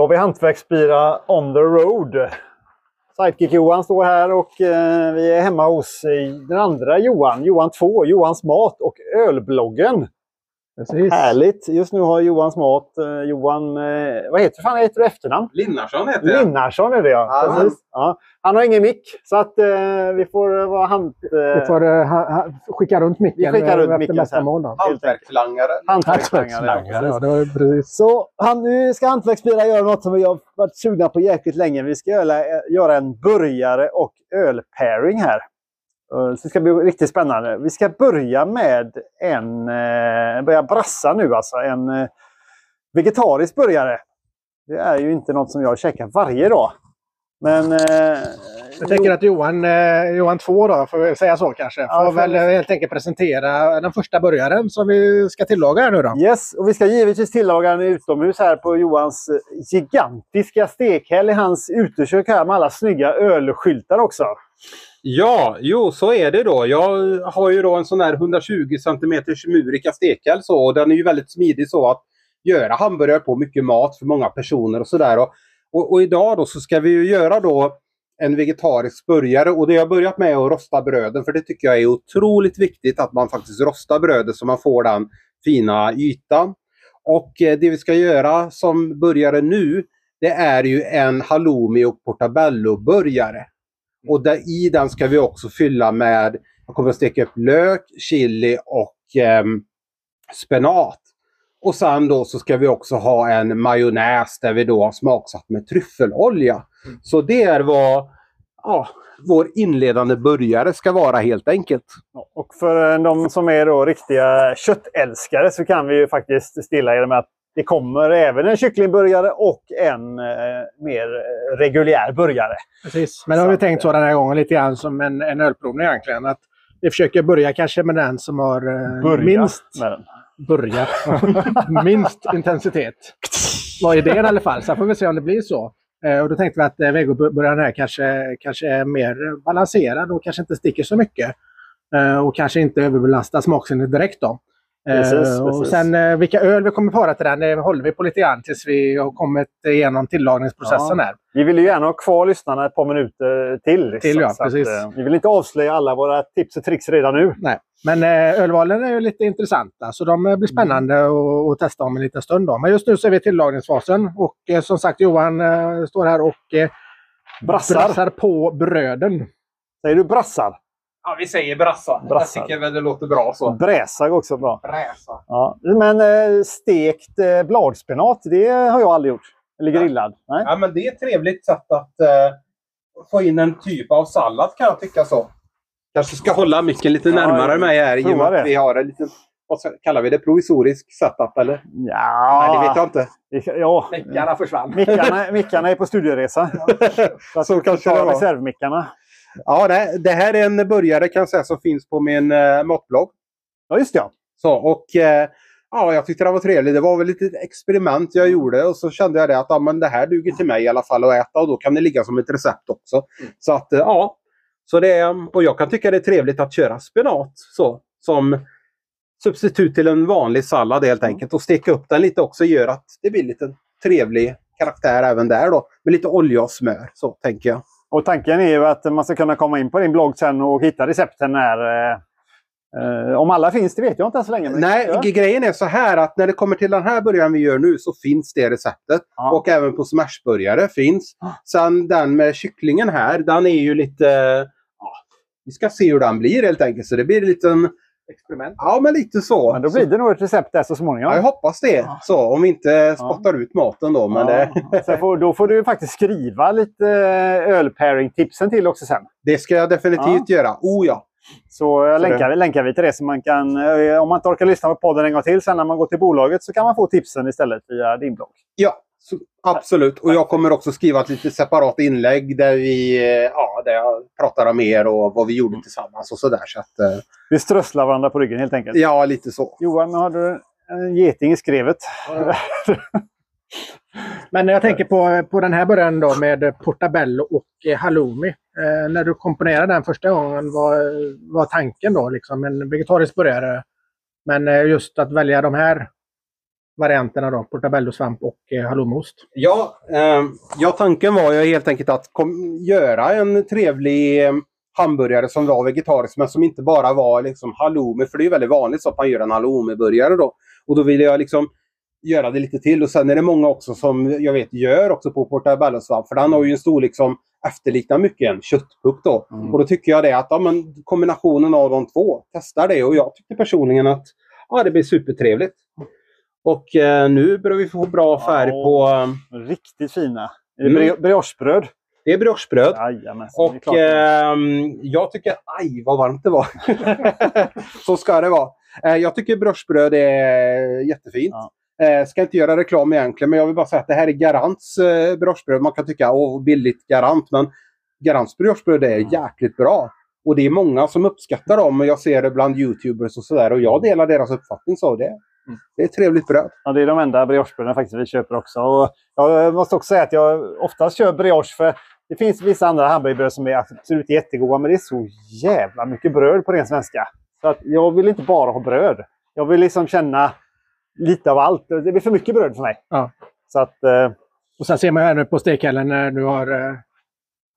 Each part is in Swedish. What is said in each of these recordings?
Då har vi hantverksbira on the road. Sidekick-Johan står här och eh, vi är hemma hos eh, den andra Johan, Johan 2, Johans mat och ölbloggen. Precis. Härligt! Just nu har Johans mat, eh, Johan, eh, vad heter, fan heter du efternamn? Linnarsson heter jag. Linnarsson är det ja. Ja, Precis. ja. Han har ingen mick, så att eh, vi får eh, vara hand... Vi Eh, får uh, ha, ha, skicka runt micken Vi skickar runt eh, micken efter mål. då. Hantverkslangare. hantverkslangare. ja, det var precis. Så han, nu ska Hantverksbira göra något som vi har varit sugna på jäkligt länge. Vi ska göra, göra en burgare och ölpairing här. Eh, Så det ska bli riktigt spännande. Vi ska börja med en, eh, börja brassa nu alltså, en eh, vegetarisk burgare. Det är ju inte något som jag käkar varje dag. Men... Jag tänker att Johan, Johan 2 då, får vi säga så kanske, Ja, får får väl helt enkelt presentera den första burgaren som vi ska tillaga här nu då. Yes, och vi ska givetvis tillaga den utomhus här på Johans gigantiska stekhäll i hans utekök här med alla snygga ölskyltar också. Ja, jo så är det då. Jag har ju då en sån här 120 cm murika stekhäll så och den är ju väldigt smidig så att göra hamburgare på mycket mat för många personer och sådär. Och, och, och idag då så ska vi ju göra då en vegetarisk burgare och det har jag börjat med att rosta bröden för det tycker jag är otroligt viktigt att man faktiskt rostar brödet så man får den fina ytan. Och eh, det vi ska göra som burgare nu det är ju en halloumi och portabello burgare. Och där, i den ska vi också fylla med, jag kommer att steka upp lök, chili och ehm, spenat. Och sen då så ska vi också ha en majonnäs där vi då har smaksatt med tryffelolja. Så det är vad ja, vår inledande burgare ska vara helt enkelt. Och för de som är då riktiga köttälskare så kan vi ju faktiskt stilla er med att det kommer även en kycklingburgare och en eh, mer eh, reguljär burgare. Precis. Men då har vi tänkt så den här gången lite grann som en, en ölprovning egentligen. Att vi försöker börja kanske med den som har eh, Börja minst, med den. börja, minst intensitet. Är det i alla fall? Sen får vi se om det blir så. Eh, och då tänkte vi att eh, vegoburgaren här kanske, kanske är mer balanserad och kanske inte sticker så mycket. Eh, och kanske inte överbelastar smaksinnet direkt då. Eh, Precis, och precis. sen eh, vilka öl vi kommer para till den det håller vi på lite grann tills vi har kommit igenom tillagningsprocessen Ja. här. Vi vill ju gärna ha kvar lyssnarna ett par minuter till. liksom. Till, ja, Så att, precis. eh, vi vill inte avslöja alla våra tips och tricks redan nu. Nej. Men eh, ölvalen är ju lite intressanta så de eh, blir spännande Mm. att, att testa om en liten stund. Då. Men just nu så är vi i tillagningsfasen och eh, som sagt Johan eh, står här och eh, Brassar. brassar på bröden. Säger du brassar? Ja, vi säger brassa. Brassar. Jag tycker väl det låter bra så. Bräsar går också bra. Bräsa. Ja. Men eh, stekt eh, bladspenat, det har jag aldrig gjort. Eller Ja. grillad. Nej. Ja, men det är ett trevligt sätt att eh, få in en typ av sallad kan jag tycka så. Kanske ska hålla micken lite Ja, närmare mig här i och med att vi har en liten, vad ska, kallar vi det, provisorisk setup eller? Ja, Nej, det vet jag inte. Ja, Mickarna försvann. mickarna, mickarna är på studieresa. Så, Så kanske det var. reservmickarna. Ja, det, det här är en burgare kan jag säga som finns på min eh, matblogg. Ja, just det. Ja. Så, och eh, ja, jag tyckte det var trevligt. Det var väl ett litet experiment jag gjorde och så kände jag det att ja, men det här duger till mig i alla fall att äta och då kan det ligga som ett recept också. Så att eh, ja, så det är, och jag kan tycka det är trevligt att köra spenat så, som substitut till en vanlig sallad helt enkelt och steka upp den lite också gör att det blir lite trevlig karaktär även där då. Med lite olja och smör så tänker jag. Och tanken är ju att man ska kunna komma in på din blogg sen och hitta recepten när... Eh, eh, om alla finns, det vet jag inte än så länge. Nej, ja. grejen är så här att när det kommer till den här burgaren vi gör nu så finns det receptet. Ja. Och även på smashburgare finns. Sen den med kycklingen här, den är ju lite... Ja, vi ska se hur den blir helt enkelt. Så det blir en liten... Experiment. Ja, men lite så. Men då blir det nog ett recept där så småningom. Ja, jag hoppas det. Så, om vi inte spottar ut maten då. Men Ja. det, Sen får, då får du faktiskt skriva lite eh, ölpairing-tipsen till också sen. det ska jag definitivt göra. Oh ja. Så jag Så länkar, länkar vi till det så man kan, eh, om man inte orkar lyssna på podden en gång till sen när man går till bolaget så kan man få tipsen istället via din blogg. Ja, så, absolut. Och jag kommer också skriva ett lite separat inlägg där vi eh, ja, där jag pratar om er och vad vi gjorde tillsammans och sådär. Så att, eh, Vi strösslar varandra på ryggen helt enkelt. ja, lite så. Johan, har du en geting i skrevet. Men jag tänker på, på den här början då med portabello och eh, halloumi. Eh, när du komponerade den första gången, vad var tanken då? Liksom en vegetarisk burgare. Men just att välja de här varianterna då. Portabellosvamp och eh, halloumiost. Ja, eh, ja, tanken var ju helt enkelt att kom, göra en trevlig eh, hamburgare som var vegetarisk men som inte bara var liksom halloumi. För det är väldigt vanligt så att man gör en halloumi-burgare då. Och då ville jag liksom göra det lite till. Och sen är det många också som jag vet gör också på portabellosvamp. För den har ju en storlek som efterliknar mycket en köttpuck då. Mm. Och då tycker jag det att ja, men kombinationen av de två, testar det. Och jag tyckte personligen att ja, det blir supertrevligt. Och eh, nu börjar vi få bra färg Ja. på... Eh, Riktigt fina. Är det Mm. bri- briochebröd? det är briochebröd. Och ehm, jag tycker, aj vad varmt det var. så ska det vara. Eh, jag tycker briochebröd är jättefint. Ja. Eh, ska inte göra reklam egentligen, men jag vill bara säga att det här är Garants eh, briochebröd. Man kan tycka, åh billigt Garant, men Garants briochebröd är jäkligt bra. Och det är många som uppskattar dem och jag ser det bland Youtubers och sådär. Och jag delar deras uppfattning. Så det, det är ett trevligt bröd. Ja, det är de enda briochebröden faktiskt vi köper också. Och jag måste också säga att jag oftast kör brioche för det finns vissa andra hamburgerbröd som är absolut jättegoda men det är så jävla mycket bröd på ren svenska. Så att jag vill inte bara ha bröd. Jag vill liksom känna lite av allt. Det blir för mycket bröd för mig. Ja. Så att, eh, Och sen ser man här nu på stekhällen när du har eh,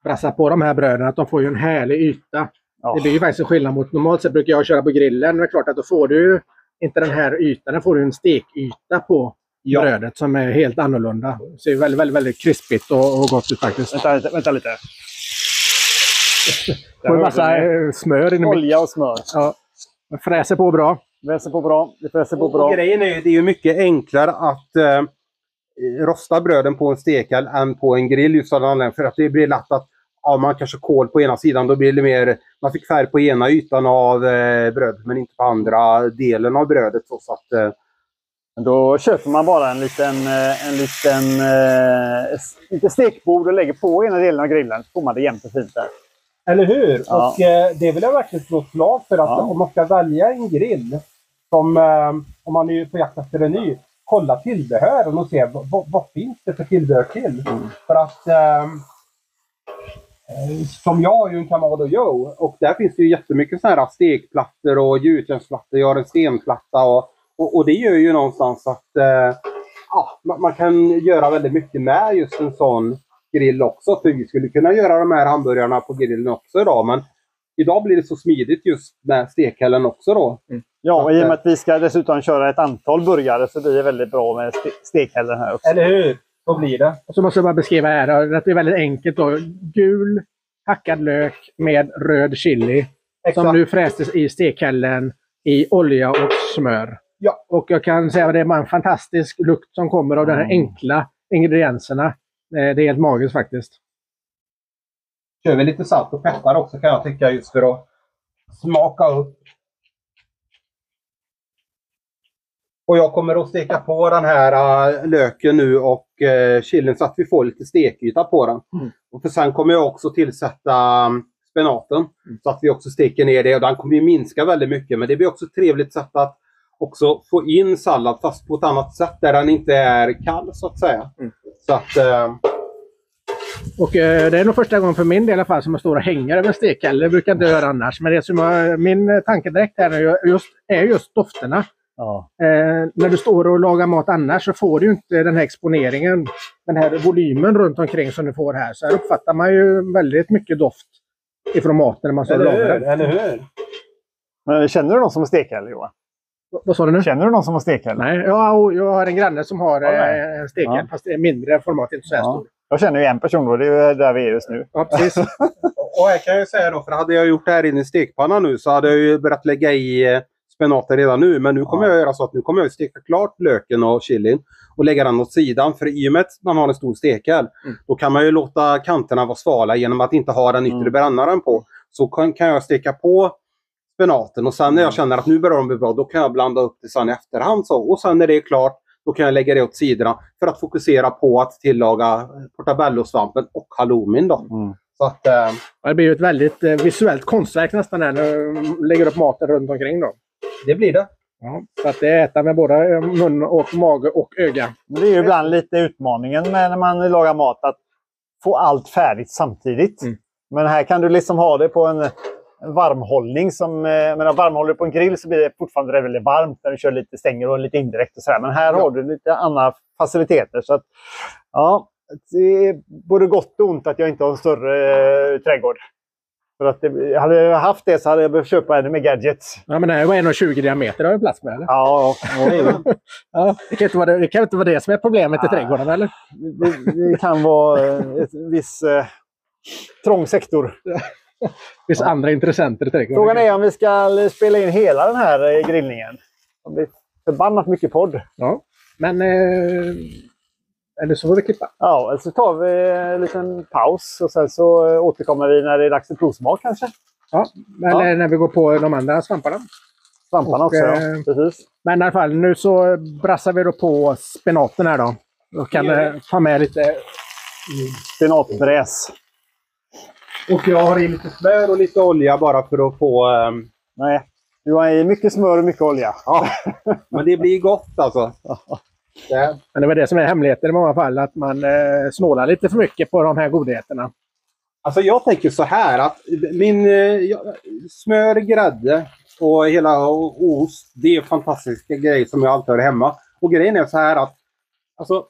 brassat på de här bröden att de får ju en härlig yta. ja. Det blir ju faktiskt en skillnad mot normalt sett brukar jag köra på grillen. Men det är klart att då får du inte den här ytan. Då får du en stekyta på Ja. brödet som är helt annorlunda. Det ser väldigt, väldigt, väldigt krispigt och, och gott ut faktiskt. Vänta, lite, vänta lite. Det får en massa eh, smör in. Olja och smör. Ja. Den Fräser på bra. Väser på bra. Det väser på bra. och grejen är ju, det är ju mycket enklare att eh, rosta bröden på en stekhäll än på en grill. Just av den. För att det blir lätt att ja, man kanske kol på ena sidan. Då blir det mer, man fick färg på ena ytan av eh, brödet men inte på andra delen av brödet. Så, så att, eh, Då köper man bara en liten, eh, en liten eh, lite stekbord och lägger på ena delen av grillen. Så får man det jämnt och fint där. Eller hur? Ja. Och eh, det vill jag verkligen slå slag för att Ja. om man ska välja en grill, som, eh, om man är på jakt efter en ny, kolla tillbehören och se vad, vad, finns det för tillbehör till. För att som jag har ju en Kamado Joe och där finns det ju jättemycket sådana här stekplattor och gjutjärnsplattor. Jag har en stenplatta och, och, och det gör ju någonstans att eh, ja, man, man kan göra väldigt mycket med just en sån grill också. För vi skulle kunna göra de här hamburgarna på grillen också idag. Men idag blir det så smidigt just med stekhällen också då. Ja, och i och Att, med att vi ska dessutom köra ett antal burgare så blir det väldigt bra med ste- stekhällen här också. Eller hur? Så blir det. Och så måste jag bara beskriva här det är väldigt enkelt. Då. Gul hackad lök med röd chili. Exakt. Som nu frästes i stekhällen i olja och smör. Ja. Och jag kan säga att det är en fantastisk lukt som kommer av de här Mm. enkla ingredienserna. Eh, Det är helt magiskt faktiskt. Kör vi lite salt och peppar också kan jag tycka just för att smaka upp. Och jag kommer att steka på den här äh, löken nu och uh, chilin så att vi får lite stekyta på den. Mm. Och för sen kommer jag också tillsätta um, spenaten så att vi också steker ner det. Och den kommer ju minska väldigt mycket men det blir också ett trevligt sätt att också få in sallad fast på ett annat sätt där den inte är kall så att säga. Mm. Så att äh, Och eh, det är nog första gången för min del i alla fall som jag står och hänger över en stekhäll. Det brukar jag inte göra annars. Men det som jag, min tanke direkt här är ju just, är just dofterna. Ja. Eh, när du står och lagar mat annars så får du inte den här exponeringen, den här volymen runt omkring som du får här. Så här uppfattar man ju väldigt mycket doft ifrån maten när man står och lagar den. Eller hur? Men känner du någon som har stekhäll, Johan? Vad- Vad sa du nu? Känner du någon som har stekhäll? Nej, ja, och jag har en granne som har eh, en stekhäll, Ja. fast det är mindre format, inte så här Ja. stor. Jag känner ju en person då, det är där vi är just nu. Ja, precis. Och här kan jag ju säga då, för hade jag gjort det här inne i stekpannan nu så hade jag ju börjat lägga i eh, spenaten redan nu. Men nu kommer Ja. jag göra så att nu kommer jag steka klart löken och chilin och lägga den åt sidan. För i och med att man har en stor stekhäll, Mm. då kan man ju låta kanterna vara svala genom att inte ha den yttre Mm. brännaren på. Så kan, kan jag steka på spenaten och sen när Mm. jag känner att nu börjar de bli bra, då kan jag blanda upp det sen i efterhand. Så. Och sen när det är klart, då kan jag lägga det åt sidorna för att fokusera på att tillaga portabellosvampen och halloumin. Då. Mm. Så att, eh, Det blir ju ett väldigt eh, visuellt konstverk nästan här när du lägger upp maten runt omkring. Då. Det blir det. Ja, så att det är äta med både eh, mun och mage och öga. Det är ju ibland lite utmaningen med när man lagar mat att få allt färdigt samtidigt. Mm. Men här kan du liksom ha det på en, varmhållning. Som, eh, men varmhåller du på en grill så blir det fortfarande väldigt varmt när du kör lite stänger och lite indirekt. Och så här. Men här Ja. har du lite andra faciliteter. Så att, ja, det är både gott och ont att jag inte har en större eh, trädgård. För att det, hade jag haft det så hade jag behövt köpa ännu mer gadgets. Ja, men det här var 1,20 diameter. Det har du plats med, eller? Ja, ja, Ja, det, kan inte vara det, det kan inte vara det som är problemet i Nej. trädgården, eller? det, det kan vara eh, ett viss eh, trång sektor. Det finns andra intressenter i trädgården. Frågan är om vi ska spela in hela den här eh, grillningen. Det blir förbannat mycket podd. Ja, men... Eh, eller så får vi klippa. Ja, eller så tar vi en liten paus och sen så eh, återkommer vi när det är dags för provsmak kanske. Ja, eller Ja. när vi går på de andra svamparna. Svamparna Och, också, ja. eh, Precis. Men i alla fall, nu så brassar vi då på spenaten här då. Då kan vi ta med lite... Spinatbräs. Och jag har i lite smör och lite olja bara för att få... ehm, Nej, du har i mycket smör och mycket olja. ja, men det blir gott alltså. Men det var det som är hemligheten i många fall, att man eh, snålar lite för mycket på de här godheterna. Alltså jag tänker så här att min eh, smör, grädde och hela och ost, det är fantastiska grejer som jag alltid har hemma. Och grejen är så här att alltså,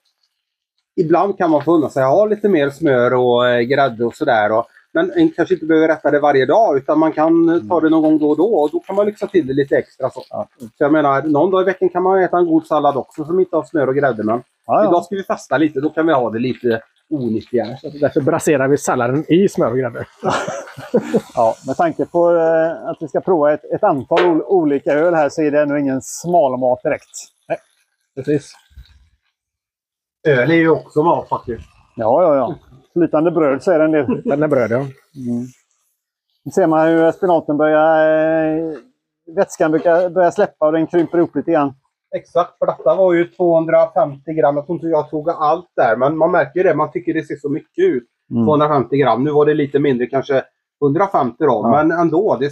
ibland kan man få unna sig att ha lite mer smör och eh, grädde och sådär. Men en kanske inte behöver äta det varje dag utan man kan eh, ta det någon gång då och då och då kan man lyxa till det lite extra. Så. Ja. så jag menar, någon dag i veckan kan man äta en god sallad också som inte har smör och grädde. Men Ja, idag ja. ska vi festa lite, då kan vi ha det lite onyttigare. Så därför brasserar vi salladen i smör och grädde. ja, med tanke på eh, att vi ska prova ett, ett antal ol- olika öl här så är det ännu ingen smalmat direkt. Precis. Öl är ju också mat faktiskt. Ja, ja, ja. Flytande bröd så är det en del. Är bröd, ja. Nu ser man hur spenaten börjar... Eh, vätskan börjar, släppa och den krymper upp lite grann. Exakt, för detta var ju 250 gram. Jag tror inte jag tog allt där, men man märker ju det. Man tycker det ser så mycket ut. Mm. 250 gram. Nu var det lite mindre, kanske 150 då. Ja. Men ändå, det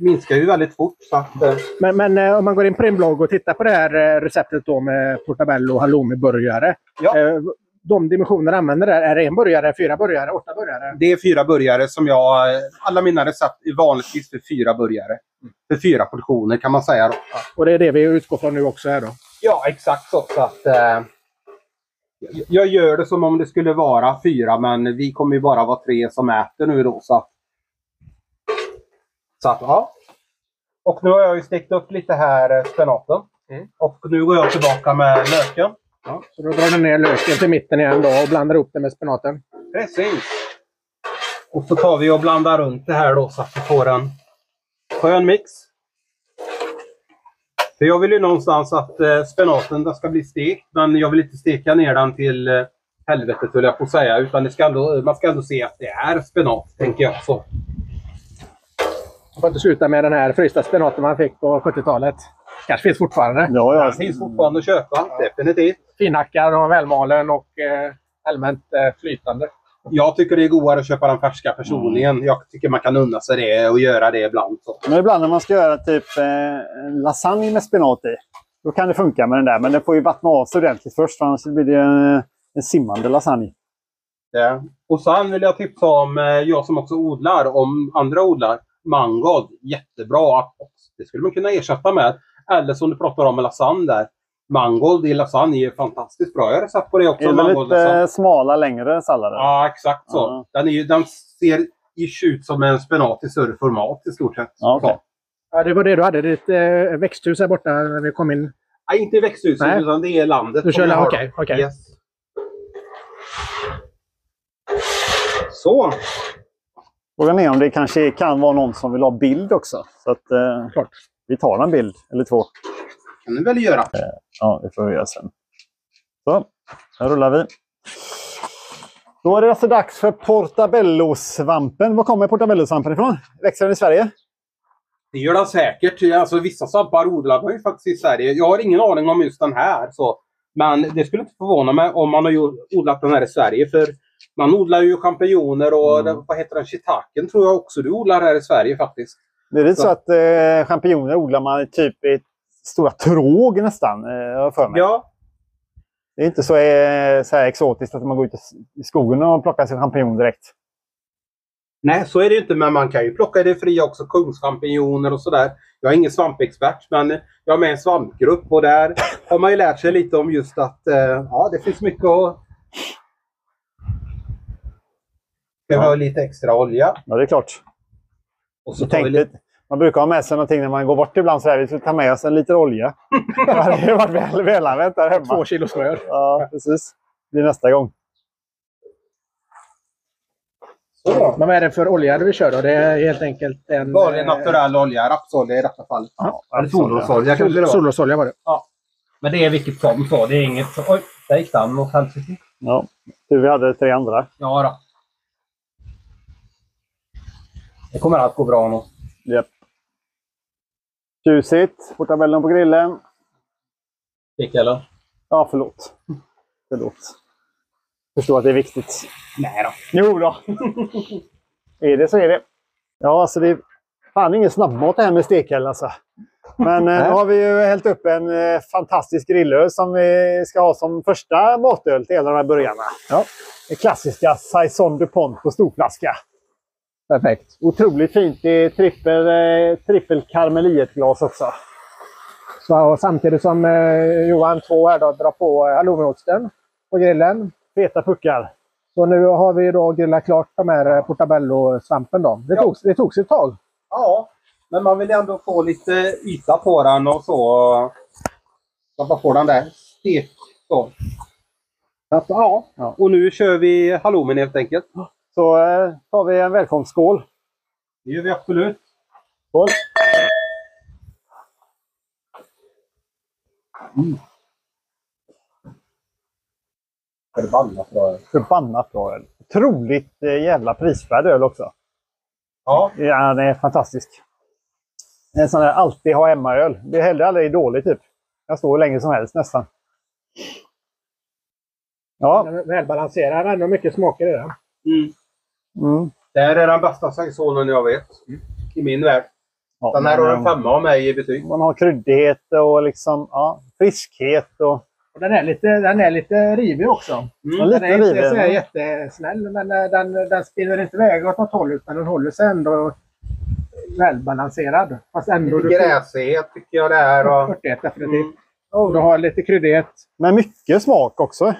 minskar ju väldigt fort. Så att, eh, Men, men eh, om man går in på din blogg och tittar på det här eh, receptet då med portabello halloumi-burgare. Ja. Eh, de dimensioner använder där, är det en burgare, fyra burgare, åtta burgare? det är fyra burgare som jag... Alla mina recept är vanligtvis för fyra burgare. För fyra portioner kan man säga. Då. Och det är det vi utgår från nu också här då. Ja, exakt så. så att, eh, jag- gör det som om det skulle vara fyra, men vi kommer ju bara vara tre som äter nu då. Så att, så att ja. Och nu har jag ju stekt upp lite här eh, spenaten. Mm. Och nu går jag tillbaka med löken. Ja, så då drar du ner löken till mitten igen då och blandar ihop det med spenaten. Precis. Och så tar vi och blandar runt det här då så att vi får en skön mix. För jag vill ju någonstans att eh, spenaten den ska bli stekt, men jag vill inte steka ner den till eh, helvetet höll jag på att säga. Utan det ska ändå, man ska ändå se att det är spenat, tänker jag. Så. Man får inte sluta med den här frysta spenaten man fick på 70-talet. Kanske finns fortfarande. Ja, ja. Den finns fortfarande att köpa, definitivt. Finhackad och välmalen och eh, allmänt eh, flytande. Jag tycker det är godare att köpa den färska personligen. Jag tycker man kan unna sig det och göra det ibland. Så. Men ibland när man ska göra typ eh, lasagne med spenat i. Då kan det funka med den där. Men den får ju vattna av sig ordentligt först. För annars blir det en, en simmande lasagne. Ja. Och sen vill jag tipsa om, eh, jag som också odlar, om andra odlar, mangold. Jättebra. Det skulle man kunna ersätta med. Eller som du pratar om med lasagne där. Mangold i lasagne är fantastiskt bra. Jag har recept på det också. Är det mangold lite lasagne. smala, längre sallader? Ja, exakt så. Ja. Den, är den ser ish ut som en spenat i större format i stort sett. Ja, okej. Ja, det var det du hade. Ditt eh, växthus här borta när vi kom in. Nej, inte i växthuset Nej. utan det är landet. Du kör okej. okej. Yes. Så. Frågan är om det kanske kan vara någon som vill ha bild också. Så att, eh, Klart. vi tar en bild eller två. Kan du väl göra. Ja, det får vi göra sen. Så, här rullar vi. Då är det alltså dags för portabellosvampen. Var kommer portabellosvampen ifrån? Växer den i Sverige? Det gör den säkert. Alltså, vissa svampar odlar man ju faktiskt i Sverige. Jag har ingen aning om just den här. Så. Men det skulle inte förvåna mig om man har odlat den här i Sverige. För man odlar ju champinjoner och Mm. vad heter den? Shiitaken tror jag också du odlar här i Sverige faktiskt. Det är lite så Så. att eh, champinjoner odlar man typ i stora tråg nästan, eh, för mig. Ja, Det är inte så, eh, så exotiskt att man går ut i skogen och plockar sig champinjon direkt. Nej, så är det inte. Men man kan ju plocka det fria också. Kungschampinjoner och sådär. Jag är ingen svampexpert, men jag är med i en svampgrupp och där har man ju lärt sig lite om just att eh, ja, det finns mycket att... Vi ha lite extra olja? Ja, det är klart. Och så Jag tar vi lite... man brukar ha med sig någonting när man går bort ibland. Så här, vi ska ta med oss en liter olja. det hade varit väl, välanvänt där hemma. Två kilo smör. Ja, precis. Det blir nästa gång. Så. Men vad är det för olja vi kör då? Det är helt enkelt en... Vanlig eh, naturell olja, rapsolja i detta fallet. Ja, Eller solrosolja kanske det var. Solrosolja var det. Men det är vilket som så. Det är inget... Oj, där gick den åt helsike. Ja. Du, vi hade tre andra. Ja då. Det kommer att gå bra nu. Japp. Tjusigt. Portabellen på grillen. Eller? Ja, förlåt. Förlåt. Förstår att det är viktigt. Nej då. Jo då. är det så är det. Ja, alltså det är fan ingen snabbmat det här med stekhäll alltså. Men eh, nu har vi ju hällt upp en eh, fantastisk grillöl som vi ska ha som första matöl till alla de här burgarna. Ja. Det klassiska Saison DuPont på storflaska. Perfekt. Otroligt fint. Det är trippel, eh, trippel karmelietglas också. Så, och samtidigt som eh, Johan två här då drar på eh, halloumiosten på grillen. Feta puckar. Så nu har vi då grillat klart de här eh, portabello-svampen då. Det, Ja. togs, det togs ett tag. Ja, men man vill ändå få lite yta på den och så. Man får den där stek. Så att, ja. Ja. Och nu kör vi halloumin helt enkelt. Så eh, tar vi en välkomstskål. Det gör vi absolut. Skål! Förbannat bra. Förbannat bra öl. Otroligt eh, jävla prisvärd öl också. Ja, Ja, den är fantastisk. En sån där alltid ha hemma-öl. Det är heller aldrig dålig typ. Jag står hur länge som helst nästan. Ja. Den Välbalanserad, ändå mycket smaker i den. mm. Mm. det här är den bästa saisonen jag vet. I min värld. ja Den här har en eh, femma av mig i betyg. Man har kryddighet och liksom, ja, friskhet. Och, Och den, är lite, den är lite rivig också. Mm. Ja, lite Den är inte rivig, så här jättesnäll, men eh, den, den spinner inte iväg åt något håll utan den håller sig ändå välbalanserad. Fast ändå... Lite gräsighet tycker jag det är. Och... Örtighet definitivt. Mm. Och du har lite kryddighet. men mycket smak också. Och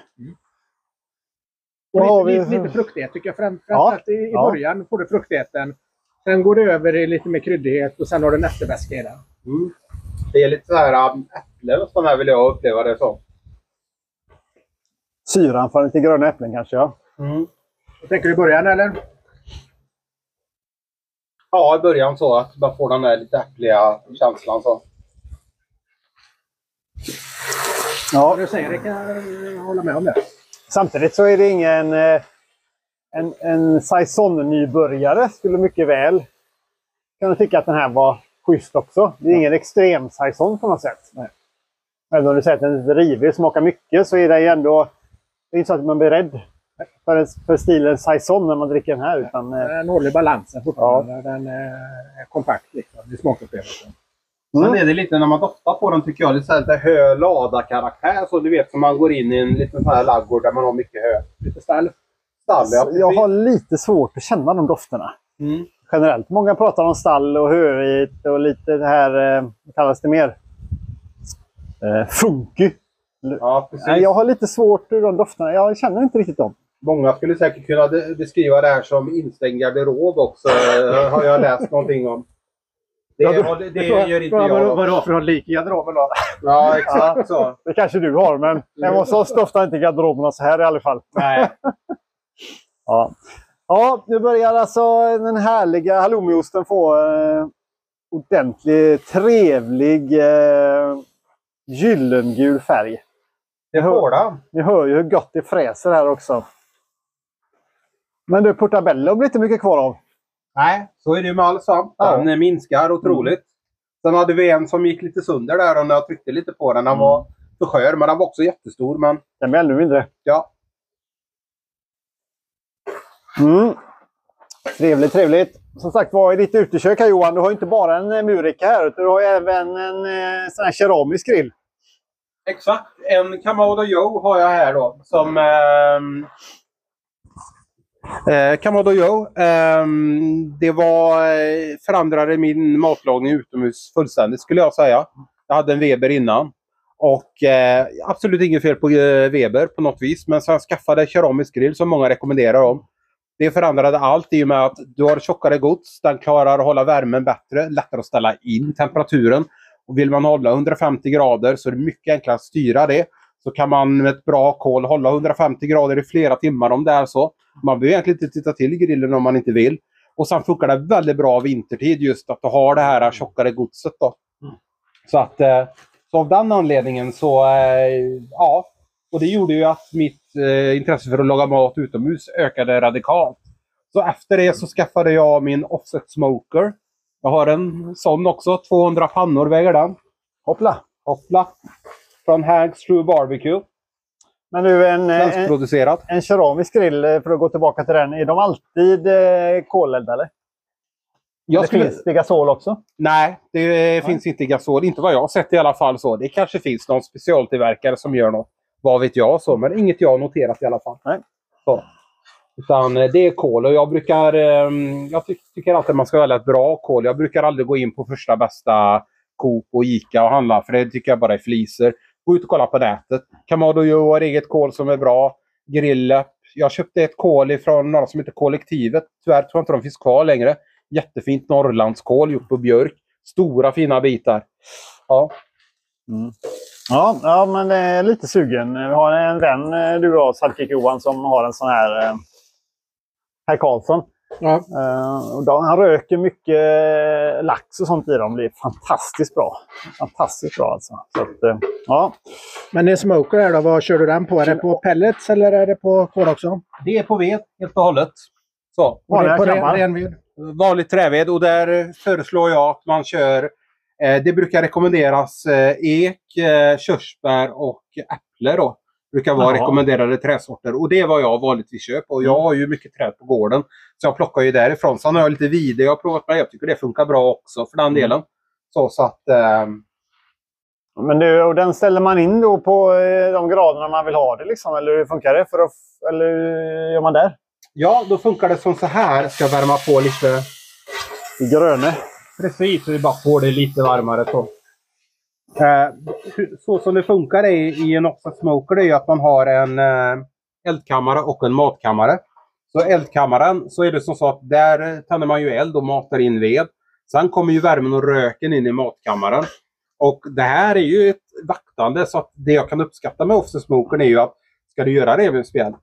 Har lite, vi- lite, lite fruktighet tycker jag. Fram- Ja, Framförallt i, i ja. början får du fruktigheten. Sen går det över i lite mer kryddighet och sen har du en efterväska i den. Mm. Det är lite så här um, äpple här vill jag uppleva det som. Syran från lite gröna äpplen kanske. Ja. Mm. Tänker du i början eller? Ja, i början så att man får den där lite äppliga känslan. Så. Ja, Ja. du säger det kan jag hålla med om det. Samtidigt så är det ingen... eh, En, en Saison-nybörjare skulle mycket väl kunna tycka att den här var schysst också. Det är ingen extrem Saison på något sätt. Även om du säger att den är rivig smakar mycket så är det ju ändå... Det är inte så att man blir rädd för, för stilen Saison när man dricker den här. Utan, eh, Den håller balansen fortfarande. Den är kompakt liksom, i smakupplevelsen. Mm. Sen är det lite när man doftar på den tycker jag, lite, lite hö lada karaktär Så du vet som man går in i en liten sån här laggård där man har mycket hö. Lite stall. Stall, ja, jag har lite svårt att känna de dofterna. Mm. Generellt. Många pratar om stall och hövit och lite det här... Eh, vad kallas det mer? Eh, funky. Ja, precis. Jag har lite svårt för de dofterna. Jag känner inte riktigt dem. Många skulle säkert kunna beskriva det här som instängd garderob också. eh, har jag läst någonting om. Det, Ja, har- det, det gör inte jag. vad, då. vad du har för någon lik i garderoben då? Ja, exakt så. Det kanske du har, men hemma hos oss doftar inte garderoberna så här i alla fall. Nej. Ja, ja nu börjar alltså den härliga halloumiosten få eh, ordentlig, trevlig eh, gyllengul färg. Det får den. Ni hör ju hur gott det fräser här också. Men du, portabello blir inte mycket kvar av. Nej, så är det ju med all svamp. Ja. Den minskar otroligt. Sen hade vi en som gick lite sönder där och när jag tryckte lite på den. Den Mm. var för skör, men den var också jättestor. Men Den blir ännu mindre. ja, Mm. Trevligt, trevligt. Som sagt var, i ditt utekök här Johan, du har ju inte bara en eh, murika här, utan du har även en eh, sån här keramisk grill. exakt. En Kamado Joe har jag här då. Som... ehm, Eh, Kamado Joe. Eh, det var, eh, förändrade min matlagning utomhus fullständigt skulle jag säga. Jag hade en Weber innan. Och eh, absolut inget fel på eh, Weber på något vis. Men sen skaffade jag keramisk grill som många rekommenderar om. Det förändrade allt i och med att du har tjockare gods. Den klarar att hålla värmen bättre. Lättare att ställa in temperaturen. Och vill man hålla 150 grader så är det mycket enklare att styra det. Så kan man med ett bra kol hålla 150 grader i flera timmar om det är så. Man behöver egentligen inte titta till grillen om man inte vill. Och sen funkar det väldigt bra vintertid just att du har det här tjockare godset. Då. Så att eh, så av den anledningen så, eh, ja. Och det gjorde ju att mitt eh, intresse för att laga mat utomhus ökade radikalt. Så efter det så skaffade jag min offset smoker. Jag har en sån också. 200 pannor väger den. Hoppla! Hoppla. Från Hanks True Barbecue. Men du, en, en, Svenskproducerat. en keramisk grill, eh, för att gå tillbaka till den, är de alltid eh, koleldade? Jag skulle... finns det gasol också? Nej, det finns inte gasol. Inte vad jag har sett i alla fall. så. Det kanske finns någon specialtillverkare som gör något. Vad vet jag. så. Men inget jag har noterat i alla fall. Nej. Så. Utan eh, det är kol och jag brukar... eh, Jag ty tycker alltid man ska välja ett bra kol. Jag brukar aldrig gå in på första bästa Coop och Ica och handla. För det tycker jag bara är fliser. Gå ut och kolla på nätet. Kamado Joe har eget kol som är bra. Grillep. Jag köpte ett kol från några som heter Kollektivet. Tyvärr tror jag inte de finns kvar längre. Jättefint Norrlandskål gjort på björk. Stora fina bitar. Ja. Mm. Ja, ja men eh, lite sugen. Vi har en vän, eh, du och jag, Sidekick Johan, som har en sån här eh, Herr Karlsson. Ja. Eh, och då, han röker mycket eh, lax och sånt i dem. Det är fantastiskt bra. Fantastiskt bra alltså. Så att, eh, ja. Men det är smoker här då, vad kör du den på? Är det på pellets eller är det på kol också? Det är på ved helt och hållet. Så. Och det är Vanliga på ren, renved? Vanlig träved och där föreslår jag att man kör eh, Det brukar rekommenderas eh, ek, eh, körsbär och äpple då. Brukar vara Jaha. rekommenderade träsorter och det är vad jag vanligtvis köper. Och jag har ju mycket träd på gården. Så jag plockar ju därifrån. Sen har jag lite vide jag har provat med. Jag tycker det funkar bra också för den delen. Så, så att... Eh, Men du, och den ställer man in då på eh, de graderna man vill ha det liksom? Eller hur funkar det? För att, eller hur gör man där? ja, då funkar det som så här. Ska jag värma på lite. Gröne? Precis, så vi bara får det lite varmare. Så, Eh, så som det funkar i, i en offset smoker är att man har en eh, eldkammare och en matkammare. Så eldkammaren så är det som så att där tänder man ju eld och matar in ved. Sen kommer ju värmen och röken in i matkammaren. Och det här är ju ett vaktande så att det jag kan uppskatta med offset smokern är ju att ska du göra revbensspjäll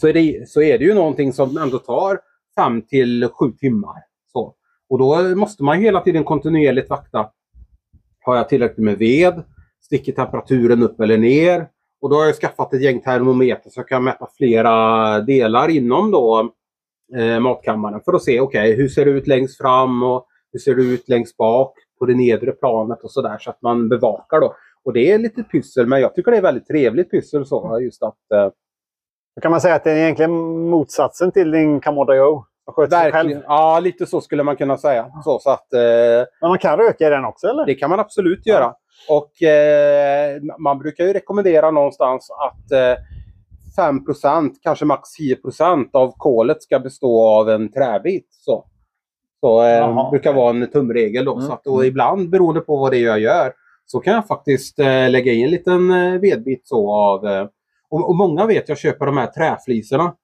så är, det, så är det ju någonting som ändå tar 5 till 7 timmar. Så. Och då måste man hela tiden kontinuerligt vakta. Har jag tillräckligt med ved? Sticker temperaturen upp eller ner? Och då har jag skaffat ett gäng termometer så jag kan mäta flera delar inom då, eh, matkammaren för att se okay, hur ser det ut längst fram och hur ser det ut längst bak på det nedre planet och sådär så att man bevakar då. Och det är lite pyssel men jag tycker det är väldigt trevligt pyssel så just att eh, Då kan man säga att det är egentligen motsatsen till din Kamada Verkligen. Ja, lite så skulle man kunna säga. Så, så att, eh, Men man kan röka i den också eller? det kan man absolut göra. Och eh, man brukar ju rekommendera någonstans att eh, 5 kanske max 10% av kolet ska bestå av en träbit. Så, så eh, Jaha, brukar vara en tumregel. Då, Mm, så att, och ibland beroende på vad det är jag gör så kan jag faktiskt eh, lägga in en liten eh, vedbit så av eh, och, och många vet jag köper de här träfliserna.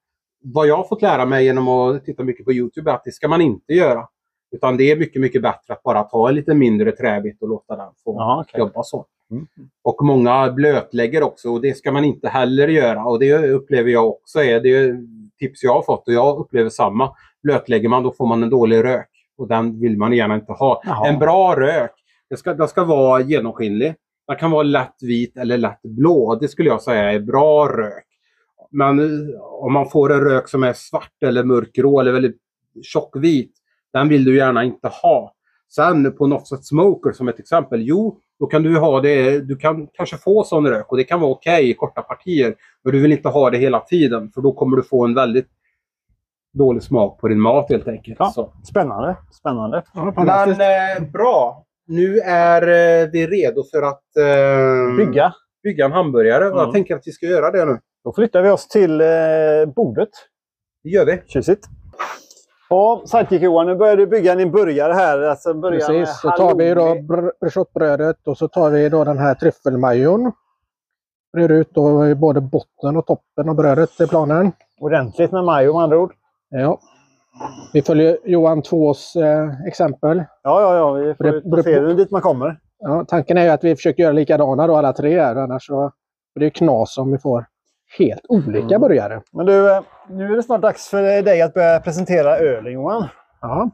Vad jag har fått lära mig genom att titta mycket på Youtube är att det ska man inte göra. Utan det är mycket, mycket bättre att bara ta en lite mindre träbit och låta den få Jaha, okej. jobba så. Mm. Och många blötlägger också och det ska man inte heller göra. Och det upplever jag också är det är tips jag har fått och jag upplever samma. Blötlägger man då får man en dålig rök och den vill man gärna inte ha. Jaha. En bra rök, det ska, den ska vara genomskinlig. Den kan vara lätt vit eller lätt blå. Det skulle jag säga är bra rök. Men eh, om man får en rök som är svart eller mörkgrå eller väldigt tjockvit, den vill du gärna inte ha. Sen på en offset smoker som ett exempel, jo, då kan du ha det, du kan kanske få sån rök och det kan vara okej i korta partier. Men du vill inte ha det hela tiden för då kommer du få en väldigt dålig smak på din mat helt enkelt. Ja. Så. Spännande. Spännande. Ja, Men eh, bra. Nu är eh, vi redo för att eh, Bygga. bygga en hamburgare. Mm. Jag tänker att vi ska göra det nu. Då flyttar vi oss till eh, bordet. Det gör vi. Tjusigt. Ja, sidekick Johan, nu börjar du bygga din burgare här. Alltså Precis, så tar vi då br- briochebrödet och så tar vi då den här tryffelmajon. Brer ut då både botten och toppen av brödet i planen. Ordentligt med majo med andra ord. Ja. Vi följer Johan Tvås eh, exempel. Ja, ja, ja. Vi får Det- det- se hur dit man kommer. Ja, tanken är ju att vi försöker göra likadana då alla tre här, annars så blir det knas om vi får helt olika Mm. burgare. Men du, eh, nu är det snart dags för dig att börja presentera ölen Johan. Ja.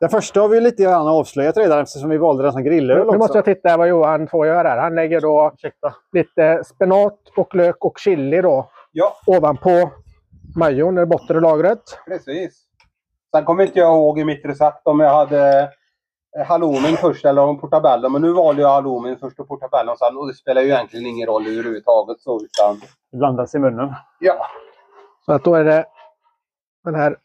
Den första har vi lite grann avslöjat redan eftersom vi valde den som grillöl Nu också. måste jag titta vad Johan får göra här. Han lägger då Ursäkta. lite spenat och lök och chili då Ja, ovanpå majon av lagret. precis. Sen kommer inte jag ihåg i mitt recept om jag hade halloumin först eller om portabello. Men nu valde jag halloumin först och portabello sen. Och det spelar ju egentligen ingen roll överhuvudtaget. Så, utan, Det blandas i munnen. ja. Så att då är det den här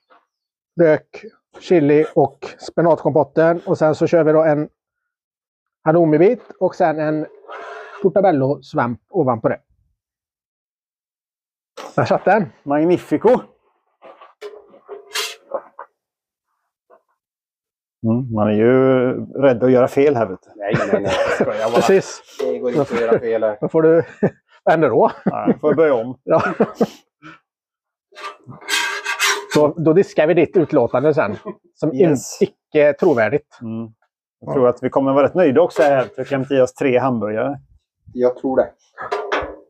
lök, chili och spenatkompotten. Och sen så kör vi då en halloumibit och sen en portabello-svamp ovanpå det. Där satt den. Magnifico! Mm, man är ju rädd att göra fel här. Vet du. Nej, nej, nej. Jag bara. Precis. Det går inte att göra fel här. Då får du... Vad händer då? Nej, får jag börja om. Ja. Så, då diskar vi ditt utlåtande sen. Som Yes. icke trovärdigt. Mm. Jag tror att vi kommer vara rätt nöjda också här. Vi kan inte ge oss tre hamburgare. Jag tror det.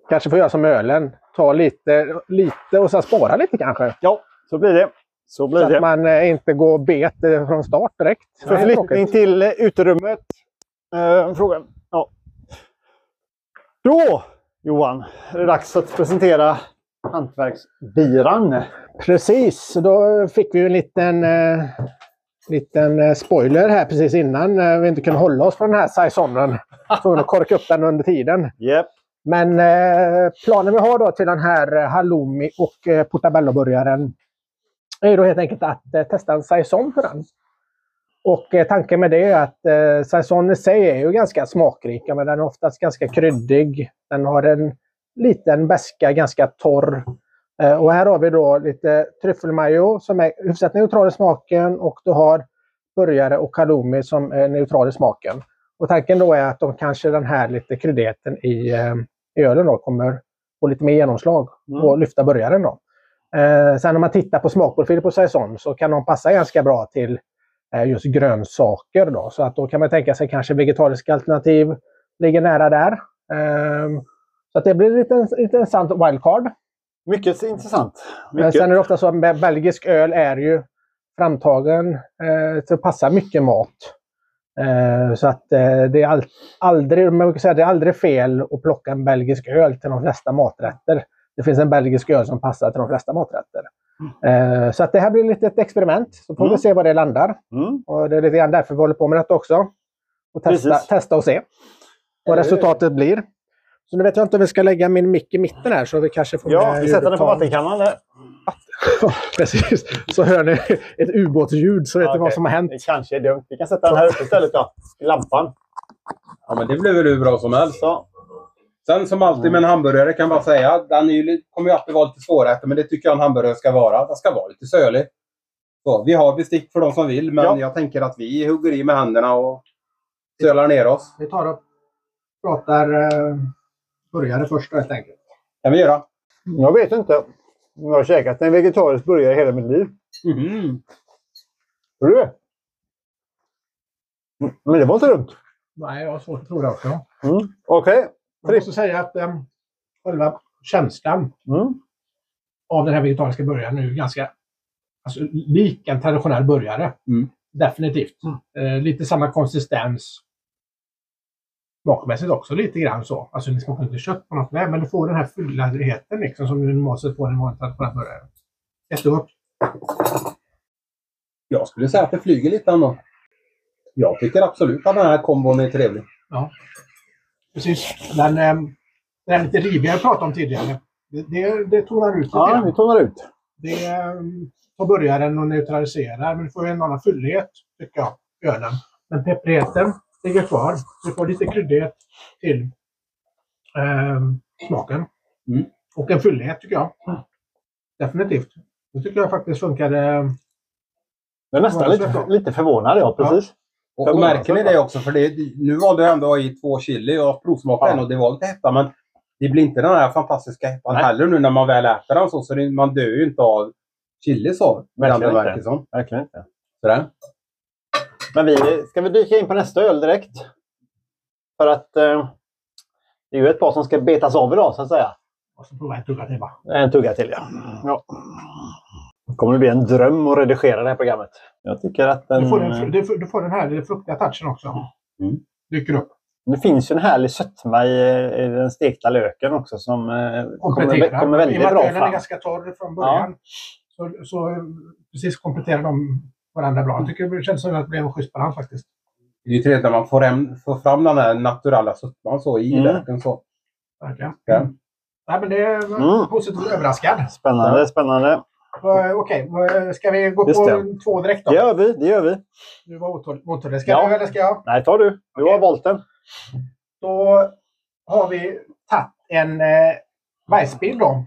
Kanske får göra som ölen. Ta lite, lite och sen spara lite kanske. Ja, så blir det. Så blir Så att det. man eh, inte går bet eh, från start direkt. Förflyttning till eh, uterummet. Uh, frågan. Ja. Då, Johan, är det dags att presentera hantverksbiran. Precis, då fick vi en liten, eh, liten eh, spoiler här precis innan. Eh, vi inte kunde hålla oss från den här saisonen. Tvungna att korka upp den under tiden. Yep. Men eh, planen vi har då till den här eh, halloumi och eh, portabello-burgaren är då helt enkelt att eh, testa en saison för den. Och eh, tanken med det är att eh, saison i sig är ju ganska smakrik. Men den är oftast ganska kryddig. Den har en liten beska, ganska torr. Eh, och här har vi då lite tryffelmajo som är hyfsat neutral i smaken och du har burgare och halloumi som är neutral i smaken. Och tanken då är att de kanske den här lite kryddigheten i, eh, i ölen då kommer få lite mer genomslag Mm. och lyfta burgaren då. Eh, sen om man tittar på smakprofil på saison så kan de passa ganska bra till eh, just grönsaker då. Så att då kan man tänka sig kanske vegetariska alternativ ligger nära där. Eh, så att det blir lite, lite intressant wildcard. Mycket intressant. Men Mycket. sen är det ofta så att be- belgisk öl är ju framtagen eh, till att passa mycket mat. Eh, så att eh, det är all, aldrig, man säga, det är aldrig fel att plocka en belgisk öl till de flesta maträtter. Det finns en belgisk öl som passar till de flesta maträtter. Eh, så att det här blir lite ett experiment. Så får Mm. vi se var det landar. Mm. Och det är lite grann därför vi håller på med detta också. Och testa, Precis. testa och se vad resultatet blir. Så nu vet jag inte om vi ska lägga min mick i mitten här så vi kanske får Ja, vi sätter den på vattenkannan där. Precis. Så hör ni ett ubåtsljud så vet Ja, ni vad okej. som har hänt. Det kanske är dumt. Vi kan sätta den här uppe istället då. I lampan. Ja, men det blir väl hur bra som helst. Så. Sen som alltid med en hamburgare kan jag bara säga, den är ju, kommer ju alltid vara lite svårätad, men det tycker jag en hamburgare ska vara. Den ska vara lite sölig. Så, vi har bestick för de som vill, men Ja. jag tänker att vi hugger i med händerna och sölar ner oss. Vi tar och pratar uh, burgare först helt enkelt. kan vi göra. Jag vet inte om jag har käkat en vegetarisk burgare hela mitt liv. Mhm. Tror du det? Mm, Men det var inte dumt. Nej, jag har svårt att tro det också. Mm. Okej. Jag måste säga att um, själva känslan Mm. av den här vegetariska burgaren är ju ganska alltså, lik en traditionell burgare. Mm. Definitivt. Eh, lite samma konsistens. Smakmässigt också lite grann så. Alltså det smakar inte kött på något sätt, men du får den här fylligheten liksom, som du normalt sett får en vanlig traditionell burgare. Jättegott. Jag skulle säga att det flyger lite ändå. Jag tycker absolut att den här kombon är trevlig. Precis. Den, eh, den här lite riviga jag pratade om tidigare. Det, det, det tonar ut lite Ja, vi tonar ut. Det eh, tar börjaren och neutraliserar, men du får en annan fyllighet, tycker jag, ölen. Men pepprigheten ligger kvar. Du får lite kryddighet till eh, smaken. Mm. Och en fyllighet, tycker jag. Definitivt. Det tycker jag faktiskt funkade. Jag är nästan lite, lite förvånad, ja. Precis. Och, och märker ni det också? För det, nu var det ändå i två chili och jag provsmakade Ja. en och det var lite hetta. Men det blir inte den här fantastiska hettan Nej. heller nu när man väl äter den så. så det, man dör ju inte av chili så. Verkligen det inte. som. Verkligen inte. Sådär. Men vi, ska vi dyka in på nästa öl direkt? För att eh, det är ju ett par som ska betas av idag, så att säga. Och så prova en tugga till bara. En tugga till, ja. ja. Det kommer bli en dröm att redigera det här programmet. Jag tycker att den... Du får, den, du, får, du får den här fruktiga touchen också. Mm. Dyker upp. Det finns ju en härlig sötma i, i den stekta löken också som eh, kommer, Kompletterar. kommer I väldigt och med att bra är fram. ganska torr från början. Så, så eh, precis kompletterar de varandra bra. Jag tycker det känns som att det blev en schysst balans faktiskt. Det är ju trevligt när man får, hem, får fram den här naturella sötman så i Mm. löken. Så. Verkligen. Ja. Nej, men det är Mm. positivt överraskad. Spännande, spännande. Okej, ska vi gå på två direkt då? Det gör vi, det gör vi. Du var otålig. Ska Ja. du eller ska jag? Nej, ta du. Du Okej. har valt den. Då har vi tagit en eh, Weissbier då.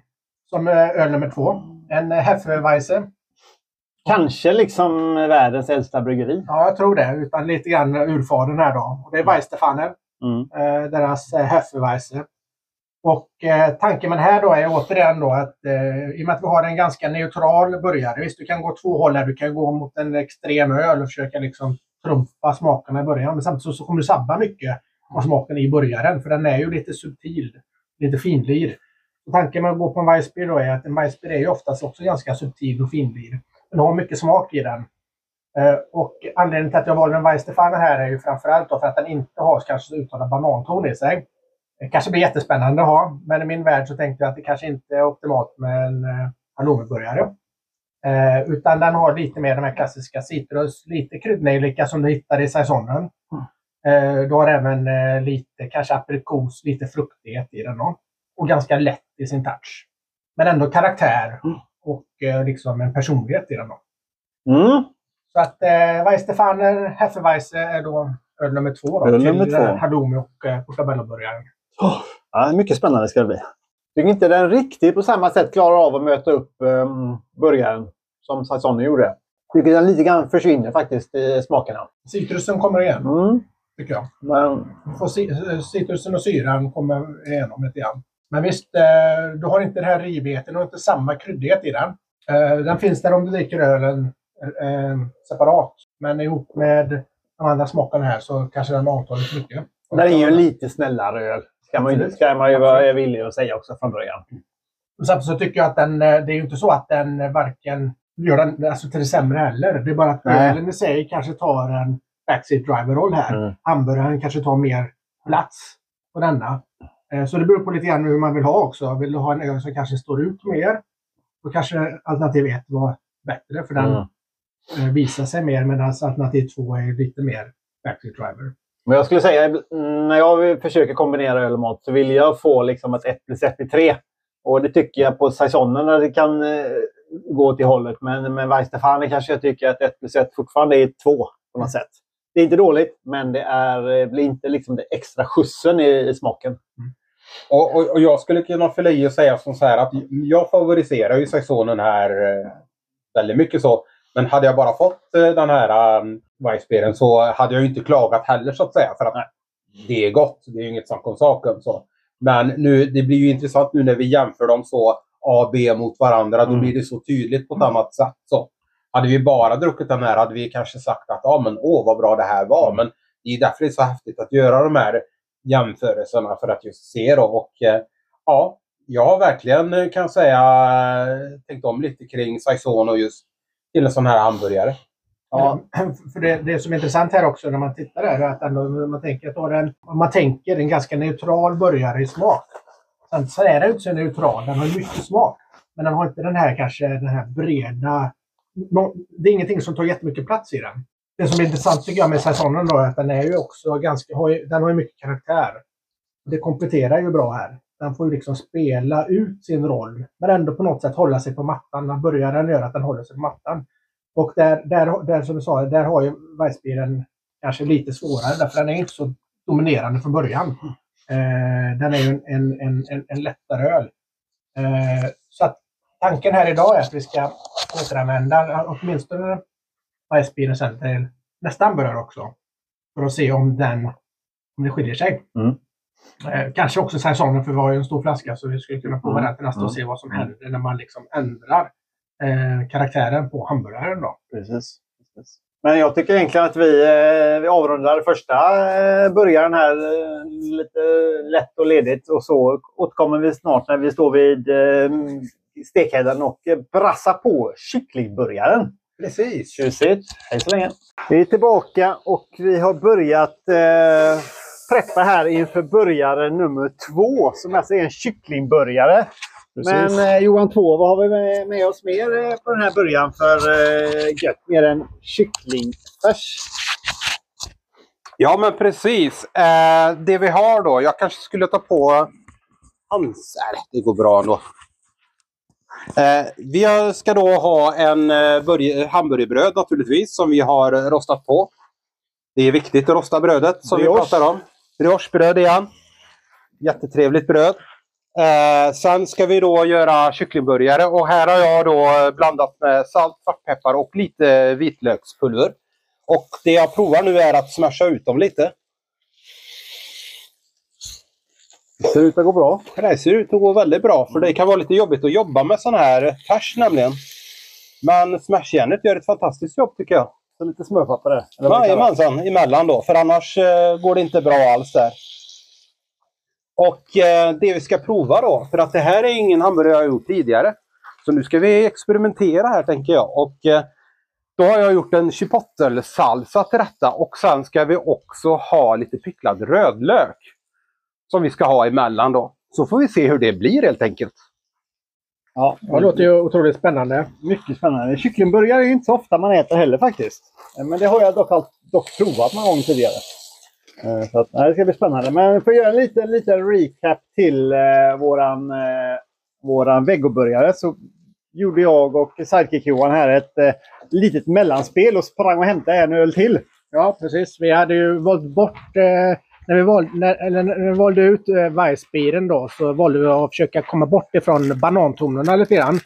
Som eh, öl nummer två. En eh, Hefeweize. Kanske liksom världens äldsta bryggeri. Ja, jag tror det. Utan lite grann urfadern här då. Och det är Weisstefaner. Mm. eh, deras eh, Hefeweize. Och eh, tanken med det här då är återigen då att eh, i och med att vi har en ganska neutral burgare. Visst, du kan gå två håll här. Du kan gå mot en extrem öl och försöka liksom trumfa smakerna i början. Men samtidigt så, så kommer du sabba mycket av smaken i burgaren. För den är ju lite subtil. Lite finlir. Och tanken med att gå på en Weissbier då är att en Weissbier är ju oftast också ganska subtil och finlir. Den har mycket smak i den. Eh, och anledningen till att jag valde en Weissstefaner här är ju framförallt då för att den inte har kanske så uttalad bananton i sig. Det kanske blir jättespännande att ha, men i min värld så tänkte jag att det kanske inte är optimalt med en eh, halloumiburgare. Eh, utan den har lite mer de här klassiska citrus, lite kryddnejlika som du hittar i saisonen. Eh, du har även eh, lite kanske aprikos, lite fruktighet i den. Då. Och ganska lätt i sin touch. Men ändå karaktär och eh, liksom en personlighet i den. Då. Mm. Så att eh, Weisstefaner Hefeweize är då öl nummer två. Då, Öl till nummer två. eh, halloumi och eh, portobello-burgaren. Ja, mycket spännande ska det bli. Tycker inte den riktigt på samma sätt klarar av att möta upp um, burgaren som Saison gjorde. Tycker den lite grann försvinner faktiskt i smakerna. Citrusen kommer igen, Mm. tycker jag. Men, Citrusen och syran kommer igenom lite grann. Men visst, eh, du har inte den här rivigheten och inte samma kryddighet i den. Eh, den finns där om du dricker ölen eh, separat. Men ihop med de andra smakerna här så kanske den avtar lite mycket. den är ju lite snällare öl. Ska man, ju- ska man ju vara villig att säga också från början. Och Samtidigt så tycker jag att den, eh, det är ju inte så att den eh, varken gör den alltså till det sämre heller. Det är bara att ölen i sig kanske tar en backseat driver-roll här. Mm. Hamburgaren kanske tar mer plats på denna. Eh, Så det beror på lite grann hur man vill ha också. Vill du ha en öl som kanske står ut mer, då kanske alternativ 1 var bättre för den Mm. visar sig mer medan alternativ 2 är lite mer backseat driver. Men jag skulle säga, mm, när jag försöker kombinera öl och mat så vill jag få liksom ett 1 plus 1 blir 3. Och det tycker jag på när det kan eh, gå åt det hållet. Men med Weissstefaner kanske jag tycker att 1 plus 1 fortfarande är 2 på något sätt. Det är inte dåligt, men det är, eh, blir inte liksom det extra skjutsen i, i smaken. Och, och, och jag skulle kunna fylla i och säga som så här att jag favoriserar ju Saisonen här eh, väldigt mycket så. Men hade jag bara fått eh, den här Weissbieren så hade jag ju inte klagat heller så att säga. För att Nej. det är gott. Det är ju inget snack om saken. Så. Men nu, det blir ju intressant nu när vi jämför dem så A och B mot varandra. Då Mm. blir det så tydligt på ett annat sätt. Så. Hade vi bara druckit den här hade vi kanske sagt att ja, men, åh vad bra det här var. Men det är därför det är så häftigt att göra de här jämförelserna för att just se. Då. Och, eh, ja, jag har verkligen eh, kan säga eh, tänkt om lite kring Saison och just till en sån här hamburgare. Ja. För det, det som är intressant här också när man tittar är att ändå, man tänker att den, man tänker en ganska neutral burgare i smak. Sen så är den inte så neutral, den har mycket smak. Men den har inte den här kanske den här breda... Det är ingenting som tar jättemycket plats i den. Det som är intressant tycker jag med Saisonen då är att den är ju också ganska, har ju, den har ju mycket karaktär. Det kompletterar ju bra här. Den får ju liksom spela ut sin roll, men ändå på något sätt hålla sig på mattan. När börjaren gör att den håller sig på mattan. Och där, där, där som du sa, där har ju Weissbieren kanske lite svårare, därför den är inte så dominerande från början. Eh, den är ju en, en, en, en, lättare öl. Eh, så att tanken här idag är att vi ska återanvända åtminstone bajsbilen sen till nästa hamburgare också. För att se om den om det skiljer sig. Mm. Eh, kanske också säsongen, för vi har ju en stor flaska så vi skulle kunna prova Mm. den till nästa och Mm. se vad som händer när man liksom ändrar eh, karaktären på hamburgaren. Då. Precis. Precis. Men jag tycker egentligen att vi, eh, vi avrundar första eh, burgaren här eh, lite lätt och ledigt. Och så återkommer vi snart när vi står vid eh, stekhädden och eh, brassar på kycklingburgaren. Precis. Tjusigt! Hej så länge! Vi är tillbaka och vi har börjat eh, preppa här inför burgare nummer två som alltså är en kycklingburgare. Men eh, Johan 2, vad har vi med, med oss mer eh, på den här burgaren för eh, gött? Mer än kycklingfärs? Ja, men precis. Eh, det vi har då. Jag kanske skulle ta på hans... Nej, det går bra ändå. Eh, vi ska då ha en eh, burg- hamburgerbröd naturligtvis som vi har rostat på. Det är viktigt att rosta brödet som vi Brioche. pratar om. Briochebröd igen. Jättetrevligt bröd. Eh, sen ska vi då göra kycklingburgare och här har jag då blandat med salt, svartpeppar och lite vitlökspulver. Och det jag provar nu är att smasha ut dem lite. Det ser ut att gå bra. Det ser ut att gå väldigt bra för det kan vara lite jobbigt att jobba med sån här färs nämligen. Men smashjärnet gör ett fantastiskt jobb tycker jag. Lite smörpapper där. Jajamensan, emellan då. För annars eh, går det inte bra alls där. Och eh, det vi ska prova då, för att det här är ingen hamburgare jag har gjort tidigare. Så nu ska vi experimentera här tänker jag. Och eh, då har jag gjort en chipotle-salsa till detta och sen ska vi också ha lite picklad rödlök. Som vi ska ha emellan då. Så får vi se hur det blir helt enkelt. Ja, Det låter ju otroligt spännande. Mycket spännande. Kycklingburgare är inte så ofta man äter heller faktiskt. Eh, Men det har jag dock, dock provat någon gång tidigare. Eh, Så att, det ska bli spännande. Men för att göra en liten, liten recap till eh, våran, eh, våran vegoburgare så gjorde jag och Sidekick-Johan här ett eh, litet mellanspel och sprang och hämtade en öl till. Ja, precis. Vi hade ju valt bort... Eh, när, vi valde, när, eller när vi valde ut eh, Weissbieren då så valde vi att försöka komma bort ifrån banantonerna lite grann.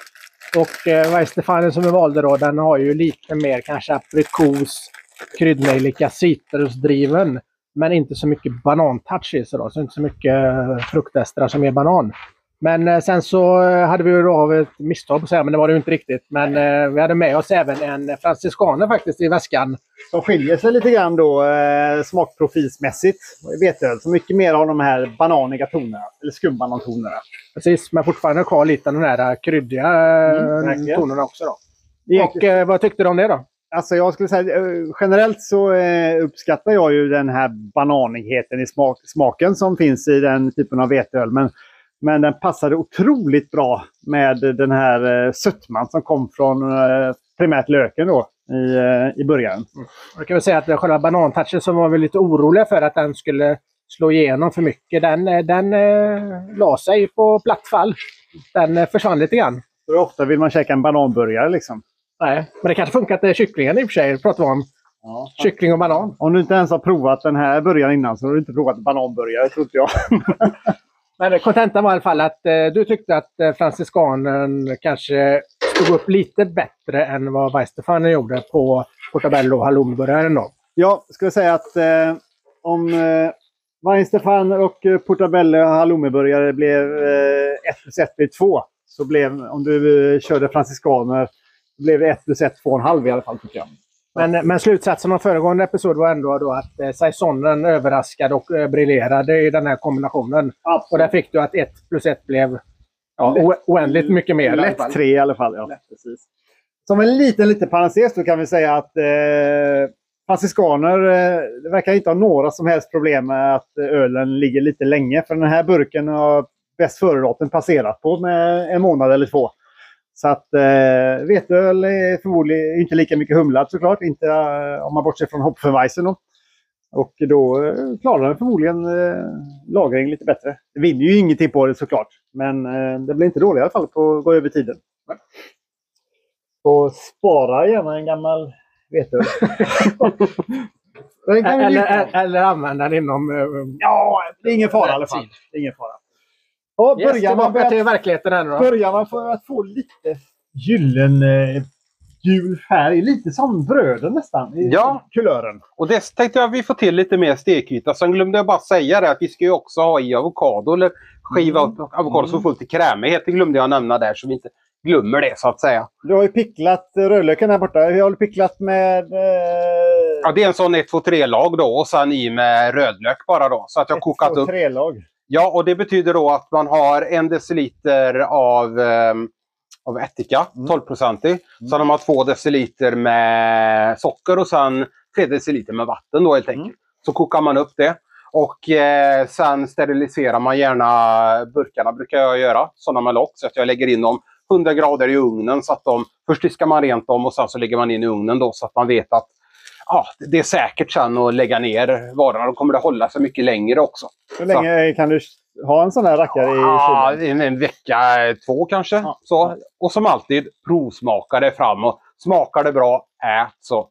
Och eh, Weissstefanen som vi valde då, den har ju lite mer kanske aprikos, kryddnejlika, citrusdriven. Men inte så mycket banantouch i sig då, så inte så mycket eh, fruktestrar som är banan. Men eh, sen så eh, hade vi ju av ett misstag men det var det ju inte riktigt. Men eh, vi hade med oss även en franciskaner faktiskt i väskan. Som skiljer sig lite grann då eh, smakprofilsmässigt. Vetöl. Så mycket mer av de här bananiga tonerna. Eller skumbanantonerna. Precis, men fortfarande kvar lite av de här kryddiga Mm, tonerna också. Då. Och eh, vad tyckte du om det då? Alltså jag skulle säga eh, generellt så eh, uppskattar jag ju den här bananigheten i smak, smaken som finns i den typen av veteöl. Men, men den passade otroligt bra med den här eh, sötman som kom från eh, primärt löken då i, eh, i början. Jag kan väl säga att själva banantouchen som var vi lite oroliga för att den skulle slå igenom för mycket, den, eh, den eh, la sig på platt fall. Den eh, försvann lite grann. Hur ofta vill man käka en bananburgare liksom? Nej, men det kanske funkar till kycklingen i och för sig. Pratar vi om. Kyckling och banan. Om du inte ens har provat den här burgaren innan så har du inte provat bananburgare, tror inte jag. Men kontentan var i alla fall att eh, du tyckte att eh, franciskanen kanske stod upp lite bättre än vad Weissstefanen gjorde på Portabello och halloumiburgaren då. Jag skulle säga att eh, om eh, Weinstefan och eh, Portabello och halloumiburgare blev eh, 1 plus 1 blir 2. Så blev, om du eh, körde franciskaner, blev det 1 plus 1 2,5 i alla fall tycker jag. Men, men slutsatsen av föregående episod var ändå då att eh, Saisonen överraskade och eh, briljerade i den här kombinationen. Och där fick du att 1 plus 1 blev ja, o- oändligt mycket mer. Lätt 3 i alla fall. Ja. Precis. Som en liten, liten parentes så kan vi säga att eh, franciskaner eh, det verkar inte ha några som helst problem med att eh, ölen ligger lite länge. För den här burken har bäst före-datum passerat på med en månad eller två. Så att eh, veteöl är förmodligen inte lika mycket humlad såklart. Inte eh, om man bortser från Hopfenweizen. Då. Och då eh, klarar den förmodligen eh, lagring lite bättre. Det vinner ju ingenting på det såklart. Men eh, det blir inte dåligt i alla fall på att gå över tiden. Och spara gärna en gammal veteöl. Eller, lyfta. eller använda den inom... eh, Ja, det är ingen fara i alla fall. Ingen fara. Yes, börjar, man tillbaka börja, till verkligheten här nu då. börjar man för att få lite gyllen eh, gul färg. Lite som bröden nästan. I Ja. Kulören. Och det tänkte jag vi får till lite mer stekyta. Sen glömde jag bara säga det att vi ska ju också ha i avokado. Eller skiva Mm. avokado så fullt i krämighet. Det glömde jag nämna där så vi inte glömmer det så att säga. Du har ju picklat rödlöken här borta. Hur har picklat med... Eh... Ja, det är en sån 1, 2, 3-lag då och sen i med rödlök bara då. Så att jag har kokat upp. Tre lag. Ja, och det betyder då att man har en deciliter av, ehm, av ättika, Mm. 12-procentig. Sen har man två deciliter med socker och sen tre deciliter med vatten då helt enkelt. Mm. Så kokar man upp det. Och eh, sen steriliserar man gärna burkarna, brukar jag göra, sådana med lock. Så att jag lägger in dem 100 grader i ugnen. Så att de, först diskar man rent dem och sen så lägger man in i ugnen då så att man vet att ja, det är säkert sen att lägga ner varorna. Då kommer det hålla sig mycket längre också. Hur länge kan du ha en sån här rackare i kylen? en, vecka, två kanske. Ja. Så. Och som alltid, provsmaka det fram. Och smakar det bra, ät så.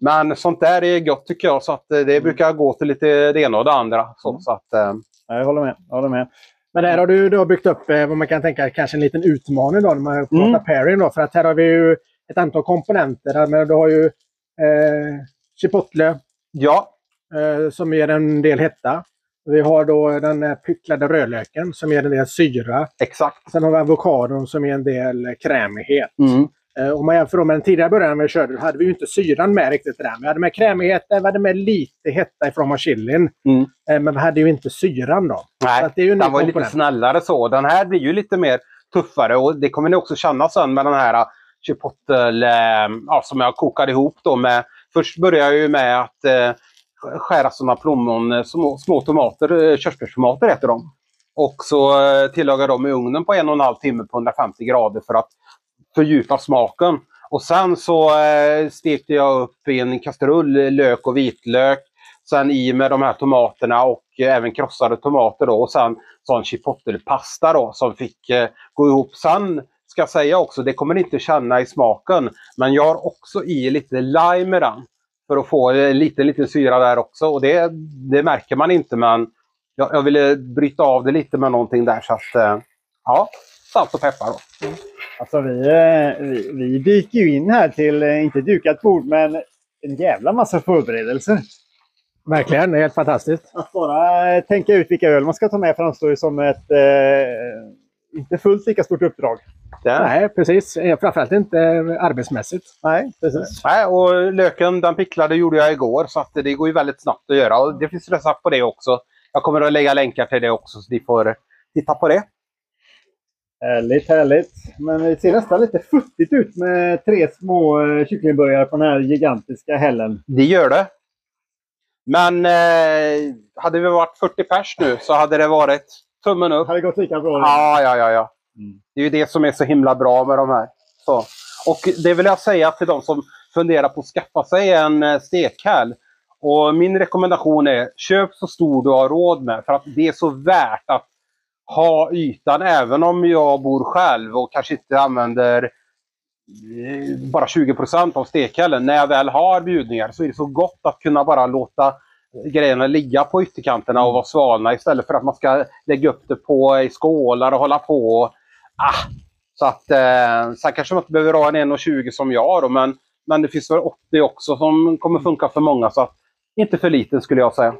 Men sånt där är gott tycker jag. Så att eh, det brukar gå till lite det ena och det andra. Så, Mm. så att, eh, Ja, Jag håller med. Jag håller med. Men där har du då byggt upp eh, vad man kan tänka kanske en liten utmaning då när man pratar Mm. pairing då. För att här har vi ju ett antal komponenter. Men du har ju chipotle ja, eh, som ger en del hetta. Vi har då den eh, picklade rödlöken som ger en del syra. exakt. Sen har vi avokadon som ger en del eh, krämighet. Mm. Eh, Om man jämför med den tidigare början vi körde, hade vi inte syran med riktigt där. Vi hade med krämigheten, vi hade med lite hetta i form av chilin. Mm. Eh, Men vi hade ju inte syran då. Så Nej, att det är ju den var lite snällare så. Den här blir ju lite mer tuffare och det kommer ni också känna sen med den här eh, chipotle eh, ja, som jag kokade ihop då med. Först började jag ju med att eh, skära sådana plommon, eh, små, små tomater, eh, körsbärstomater heter de. Och så eh, tillagar dem i ugnen på en och en halv timme på 150 grader för att fördjupa smaken. Och sen så eh, stekte jag upp i en kastrull lök och vitlök. Sen i med de här tomaterna och eh, även krossade tomater då. Och sen sån chipotle-pasta då som fick eh, gå ihop. Sen ska säga också, det kommer ni inte känna i smaken. Men jag har också i lite lime i den. För att få lite, lite syra där också. Och det, det märker man inte men jag, jag ville bryta av det lite med någonting där. Så att, eh, ja, salt och peppar då. Alltså vi, eh, vi, vi dyker ju in här till, eh, inte dukat bord, men en jävla massa förberedelser. Verkligen, det är helt fantastiskt. Att bara tänka ut vilka öl man ska ta med framstår ju som ett eh, inte fullt lika stort uppdrag. Det. Nej, precis. Eh, Framförallt inte eh, arbetsmässigt. Nej, precis. Nej, och löken den picklade gjorde jag igår så att det går ju väldigt snabbt att göra. Och det finns recept på det också. Jag kommer att lägga länkar till det också så ni får titta på det. Härligt, härligt. Men det ser nästan lite futtigt ut med tre små eh, kycklingburgare på den här gigantiska hällen. Det gör det. Men eh, hade vi varit 40 pers nu så hade det varit tummen upp. Hade gått lika bra. Ja, ja, ja, ja. Mm. Det är ju det som är så himla bra med de här. Så. Och det vill jag säga till de som funderar på att skaffa sig en eh, stekhäll. Och min rekommendation är köp så stor du har råd med. För att det är så värt att ha ytan även om jag bor själv och kanske inte använder eh, bara 20% av stekhällen. När jag väl har bjudningar så är det så gott att kunna bara låta grejerna ligga på ytterkanterna och vara svalna istället för att man ska lägga upp det på i skålar och hålla på. Ah, så att, eh, sen kanske man inte behöver ha en 1,20 som jag då, men, men det finns väl 80 också som kommer funka för många. Så att, inte för liten skulle jag säga.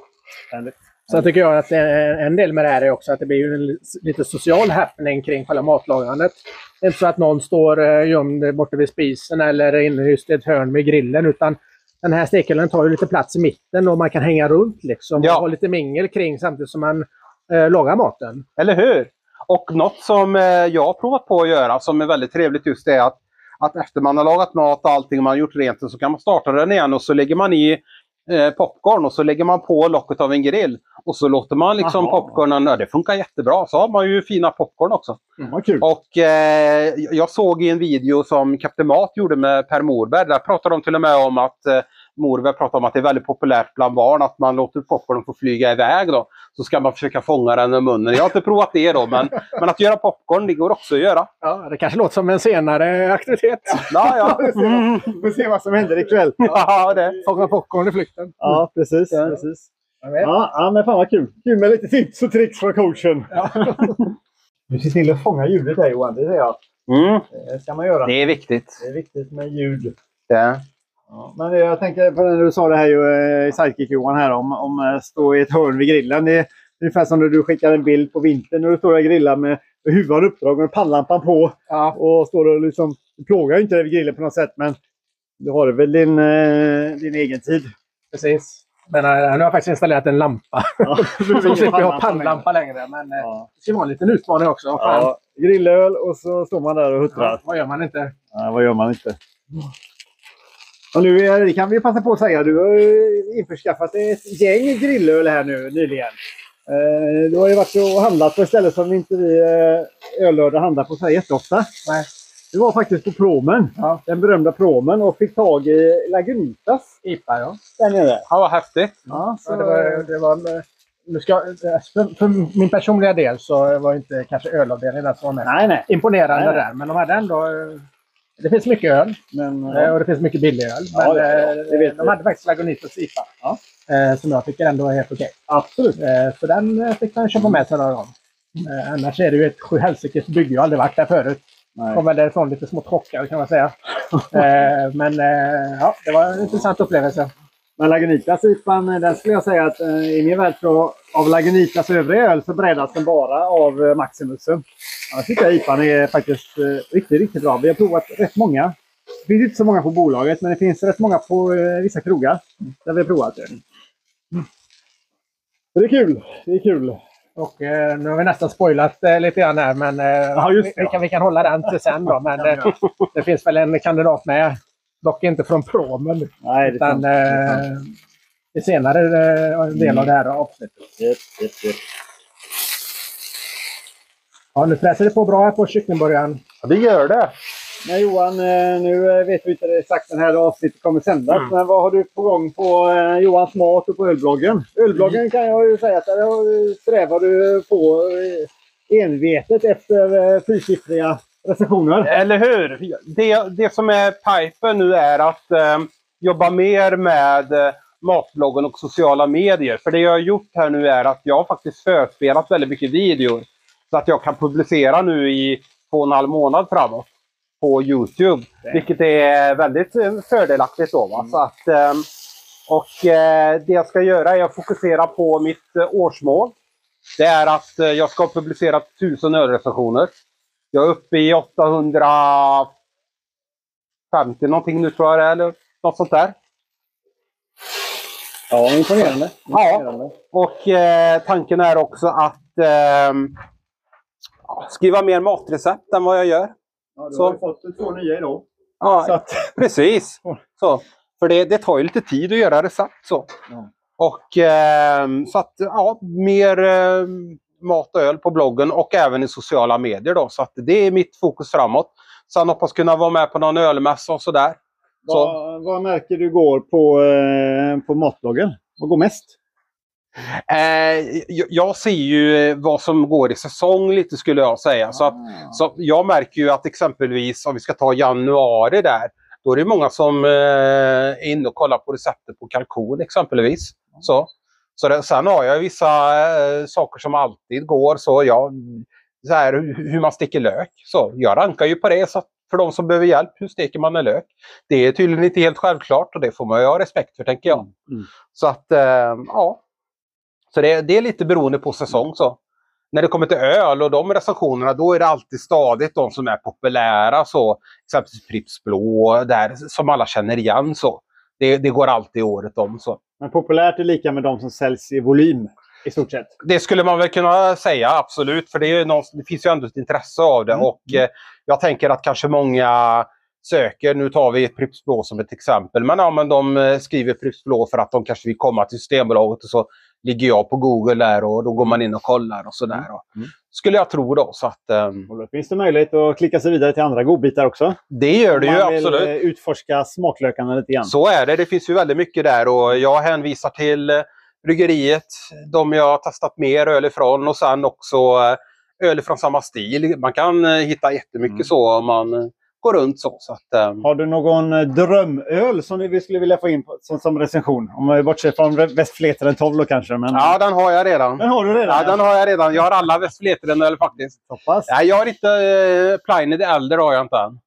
Sen tycker jag att eh, en del med det här är också att det blir ju en li- lite social happening kring själva matlagrandet. Det är inte så att någon står eh, gömd borta vid spisen eller inhyst i ett hörn med grillen utan den här stekhällen tar ju lite plats i mitten och man kan hänga runt liksom Ja. och ha lite mingel kring samtidigt som man eh, lagar maten. Eller hur? Och något som eh, jag har provat på att göra som är väldigt trevligt just är att, att efter man har lagat mat och allting och man har gjort rent så kan man starta den igen och så lägger man i eh, popcorn och så lägger man på locket av en grill. Och så låter man liksom Aha. popcornen, ja, det funkar jättebra. Så har man ju fina popcorn också. Mm, kul. Och eh, jag såg i en video som Kapten Mat gjorde med Per Morberg. Där pratade de till och med om att eh, Morberg pratade om att det är väldigt populärt bland barn att man låter popcornen få flyga iväg. Då. Så ska man försöka fånga den med munnen. Jag har inte provat det då, men, men att göra popcorn, det går också att göra. Ja, det kanske låter som en senare aktivitet. Ja, ja. Mm. Vi får se vad som händer ikväll. ja det. Fånga popcorn i flykten. Ja, precis. Ja. precis. Ja, ja, men fan vad kul. Kul med lite tips och tricks från coachen. Du ser till att fånga ljudet här Johan, det ser jag. Mm, Det ska man göra. det är viktigt. Det är viktigt med ljud. Det. Ja, men jag tänker på det du sa det här ju, eh, i Sidekick Johan här om, om att stå i ett hörn vid grillen. Det är ungefär som när du skickar en bild på vintern när du står och grillar med, huvudet uppdragen och pannlampan på. Ja, Och står och liksom, du plågar ju inte dig vid grillen på något sätt men du har väl din, eh, din egen tid. precis. Men nu har jag faktiskt installerat en lampa. Ja, Så slipper jag ha pannlampa längre. Men äh, Ja. det ska vara en liten utmaning också. Ja, grillöl och så står man där och huttrar. Ja, vad gör man inte? Ja, vad gör man inte? Och nu är, det kan vi passa på att säga. Du har införskaffat ett gäng grillöl här nu nyligen. Eh, du har ju varit och handlat på ett ställe som inte vi eh, handlar på så här jätteofta. Nej. Du var faktiskt på Promen, Ja. den berömda Promen, och fick tag i Lagunitas IPA, ja. där nere. Ja, vad häftigt. Ja, så, ja det var, det var, eh, nu ska, eh, för, för min personliga del så var inte kanske ölavdelningen den som var mest Nej, nej. imponerande Nej. där. Men de hade ändå... eh, Det finns mycket öl Men, eh, ja. och det finns mycket billig öl. Ja, Men det- eh, det vet de hade faktiskt Lagunitas IPA. Ja. eh, Som jag tycker ändå är helt okej. Absolut. Eh, Så den eh, fick man köpa med sig några gånger. Eh, Annars är det ju ett sjuhelsikes bygge. Jag har aldrig varit där förut. Nej. Kom väl därifrån lite smått chockad kan man säga. Eh, Men eh, ja, det var en intressant upplevelse. Men Lagunitas IPAn, den skulle jag säga att eh, i min värld så av Lagunitas övriga öl så breddas den bara av eh, Maximusen. Jag tycker jag IPAn är faktiskt eh, riktigt, riktigt bra. Vi har provat rätt många. Det finns inte så många på bolaget, men det finns rätt många på eh, vissa krogar där vi har provat det. Så det är kul. Det är kul. Och eh, nu har vi nästan spoilat eh, lite grann här, men eh, Ja, vi, vi, kan, vi kan hålla den till sen då. Men eh, det finns väl en kandidat med. Dock inte från promen, Nej, det utan eh, i senare eh, del av det här avsnittet. Japp, japp, japp. Ja, nu fräser det på bra här på kycklingburgaren. Ja, det gör det. Men Johan, eh, nu eh, vet vi inte exakt när det här avsnittet kommer sändas. Mm. Men vad har du på gång på eh, Johans mat och på ölbloggen? Ölbloggen kan jag ju säga att där strävar du på envetet efter eh, fyrsiffriga recensioner. Eller hur? Det, det som är pipen nu är att eh, jobba mer med eh, matbloggen och sociala medier. För det jag har gjort här nu är att jag har faktiskt förspelat väldigt mycket videor. Så att jag kan publicera nu i två och en halv månad framåt på Youtube. Vilket är väldigt eh, fördelaktigt då. Va? Så att, eh, och eh, det jag ska göra är att fokusera på mitt årsmål. Det är att jag ska ha publicerat 1000 ölrecensioner. Jag är uppe i 850 någonting nu tror jag det är, eller något sånt där. Ja, imponerande. Ja. Och eh, tanken är också att eh, skriva mer matrecept än vad jag gör. Ja, du Så. har ju fått två nya idag. Ja, Så att, precis. Så, för det, det tar ju lite tid att göra recept. Så. Ja. Och eh, så att, ja, mer eh, mat och öl på bloggen och även i sociala medier. Då, så att det är mitt fokus framåt. Sen hoppas kunna vara med på någon ölmässa och sådär. Så. vad, vad märker du går på, eh, på matbloggen? Vad går mest? Eh, jag, jag ser ju vad som går i säsong lite skulle jag säga. Så att, Ah. så jag märker ju att exempelvis om vi ska ta januari där. Då är det många som eh, är inne och kollar på receptet på kalkon exempelvis. Så, så det, sen har jag vissa eh, saker som alltid går. Så jag, så här, hur, man sticker lök. Så jag rankar ju på det. Så för de som behöver hjälp, hur steker man en lök? Det är tydligen inte helt självklart och det får man ju ha respekt för tänker jag. Mm. Så att, eh, ja. Så det, det är lite beroende på säsong. så. När det kommer till öl och de recensionerna, då är det alltid stadigt de som är populära. Så, exempelvis Pripps Blå, där, som alla känner igen. så. Det, det går alltid året om. så. Men populärt är lika med de som säljs i volym i stort sett. Det skulle man väl kunna säga, absolut. För det, är någon, det finns ju ändå ett intresse av det. Mm. Och eh, jag tänker att kanske många söker, nu tar vi Pripps Blå som ett exempel, men, ja, men de eh, skriver Pripps Blå för att de kanske vill komma till Systembolaget och så ligger jag på Google där och då går man in och kollar och sådär. Mm. Skulle jag tro då. Så att, ehm, Och då finns det möjlighet att klicka sig vidare till andra godbitar också. det gör det Om ju man vill absolut. eh, utforska smaklökarna lite grann. Så är det. Det finns ju väldigt mycket där och jag hänvisar till eh, bryggeriet, de jag har testat mer öl ifrån och sen också eh, öl från samma stil. Man kan hitta jättemycket Mm. så om man gå runt så. så att, eh, Har du någon eh, drömöl som vi skulle vilja få in på, som, som recension? Om vi bortser från Westfleteren 12 då kanske. Men... ja, den har jag redan. Den har du redan? Ja, den har jag redan. Jag har alla Westfleteren eller faktiskt. Hoppas. Nej, jag har inte eh, Pliny the Elder har jag inte än.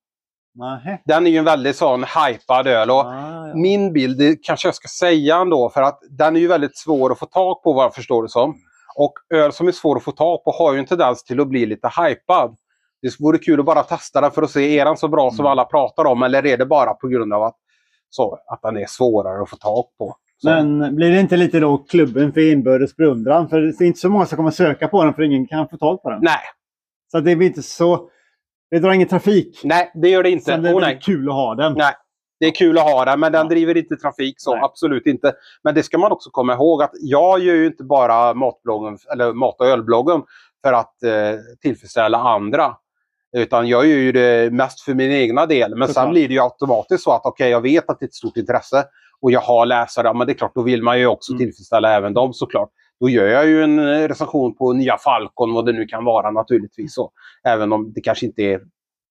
Den är ju en väldigt sån hypad öl. Och Ah, ja. Min bild, det kanske jag ska säga ändå, för att den är ju väldigt svår att få tag på vad jag förstår det som. Och öl som är svår att få tag på har ju en tendens till att bli lite hypad. Det vore kul att bara testa den för att se, är den så bra som Mm. alla pratar om eller är det bara på grund av att, så, att den är svårare att få tag på? Så. Men blir det inte lite då klubben för inbördes beundran? För det är inte så många som kommer söka på den för ingen kan få tag på den. Nej, Så det blir inte så... Det drar ingen trafik. nej, det gör det inte. Sen det är Åh, nej. kul att ha den. Nej. Det är kul att ha den, men den Ja. driver inte trafik så. Nej. Absolut inte. Men det ska man också komma ihåg att jag gör ju inte bara matbloggen, eller mat och ölbloggen för att eh, tillfredsställa andra. Utan jag gör ju det mest för min egna del. Men sen Såklart. blir det ju automatiskt så att okej, jag vet att det är ett stort intresse och jag har läsare. Men det är klart, då vill man ju också Mm. tillfredsställa även dem såklart. Då gör jag ju en eh, recension på nya Falcon, vad det nu kan vara naturligtvis. Så. Även om det kanske inte är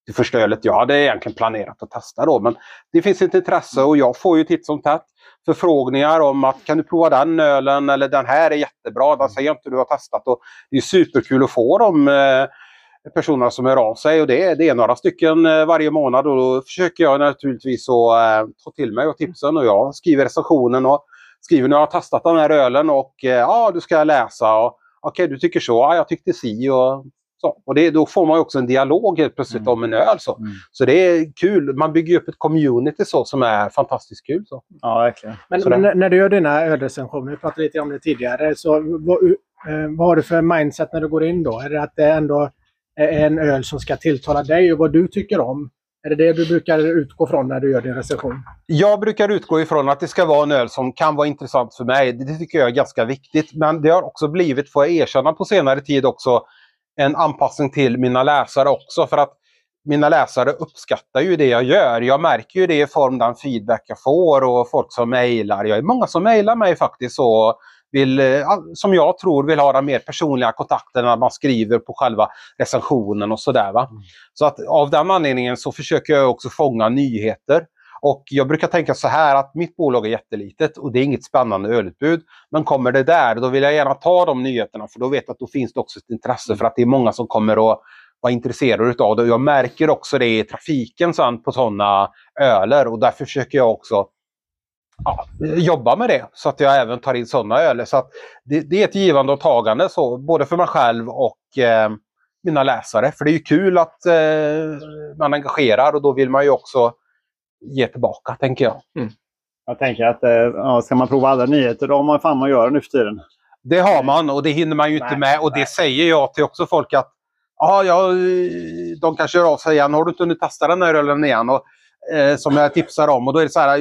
det första ölet jag hade egentligen planerat att testa då. Men det finns ett intresse och jag får ju titt som tätt förfrågningar om att kan du prova den ölen eller den här är jättebra. Den säger jag inte du har testat. Och det är superkul att få de eh, personerna som hör av sig och det, är- det är några stycken eh, varje månad och då försöker jag naturligtvis att eh, ta till mig och tipsen och jag skriver recensionen och skriver när jag har testat den här ölen och eh, ja, du ska läsa. och Okej, du tycker så. Ja, jag tyckte si och så. Och det, då får man också en dialog helt plötsligt Mm. om en öl. Så. Mm. så det är kul. Man bygger upp ett community så som är fantastiskt kul. Så. Ja, verkligen. Men, när du gör dina ölrecensioner, vi pratade lite om det tidigare, så vad, eh, vad har du för mindset när du går in då? Är det att det ändå Eh, en öl som ska tilltala dig och vad du tycker om? Är det det du brukar utgå från när du gör din recension? Jag brukar utgå ifrån att det ska vara en öl som kan vara intressant för mig. Det tycker jag är ganska viktigt. Men det har också blivit, får jag erkänna på senare tid också, en anpassning till mina läsare också. För att mina läsare uppskattar ju det jag gör. Jag märker ju det i form av den feedback jag får och folk som mejlar. Jag är många som mejlar mig faktiskt och vill, eh, som jag tror vill ha den mer personliga kontakten när man skriver på själva recensionen och sådär. Va? Så att av den anledningen så försöker jag också fånga nyheter. Och jag brukar tänka så här att mitt bolag är jättelitet och det är inget spännande ölutbud. Men kommer det där, då vill jag gärna ta de nyheterna för då vet jag att då finns det också ett intresse för att det är många som kommer att vara intresserade utav det. Och jag märker också det i trafiken sen på sådana öler och därför försöker jag också ja, jobba med det så att jag även tar in sådana öler. Så det, det är ett givande och tagande så, både för mig själv och eh, mina läsare. För det är ju kul att eh, man engagerar och då vill man ju också ge tillbaka, tänker jag. Jag tänker att eh, ja, ska man prova alla nyheter, då har man fan att göra nu för tiden. Det har man och det hinner man ju inte Nej, med. Och nej. det säger jag till också folk att ja, ja, de kanske hör av sig igen. Har du inte hunnit testa den här ölen igen? Och, eh, som jag tipsar om. Och då är det så här,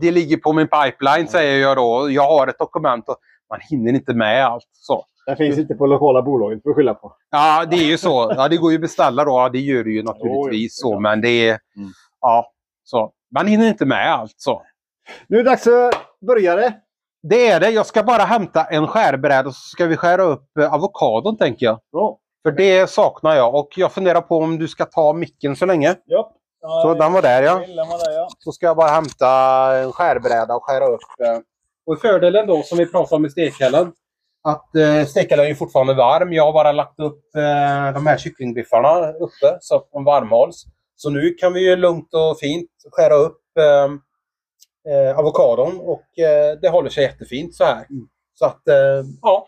det ligger på min pipeline säger jag då. Jag har ett dokument och man hinner inte med allt. Så. Det finns inte på lokala bolaget för att skylla på. Ja, det är ju så. Ja, det går ju att beställa då. Ja, det gör det ju naturligtvis. Så, men det är... Mm. Ja, så. Man hinner inte med allt. så. Nu är det dags att börja det. Det är det. Jag ska bara hämta en skärbräda och så ska vi skära upp eh, avokadon tänker jag. Bra. För det saknar jag och jag funderar på om du ska ta micken så länge. Ja. Så den var där ja. Var där, ja. Så ska jag bara hämta en skärbräda och skära upp. eh. Och fördelen då som vi pratade om med stekhällen. Att eh, stekhällen är ju fortfarande varm. Jag har bara lagt upp eh, de här kycklingbiffarna uppe så att de varmhålls. Så nu kan vi ju lugnt och fint skära upp eh, avokadon och eh, det håller sig jättefint så här. Så att, eh, ja.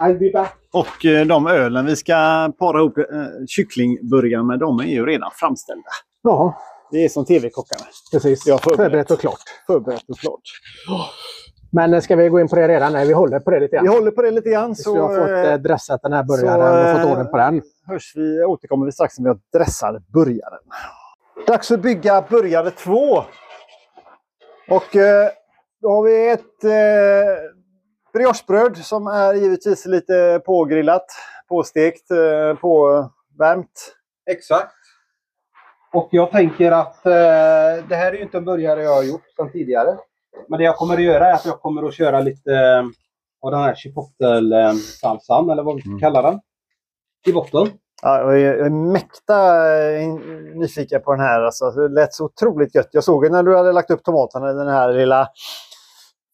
I'll be back. Och de ölen vi ska para ihop eh, kycklingburgaren med, de är ju redan framställda. Ja, Det är som TV-kockarna. precis. Jag förberett. Förberett och klart. Förberett och klart. Men eh, ska vi gå in på det redan? Nej, vi håller på det lite grann. Vi håller på det lite grann. Så vi har fått eh, eh, dressat den här burgaren och fått eh, ordning på den. hörs vi, återkommer vi strax när vi har dressat burgaren. Dags att bygga burgare 2. Och eh, då har vi ett eh, briochebröd som är givetvis lite pågrillat, påstekt, eh, påvärmt. Exakt. Och jag tänker att eh, det här är ju inte en burgare jag har gjort sedan tidigare. Men det jag kommer att göra är att jag kommer att köra lite eh, av den här chipotle-salsan, eller vad vi ska Mm. kalla den, i botten. Ja, jag är mäkta eh, nyfiken på den här. Alltså, det lät så otroligt gött. Jag såg när du hade lagt upp tomaterna i den här lilla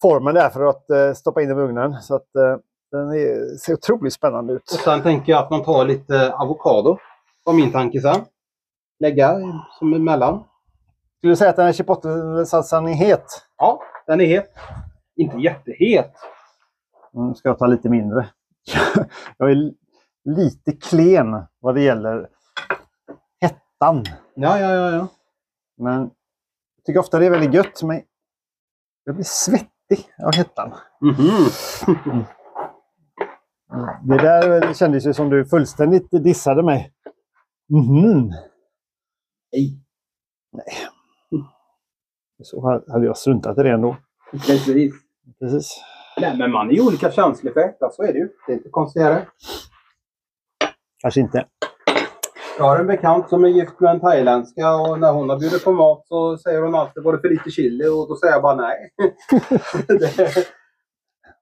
formen där för att eh, stoppa in i ugnen. Så att, den är, ser otroligt spännande ut. Och sen tänker jag att man tar lite avokado. Var min tanke sen. Lägga som emellan. Skulle du säga att den här chipotle-salsan är het? Ja, den är het. Inte jättehet. Nu ska jag ta lite mindre. jag är lite klen vad det gäller hettan. Ja, ja, ja. ja. Men jag tycker ofta det är väldigt gött. Men jag blir svettig av hettan. Mhm. Det där kändes ju som du fullständigt dissade mig. Mhm. Nej. Så hade jag struntat i det ändå. Precis. Precis. Nej, men man är ju olika känslig för äkta, så är det ju. Det är inte konstigare. Kanske inte. Jag har en bekant som är gift med en thailändska och när hon har bjudit på mat så säger hon alltid var det för lite chili och då säger jag bara nej. det,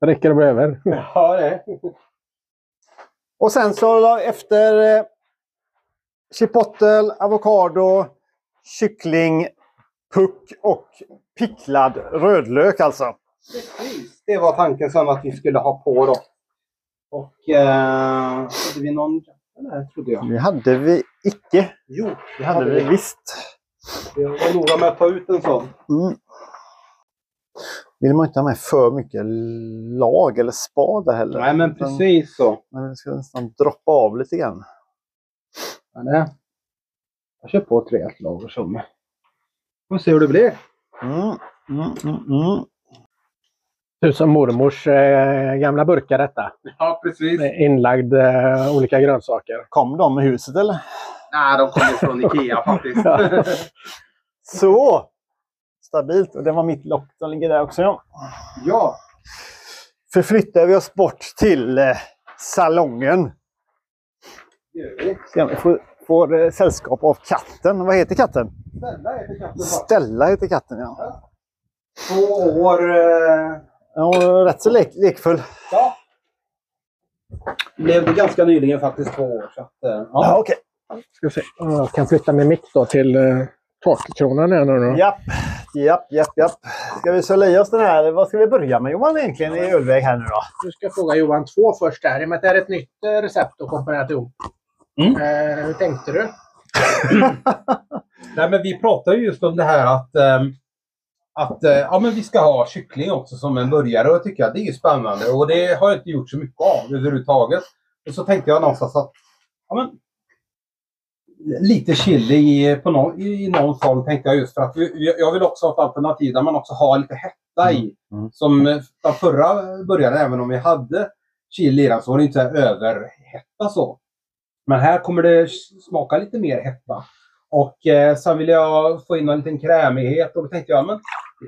Räcker det bli över? ja, det. Och sen så efter eh, chipotle, avokado, kyckling, puck och picklad rödlök alltså. Precis. Det var tanken sen att vi skulle ha på då. Och eh, hade vi någon där trodde jag. Det hade vi icke. Jo, Det hade vi visst. Jag var noga med att ta ut en sån. Mm. Vill man inte ha med för mycket lag eller spad där heller. Nej, men precis så. Men det ska nästan droppa av lite grann. Ja, det. Jag kör på tre lager som. Får se hur det blir. Mm. Mm, mm, mm. Ut som mormors eh, gamla burkar detta. Ja, precis. Med inlagd eh, olika grönsaker. Kom de med huset eller? Nej, de kommer från Ikea faktiskt. Så! Stabilt. Och det var mitt lock som ligger där också. Ja. ja. Förflyttar vi oss bort till eh, salongen. Vi får, får eh, sällskap av katten. Vad heter katten? Stella heter katten. Stella heter katten ja. Två år. Eh, Ja, rätt så lek, lekfull. ja. Blev det ganska nyligen faktiskt två år. Så att, eh, Ja, ja. okej. Ska vi se. Jag kan flytta min mick då till eh, takkronan här nu då. Japp, japp, japp, japp. Ska vi söla i oss den här? Vad ska vi börja med Johan egentligen i ölväg här nu då? Du ska fråga Johan två först där. I och med att det är ett nytt eh, recept att komponera ihop. Mm. Eh, hur tänkte du? Nej, men vi pratar ju just om det här att, ehm, att eh, ja, men vi ska ha kyckling också som en burgare. Och jag tycker att det är spännande. Och det har jag inte gjort så mycket av överhuvudtaget. Och så tänkte jag någonstans att ja, men, lite chili i, på någon, i, i någon form tänkte jag just för att vi- jag vill också ha ett alternativ där man också har lite hetta i. Mm, mm. Som eh, den förra burgaren, även om vi hade chili i den så var det inte så här överhetta så. Men här kommer det smaka lite mer hetta. Och eh, sen vill jag få in en liten krämighet och då tänkte jag men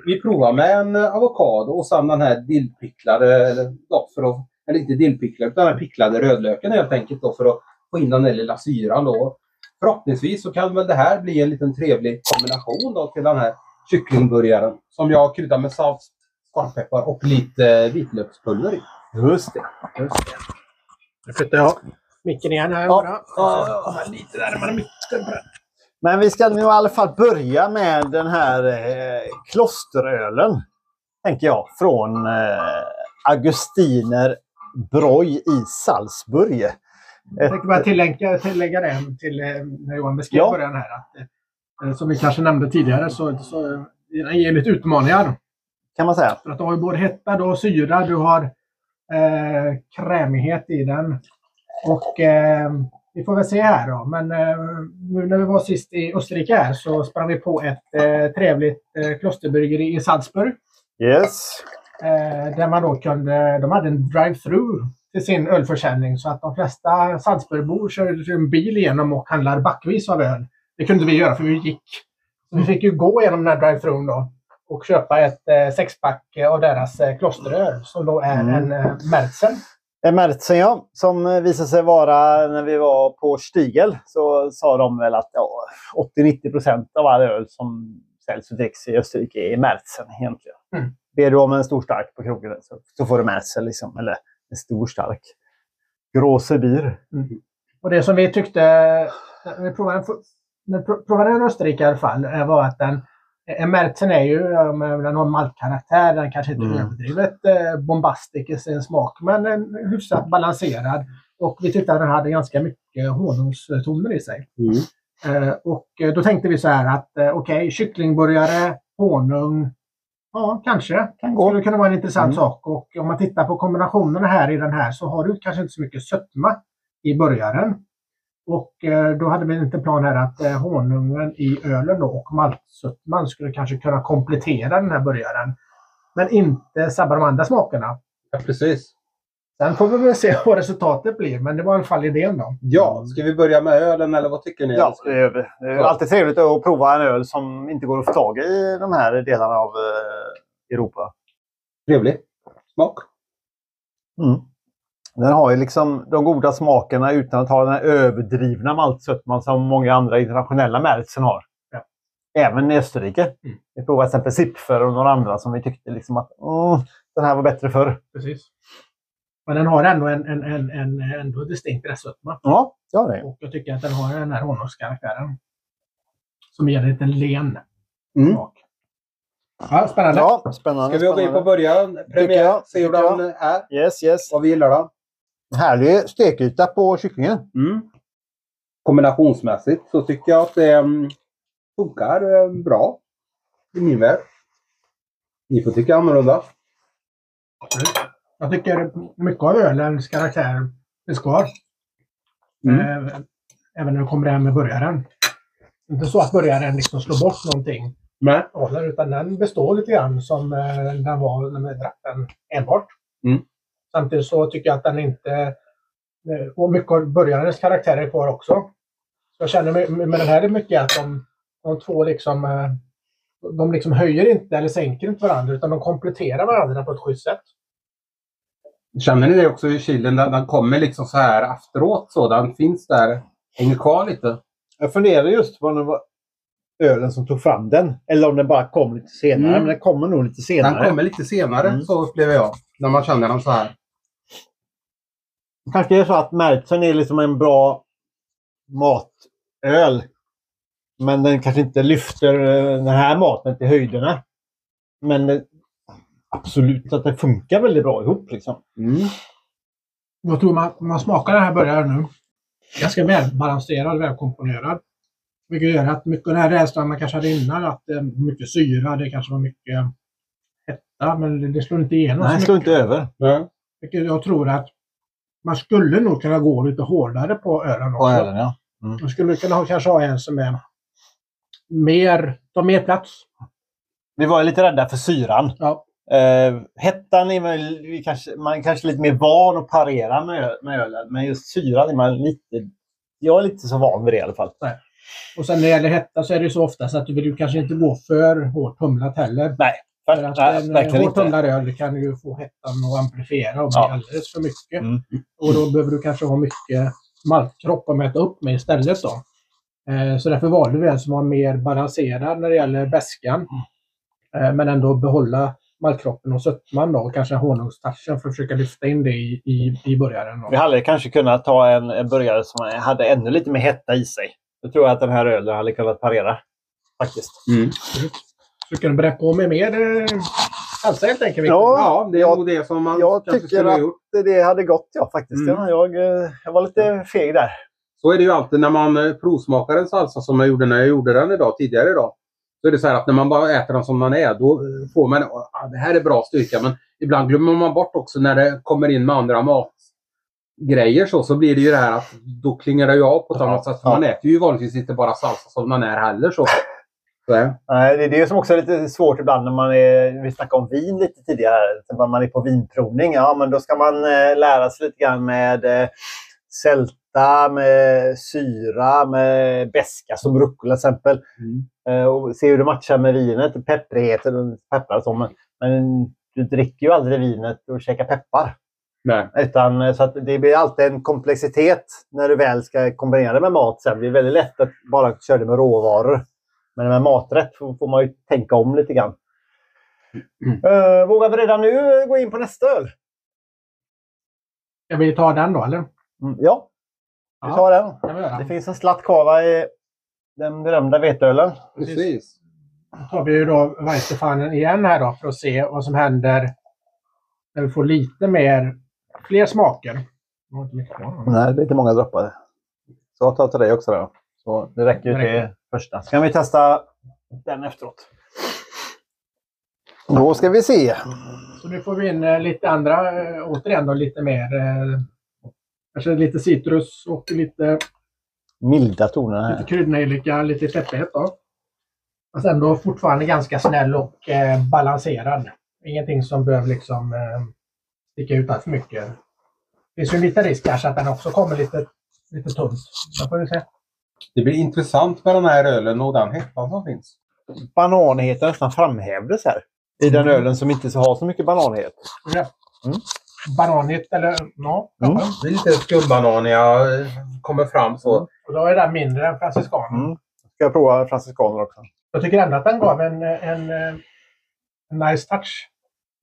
vi provar med en avokado och sen den här dillpicklade, eller, då, för att, eller inte dillpicklade, utan den picklade rödlöken helt enkelt då för att få in den där lilla syran då. Förhoppningsvis så kan väl det här bli en liten trevlig kombination då till den här kycklingburgaren som jag kryddar med salt, svartpeppar och lite vitlökspulver i. Just det. Just det. Nu flyttar jag micken igen här. Ja. bara. Ja. Lite närmare micken. Men vi ska nu i alla fall börja med den här eh, klosterölen. Tänker jag. Från eh, Augustiner Broj i Salzburg. Jag tänkte bara tillägga, tillägga det till eh, när Johan beskrev Ja. början här. Att, eh, som vi kanske nämnde tidigare så, så den ger lite utmaningar. Kan man säga. För att du har ju både hetta, du har syra, du har eh, krämighet i den. Och eh, vi får väl se här då. Men eh, nu när vi var sist i Österrike här så sprang vi på ett eh, trevligt eh, klosterbryggeri i Salzburg. Yes. Eh, där man då kunde, de hade en drive-through till sin ölförsäljning så att de flesta Salzburgbor körde en bil igenom och handlar backvis av öl. Det kunde vi göra för vi gick. Så vi fick ju gå igenom den här drive-through då och köpa ett eh, sexpack av deras eh, klosteröl som då är Mm. en eh, Märzen. En Märzen ja, som eh, visade sig vara när vi var på Stiegel så sa de väl att ja, 80-90 procent av all öl som säljs och dricks i Österrike är Märzen egentligen. Mm. Ber du om en stor stark på krogen så, så får du Märzen liksom. Eller en stor stark. Große Bier. Och det som vi tyckte, när vi provade, när vi provade den i Österrike i alla fall, eh, var att den en Mertzen är ju, har maltkaraktär, den kanske inte är Mm. överdrivet eh, bombastisk i sin smak, men en hyfsat balanserad. Och vi tyckte att den hade ganska mycket honungstoner i sig. Mm. Eh, och eh, då tänkte vi så här att okej, kycklingburgare, honung, ja kanske. Kan gå. Skulle kunna vara en intressant Mm. sak. Och om man tittar på kombinationerna här i den här så har du kanske inte så mycket sötma i burgaren. Och eh, då hade vi en plan här att eh, honungen i ölen då och maltsötman skulle kanske kunna komplettera den här burgaren. Men inte sabba de andra smakerna. Ja, precis. Sen får vi väl se vad resultatet blir, men det var i alla fall idén då. Ja, ska vi börja med ölen eller vad tycker ni? Ja, det gör vi. Det är alltid trevligt att prova en öl som inte går att få tag i i de här delarna av eh, Europa. Trevlig smak. Mm. Den har ju liksom de goda smakerna utan att ha den här överdrivna maltsötman som många andra internationella märken har. Ja. Även i Österrike. Mm. Vi provade till exempel Zipfer och några andra som vi tyckte liksom att mm, den här var bättre förr. Precis. Men den har ändå en, en, en, en ändå distinkt restsötma. Ja, det. Och jag tycker att den har den här honungskaraktären. Som ger en liten len Mm. smak. Ja, spännande. Ja, spännande. Ska vi gå in på början? Premiär, se hur den är. Yes, yes. Vad vi gillar den. Härlig stekyta på kycklingen. Mm. Kombinationsmässigt så tycker jag att det mm, funkar eh, bra. I min värld. Ni får tycka annorlunda. Jag tycker mycket av ölens karaktär finns kvar. Mm. Eh, även när det kommer hem med burgaren. Inte så att burgaren liksom slår bort någonting. Nej. Utan den består lite grann som eh, den var när vi drack den enbart. Mm. Samtidigt så tycker jag att den inte... eh, Och mycket av burgarens karaktär är kvar också. Så jag känner med, med den här är mycket att de, de två liksom... eh, De liksom höjer inte eller sänker inte varandra utan de kompletterar varandra på ett schysst sätt. Känner ni det också i kylen? Den, den kommer liksom så här efteråt. Så den finns där. Hänger kvar lite. Jag funderar just på om det var ölen som tog fram den. Eller om den bara kom lite senare. Mm. Men den kommer nog lite senare. Den kommer lite senare. Mm. Så upplever jag. När man känner den så här. Kanske är det så att Märzen är liksom en bra matöl. Men den kanske inte lyfter eh, den här maten till höjderna. Men det, absolut att det funkar väldigt bra ihop. Liksom. Mm. Jag tror man, man smakar den här burgaren nu. Ganska välbalanserad, välkomponerad. Vilket gör att mycket av den här rädslan man kanske hade innan, att det är mycket syra, det kanske var mycket hetta, men det, det slår inte igenom Nej, så slår inte över. Ja. Vilket jag tror att man skulle nog kunna gå lite hårdare på ölen också. På ölen, ja. Man skulle kunna ha, kanske ha en som är mer, tar mer plats. Vi var lite rädda för syran. Ja. Uh, hettan är vi kanske, man kanske lite mer van att parera med, med ölen. Men just syran är man lite... Jag är lite så van vid det i alla fall. Och sen när det gäller hetta så är det så ofta så att du vill ju kanske inte gå för hårt humlat heller. För att Nej, en hårt inte. öl kan ju få hettan att amplifiera och bli Ja. alldeles för mycket. Mm. Och då behöver du kanske ha mycket maltkropp att mäta upp med istället. Då. Eh, så därför valde vi en som var mer balanserad när det gäller bäskan. Eh, men ändå behålla maltkroppen och sötman då, och kanske honungstouchen för att försöka lyfta in det i, i, i burgaren. Vi hade kanske kunnat ta en, en burgare som hade ännu lite mer hetta i sig. Då tror jag att den här ölen hade kunnat parera. Faktiskt. Mm. Så du kan berätta på med mer eh, salsa helt enkelt. Ja, Ja, det är jag- nog det som man jag tycker att- gjort. Det hade gått ja faktiskt. Mm. Ja, jag, eh, jag var lite feg där. Så är det ju alltid när man eh, provsmakar en salsa som jag gjorde när jag gjorde den idag, tidigare idag. Så är det så här att när man bara äter den som den är, då eh, får man ah, det här är bra styrka. Men ibland glömmer man bort också när det kommer in med andra matgrejer så, så blir det ju det här att då klingar det ju av på ett annat sätt. För man äter ju vanligtvis inte bara salsa som den är heller. Så. Så, är det. Nej, det är det som också är lite svårt ibland när man är, vi snackade om vin lite tidigare. När man är på vinprovning, ja men då ska man eh, lära sig lite grann med eh, sälta, med syra, med beska som rucola till exempel. Eh, och se hur det matchar med vinet, pepprigheten och peppar och så. Men, men du dricker ju aldrig vinet och käkar peppar. Nej. Utan, så det blir alltid en komplexitet när du väl ska kombinera det med mat. Sen blir det väldigt lätt att bara köra det med råvaror. Men med maträtt får, man ju tänka om lite grann. Uh, vågar vi redan nu gå in på nästa öl? Ska vi ta den då eller? Mm, ja. Vi tar den. Det finns en slatt kvar va, i den berömda veteölen. Precis. Då tar vi ju då Weizenfanen igen här då för att se vad som händer när vi får lite mer, fler smaker. Det inte mycket kvar. Nej, det blir inte många droppar. Så jag tar till dig också då. Så det räcker ju till första. Så kan vi testa den efteråt. Då ska vi se. Så nu får vi in eh, lite andra, eh, återigen då lite mer, eh, kanske lite citrus och lite, Milda toner lite här. kryddnejlika, lite peppighet då. Fast ändå fortfarande ganska snäll och eh, balanserad. Ingenting som behöver liksom eh, sticka ut allt för mycket. Det finns ju en liten risk kanske att den också kommer lite, lite tunt. Det får vi se. Det blir intressant med den här ölen och den hettan som finns. Bananheten nästan framhävdes här. I den ölen som inte så har så mycket bananhet. Ja. Mm. Bananigt eller ja, Mm. Det är lite skumbananiga eh, kommer fram så. Och då är den mindre än franciskanen. Mm. Ska jag prova franciskaner också? Jag tycker ändå att den gav en, en, en nice touch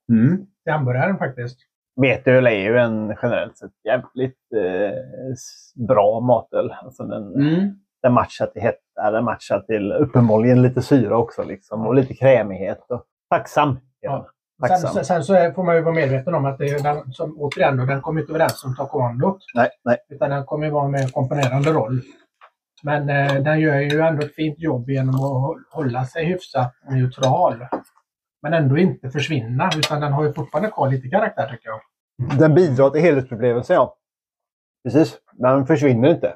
Mm. till hamburgaren faktiskt. Veteöl är ju en generellt sett jävligt eh, bra matöl. Alltså den, Mm. Den matchar till hetta, den matchar till uppenbarligen lite syra också. Liksom, och lite krämighet. Och, tacksam. Ja. Sen, sen, sen så får man ju vara medveten om att det är den som, återigen, då, den kommer inte vara den som tar kommandot. Nej, nej. Utan den kommer ju vara med en komponerande roll. Men eh, den gör ju ändå ett fint jobb genom att hå- hålla sig hyfsat neutral. Men ändå inte försvinna, utan den har ju fortfarande kvar lite karaktär tycker jag. Den bidrar till helhetsupplevelsen, ja. Precis. Den försvinner inte.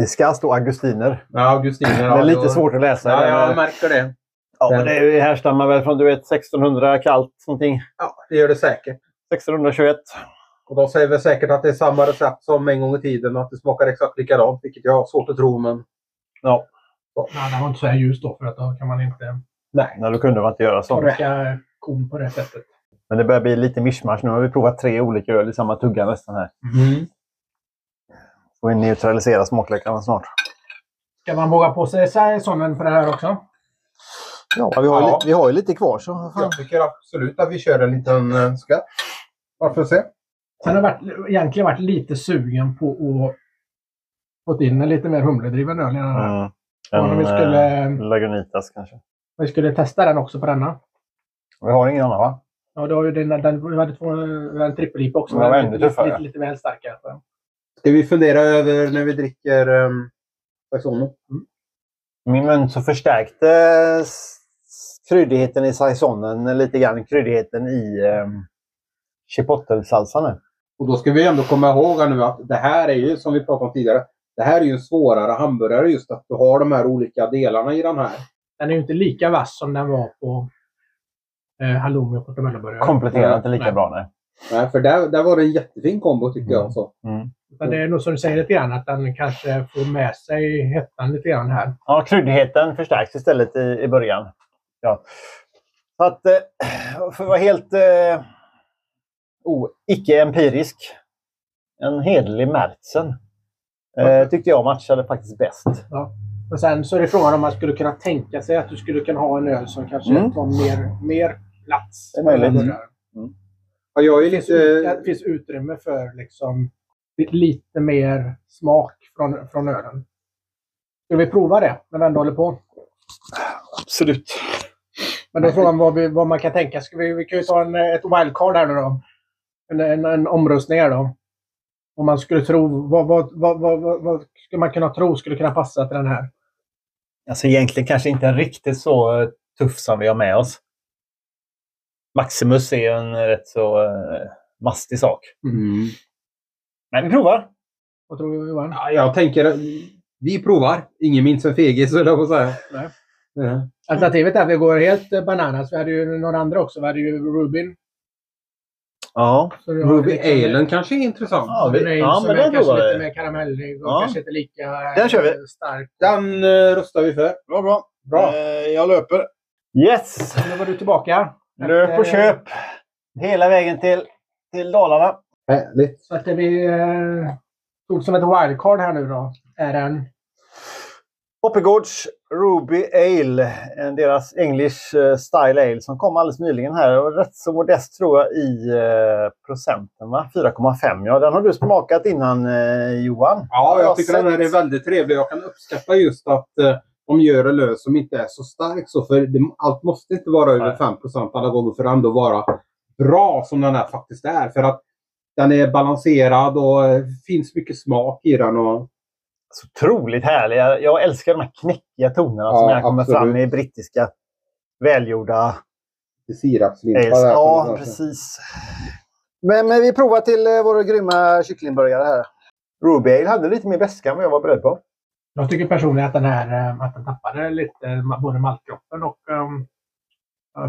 Det ska stå augustiner. Ja, Augustiner. det ja, är lite då- svårt att läsa. Ja, jag märker det. ja, men det härstammar väl från du vet, 1600 kallt någonting. Ja, det gör det säkert. 1621. Och de säger väl säkert att det är samma recept som en gång i tiden och att det smakar exakt likadant, vilket jag har svårt att tro. Men Ja, Nej, den var inte så här ljus då för att då kan man inte nej. nej, då kunde man inte göra så. torka kon på det sättet. Men det börjar bli lite mischmasch. Nu har vi provat tre olika öl i samma tugga nästan här. Mm. Får vi neutralisera smaklökarna snart. Ska man våga på sig sådana för det här också? Ja, vi har, Ja. li- vi har ju lite kvar så. Jag tycker absolut att vi kör en liten uh, skatt. Varför se? Sen har jag varit, egentligen varit lite sugen på att få in en lite mer humledriven öl i den här. Mm. Ja, men vi En skulle- eh, Lagunitas kanske. Vi skulle testa den också på denna. Vi har ingen annan va? Ja, då har ju den, den, vi hade två, en trippelip också. Den var ännu lite, tuffare. lite, lite väl stark kanske. Ska vi fundera över när vi dricker um, Saison? Min mun så förstärkte kryddigheten i saisonen lite grann kryddigheten i eh, chipotle-salsan nu. Och då ska vi ändå komma ihåg nu att det här är ju, som vi pratade om tidigare, det här är ju en svårare hamburgare just att du har de här olika delarna i den här. Den är ju inte lika vass som den var på eh, halloumi och portomelloburgare. Kompletterar inte lika Nej. bra. Nej. Nej, för där, där var det en jättefin kombo tycker jag. Så. Mm. Utan det är nog som du säger lite grann att den kanske får med sig hettan lite grann här. Ja, kryddigheten förstärks istället i, i början. Ja. Så att, eh, för att vara helt eh, oh, icke-empirisk, en hederlig Märtsen eh, tyckte jag matchade faktiskt bäst. Och sen så är det frågan om man skulle kunna tänka sig att du skulle kunna ha en öl som kanske Mm. tar mer, mer plats. Det är möjligt. burgare. Ja, jag är Det finns, lite... det finns utrymme för liksom lite mer smak från, från ölen. Ska vi prova det när vi ändå håller på? Absolut. Men då är frågan vad, vi, vad man kan tänka. Ska vi, vi kan ju ta en, ett wildcard här nu då. En, en, en omröstning här då. Om man skulle tro, vad, vad, vad, vad, vad, vad skulle man kunna tro skulle kunna passa till den här? Alltså egentligen kanske inte riktigt så eh, tuff som vi har med oss. Maximus är ju en rätt så eh, mastig sak. Mm. Men vi provar. Vad tror du Johan? Ja, jag tänker, vi provar. Ingen minns en fegis, höll jag på att säga. Nej. Ja. Alternativet är att vi går helt eh, bananas. Vi hade ju några andra också. Vi hade ju Rubin. Ja. Ruby liksom- Alen kanske är intressant. Ja, vi- Rain ja, men är den kanske provar lite mer karamellig och Ja. kanske inte lika eh, Den kör vi. stark. Den uh, röstar vi för. Bra, bra. Bra. Eh, jag löper. Yes! Nu var du tillbaka. Löp och köp. Hela vägen till, till Dalarna. Härligt. Så att det vi eh, tog som ett wildcard här nu då är en Hoppegårds Ruby Ale, en deras English eh, Style Ale som kom alldeles nyligen här. Och rätt så modest tror jag i eh, procenten, va? 4,5. Ja, den har du smakat innan eh, Johan. Ja, jag har tycker sett- den här är väldigt trevlig. Jag kan uppskatta just att eh, de gör en öl som inte är så stark. Så, för det, allt måste inte vara över Nej. 5 alla gånger för att ändå vara bra som den här faktiskt är. För att den är balanserad och eh, finns mycket smak i den. Och, Så otroligt härlig. Jag, älskar de här knäckiga tonerna Ja, som här kommer absolut. fram i brittiska välgjorda där. Ja, precis. Men, men vi provar till eh, våra grymma kycklingburgare här. Ruby Ale hade lite mer beska än vad jag var beredd på. Jag tycker personligen att den här eh, att den tappade lite både maltkroppen och um,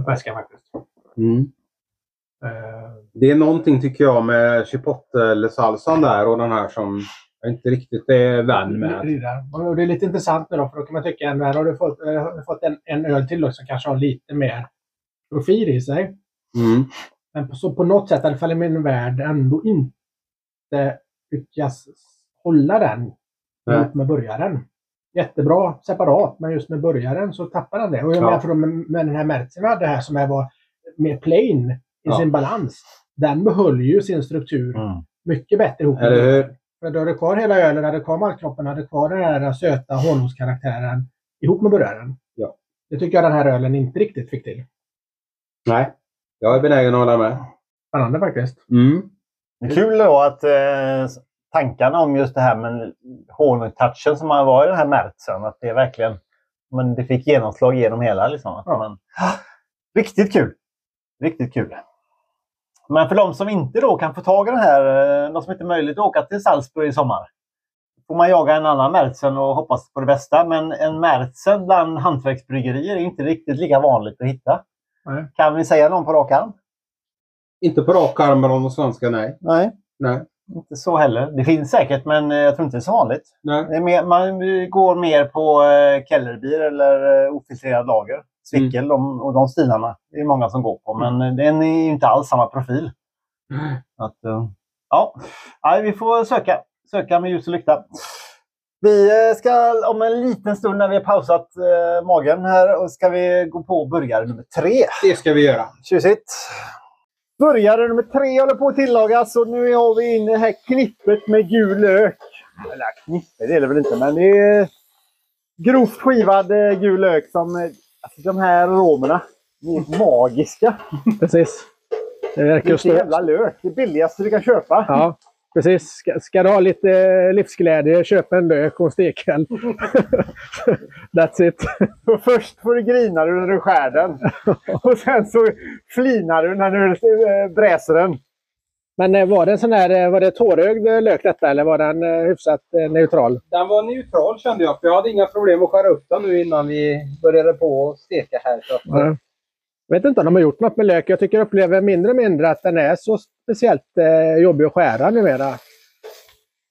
väskan faktiskt. Mm. Eh, Det är någonting tycker jag med chipotle-salsan där och den här som jag inte riktigt är vän med. det där. Och det är lite intressant nu då, för då kan man tycka att har du fått, du fått en, en öl till då, som kanske har lite mer profil i sig. Mm. Men på, så på något sätt, i alla fall i min värld, ändå inte lyckas hålla den ihop med burgaren. Jättebra separat, men just med burgaren så tappar den det. Och jag Ja. menar, med, med den här märksen vi hade här som är var mer plain Ja. sin balans. Den behöll ju sin struktur mycket bättre ihop Eller hur? För du hade kvar hela ölen, hade kvar maltkroppen, hade kvar den här söta honungskaraktären ihop med burgaren. Ja. Det tycker jag den här ölen inte riktigt fick till. Nej. Jag är benägen att hålla med. Spännande faktiskt. Mm. Det är kul då att eh, tankarna om just det här med honungtouchen som har varit i den här märtsen, att det verkligen men det fick genomslag genom hela. Liksom. Att Ja. man, riktigt kul! Riktigt kul. Men för de som inte då kan få tag i den här, eh, de som inte har möjlighet att åka till Salzburg i sommar, får man jaga en annan Märzen och hoppas på det bästa. Men en Märzen bland hantverksbryggerier är inte riktigt lika vanligt att hitta. Nej. Kan vi säga någon på rak arm? Inte på rak arm med de svenska, nej. Nej, Nej. inte så heller. Det finns säkert, men eh, jag tror inte det är så vanligt. nej. Det är mer, man går mer på eh, Kellerbier eller eh, ofiltrerad lager. Svickel de, och de stilarna. Det är många som går på, men eh, den är ju inte alls samma profil. Att, eh, ja, Nej, vi får söka. Söka med ljus och lykta. Vi eh, ska om en liten stund när vi har pausat eh, magen här och ska vi gå på burgare nummer tre. Det ska vi göra. Tjusigt! Burgare nummer tre håller på att tillagas och nu har vi inne det här knippet med gul lök. Eller knippe det är det väl inte, men det är grovt skivad gul lök som... Alltså de här aromerna, de är magiska. Precis. Det verkar stå... jävla lök! Det billigaste du kan köpa. Ja, precis. Ska, ska du ha lite eh, livsglädje, köp en lök och en stekel. That's it. Och först får du grina du när du skär den. Och sen så flinar du när du eh, bräser den. Men eh, var det en sån här, eh, var det tårögd eh, lök detta eller var den hyfsat neutral? Den var neutral kände jag, för jag hade inga problem att skära upp den nu innan vi började på att steka här. Så att, Ja. Jag vet inte om de har gjort något med lök. Jag tycker jag upplever mindre och mindre att den är så speciellt eh, jobbig att skära numera.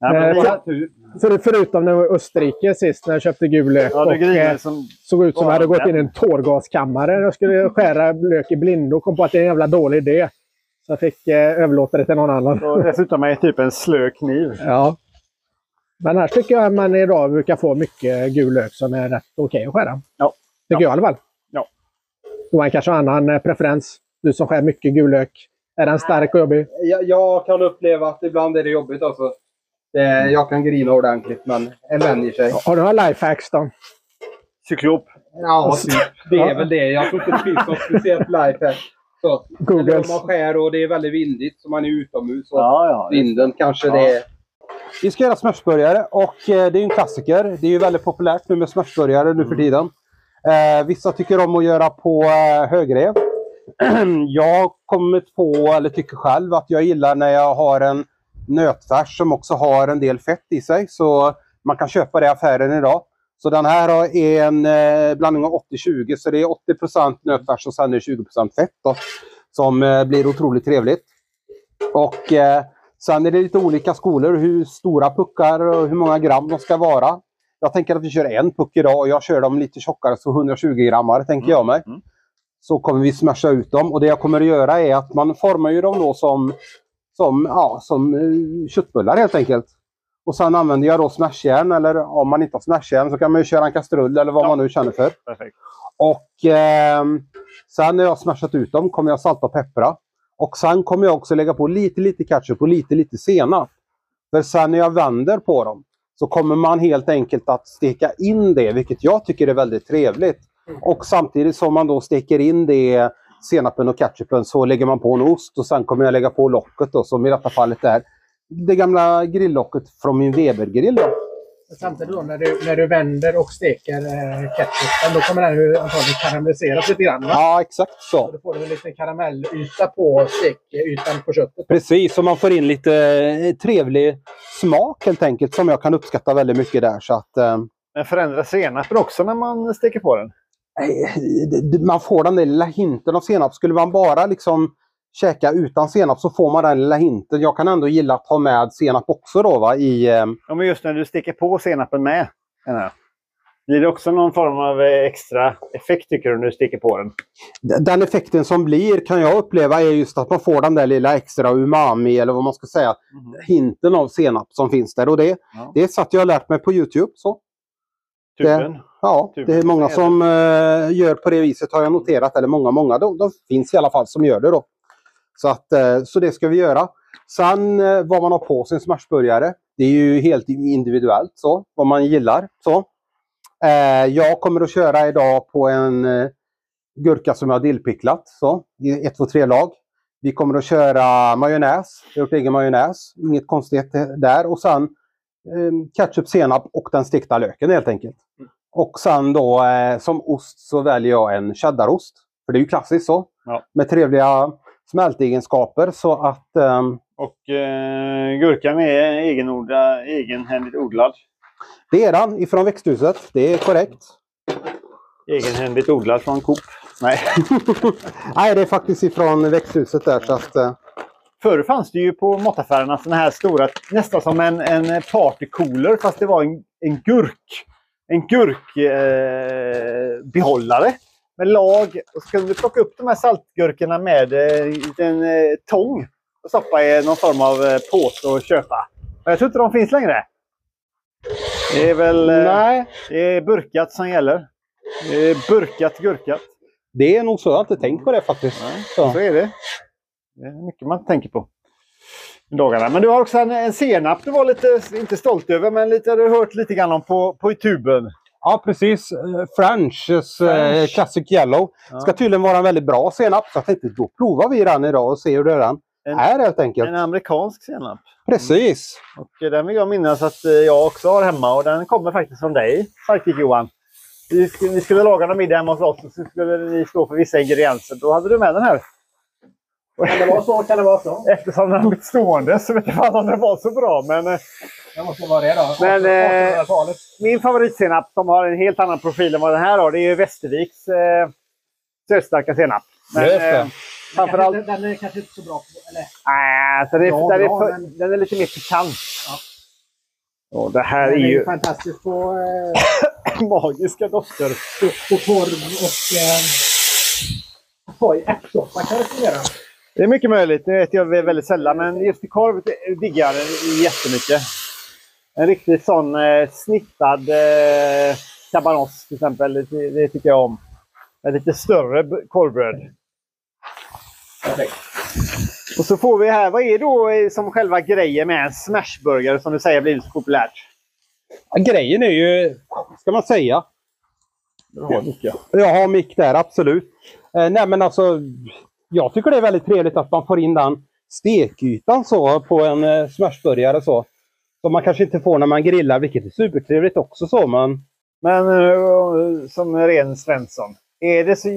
Ja, men Eh, för- För, förutom när jag var i Österrike sist när jag köpte gul lök. ja, och, eh, som... såg ut som jag hade gått in i en tårgaskammare. Jag skulle skära lök i blindo och kom på att det är en jävla dålig idé. Så jag fick eh, överlåta det till någon annan. Och dessutom är det typ en slö kniv. Ja. Men här tycker jag att man idag brukar få mycket gul lök som är rätt okej att skära. Ja. Tycker jag i alla fall. Ja. Johan kanske har annan eh, preferens. Du som skär mycket gul lök. Är den stark och jobbig? jag, jag kan uppleva att ibland är det jobbigt alltså. Det, jag kan grina ordentligt, men en vänjer sig. Har du några lifehacks då? Cyklop. Ja, typ. Det är väl det. Jag tror inte det finns något speciellt life här. Så, eller om Googles. man skär och det är väldigt vindigt, så man är utomhus. Och Ja, ja. vinden kanske Ja. det är... Vi ska göra smashburgare och eh, det är ju en klassiker. Det är ju väldigt populärt nu med smashburgare nu för tiden. Eh, vissa tycker om att göra på eh, högrev. jag har kommit på, eller tycker själv, att jag gillar när jag har en nötfärs som också har en del fett i sig. Så man kan köpa det i affären idag. Så den här är en eh, blandning av 80-20, så det är 80% nötfärs och sen är det 20% fett. Då, som eh, blir otroligt trevligt. Och eh, Sen är det lite olika skolor hur stora puckar och hur många gram de ska vara. Jag tänker att vi kör en puck idag och jag kör dem lite tjockare, så 120 grammar tänker jag mig. Mm. Så kommer vi smasha ut dem och det jag kommer att göra är att man formar ju dem då som, som, ja, som köttbullar helt enkelt. Och sen använder jag då smashjärn eller om man inte har smashjärn så kan man ju köra en kastrull eller vad Ja. man nu känner för. Perfekt. Och ehm, sen när jag har smashat ut dem kommer jag salta och peppra. Och sen kommer jag också lägga på lite, lite ketchup och lite, lite senap. För sen när jag vänder på dem så kommer man helt enkelt att steka in det, vilket jag tycker är väldigt trevligt. Och samtidigt som man då steker in det, senapen och ketchupen, så lägger man på en ost och sen kommer jag lägga på locket då, som i detta fallet är det gamla grilllocket från min Weber-grill. Samtidigt då när du, när du vänder och steker eh, ketchupen, då kommer den ju antagligen karamelliseras lite grann. Va? Ja, exakt så. Och Då får du en liten karamellyta på stekytan på köttet. Precis, så man får in lite eh, trevlig smak helt enkelt som jag kan uppskatta väldigt mycket där. Så att, eh, Men förändrar senapen också när man steker på den? man får den där lilla hinten av senap. Skulle man bara liksom käka utan senap så får man den lilla hinten. Jag kan ändå gilla att ha med senap också då va, i... Eh, Ja, men just när du steker på senapen med. Blir det också någon form av eh, extra effekt tycker du när du steker på den? den effekten som blir kan jag uppleva är just att man får den där lilla extra umami eller vad man ska säga. Hinten av senap som finns där. Och det, Ja. det satt jag lärt mig på Youtube. Så. Tuben? Ja, Typ. det är många som eh, gör på det viset har jag noterat. Eller många, många. De, de finns i alla fall som gör det då. Så, att, eh, så det ska vi göra. Sen eh, vad man har på sin smashburgare. Det är ju helt individuellt så. Vad man gillar. Så. Eh, jag kommer att köra idag på en gurka som jag har dillpicklat. Så, i 1, 2, 3 lag. Vi kommer att köra majonnäs. Jag har gjort egen majonnäs. Inget konstigt där. Och sen ketchup, senap och den stekta löken helt enkelt. Och sen då som ost så väljer jag en cheddarost. För det är ju klassiskt så. Ja. Med trevliga smältegenskaper så att ehm, Och eh, gurkan är egenodlad, egenhändigt odlad. det är den ifrån växthuset. Det är korrekt. Egenhändigt odlad från Coop. Nej. Nej, det är faktiskt ifrån växthuset där så att eh, Förr fanns det ju på mataffärerna såna här stora, nästan som en, en partycooler fast det var en, en gurk. En gurkbehållare. Eh, behållare med lag. Och så kunde du plocka upp de här saltgurkorna med eh, en eh, tång och stoppa i någon form av eh, påse och köpa. Men jag tror inte de finns längre. Det är väl nej, det är burkat som gäller. Det är burkat gurkat. det är nog så. Jag har inte tänkt på det faktiskt. Så Så. är det. Det är mycket man tänker på. Dagarna. Men du har också en, en senap du var lite, inte stolt över, men lite, har du hört lite grann om på, på tuben. Ja, precis. Eh, French's eh, French. Classic Yellow. Ja. Ska tydligen vara en väldigt bra senap. Så jag tänkte då provar vi den idag och ser hur den En- är helt enkelt. En amerikansk senap. Precis. Och eh, den vill jag minnas att eh, jag också har hemma och den kommer faktiskt från dig, Sidekick Johan. Vi skulle, vi skulle laga någon middag hemma hos oss och så skulle ni stå för vissa ingredienser. Då hade du med den här. Kan det vara så? Kan det vara så? Eftersom den har blivit stående så vet jag inte om den var så bra. Men eh, Det måste vara det då. Men, eh, 1800-talet. min favoritsenap som har en helt annan profil än vad den här har, det är Västerviks eh, sötstarka senap. Men, Just det. eh, framförallt... Den, den är kanske inte så bra. Eller, Nej, alltså det, Ja, den, är bra, för, men- den är lite mer pikant. Ja. Och det här den är är ju ju fantastisk på, eh, magiska dofter. på, på korv och... Eh, Oj, ärtsoppa kan det fungera. Det är mycket möjligt. Det vet jag väldigt sällan. Men just i korv diggar jag jättemycket. En riktigt sån eh, snittad eh, cabanos till exempel. Det, det tycker jag om. Med lite större korvbröd. Perfekt. Och så får vi här, vad är då eh, som själva grejen med en smashburgare som du säger blivit så populärt? Ja, grejen är ju, ska man säga? Du har mycket. Jag har mick där, absolut. Eh, nej men alltså, jag tycker det är väldigt trevligt att man får in den stekytan så på en eh, smashburgare så. Som man kanske inte får när man grillar, vilket är supertrevligt också så. Men Men eh, som ren Svensson, är det, så,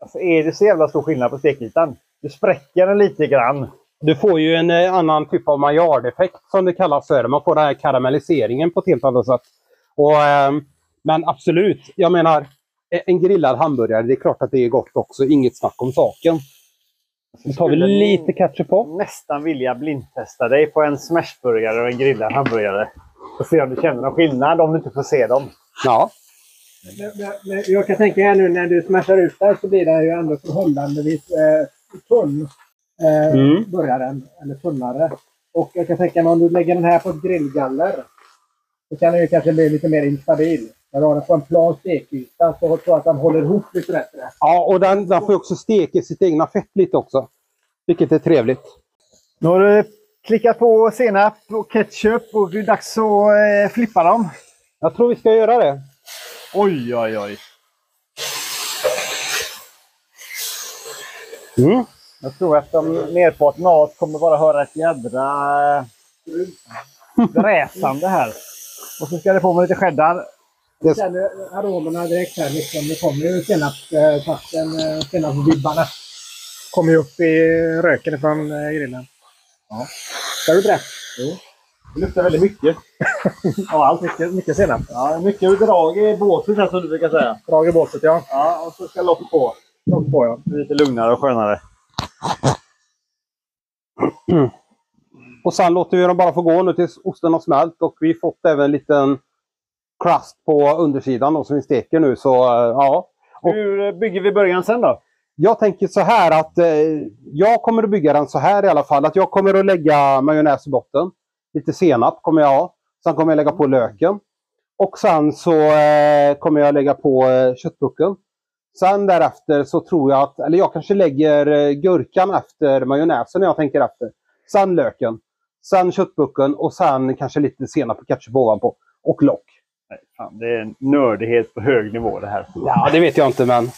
alltså, är det så jävla stor skillnad på stekytan? Du spräcker den lite grann. du får ju en eh, annan typ av maillard-effekt som det kallas för. Man får den här karamelliseringen på ett helt annat sätt. Och, ehm, men absolut, jag menar eh, en grillad hamburgare, det är klart att det är gott också. Inget snack om saken. Nu tar vi lite ketchup på. nästan vilja blindtesta dig på en smashburgare och en grillad hamburgare. Och se om du känner någon skillnad om du inte får se dem. Ja, Men, men, men jag kan tänka här nu när du smashar ut den så blir den ju ändå förhållandevis eh, tunn. Eh, Mm. Burgaren, eller tunnare. Och jag kan tänka mig om du lägger den här på ett grillgaller. Så kan den ju kanske bli lite mer instabil. När du har den på en plan stekyta så tror jag att den håller ihop lite bättre. Ja, och den, den får också steka sitt egna fett lite också. Vilket är trevligt. Nu har du klickat på senap och ketchup och det är dags att eh, flippa dem. Jag tror vi ska göra det. Oj, oj, oj. Mm. Jag tror att de, merparten av oss kommer bara höra ett jädra eh, bräsande här. Och så ska det på med lite cheddar. Jag känner aromerna direkt här. Liksom. Det kommer ju senapstakten, eh, senapsvibbarna. Kommer ju upp i röken från eh, grillen. Ja. Ska du beredd? Jo. Det luktar väldigt mycket. Ja, allt. Mycket, mycket senap. Ja, mycket drag i båset här som du brukar säga. Drag i båset, ja. Ja, och så ska loppet på. Lock på, ja. Lite lugnare och skönare. Och sen låter vi dem bara få gå nu tills osten har smält och vi fått även en liten crust på undersidan då, som vi steker nu. Så eh, ja. Och- Hur bygger vi början sen då? Jag tänker så här att eh, jag kommer att bygga den så här i alla fall. Att jag kommer att lägga majonnäs i botten. Lite senap kommer jag ha. Sen kommer jag lägga på löken. Och sen så eh, kommer jag lägga på eh, köttbucken. Sen därefter så tror jag att, eller jag kanske lägger eh, gurkan efter majonnäsen när jag tänker efter. Sen löken. Sen köttbucken och sen kanske lite senap och ketchup ovanpå. Och lock. Nej, fan, det är en nördighet på hög nivå det här. Ja, det vet jag inte men.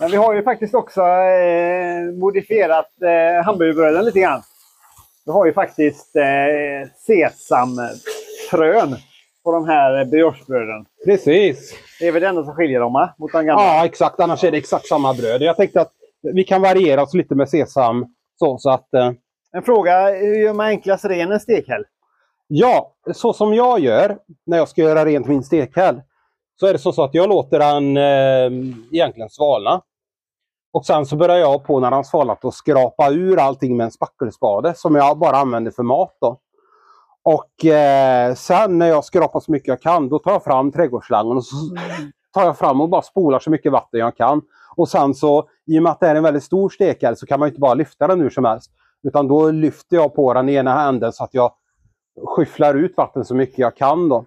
Men vi har ju faktiskt också eh, modifierat eh, hamburgerbröden lite grann. Vi har ju faktiskt eh, sesamfrön på de här briochebröden. Precis. Det är väl det enda som skiljer dem va? mot de gamla. Ja, exakt. Annars är det exakt samma bröd. Jag tänkte att vi kan variera oss lite med sesam. Så, så att, eh, En fråga, hur gör man enklast ren en stekhäll? Ja, så som jag gör när jag ska göra rent min stekhäll. Så är det så, att jag låter den eh, egentligen svalna. Och sen så börjar jag på när den svalnat att skrapa ur allting med en spackelspade som jag bara använder för mat. Då. Och eh, sen när jag skrapar så mycket jag kan, då tar jag fram trädgårdsslangen och så tar jag fram och bara spolar så mycket vatten jag kan. Och sen så, i och med att det är en väldigt stor stekhäll så kan man inte bara lyfta den hur som helst. Utan då lyfter jag på den i ena änden så att jag skyfflar ut vatten så mycket jag kan. Då.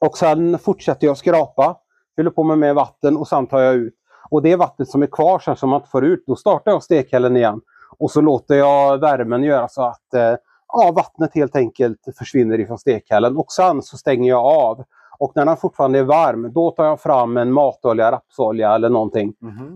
Och sen fortsätter jag skrapa, fyller på med mer vatten och sen tar jag ut. Och det vattnet som är kvar sen som man inte får ut, då startar jag stekhällen igen. Och så låter jag värmen göra så att eh, ja, vattnet helt enkelt försvinner ifrån stekhällen. Och sen så stänger jag av. Och när den fortfarande är varm, då tar jag fram en matolja, rapsolja eller någonting.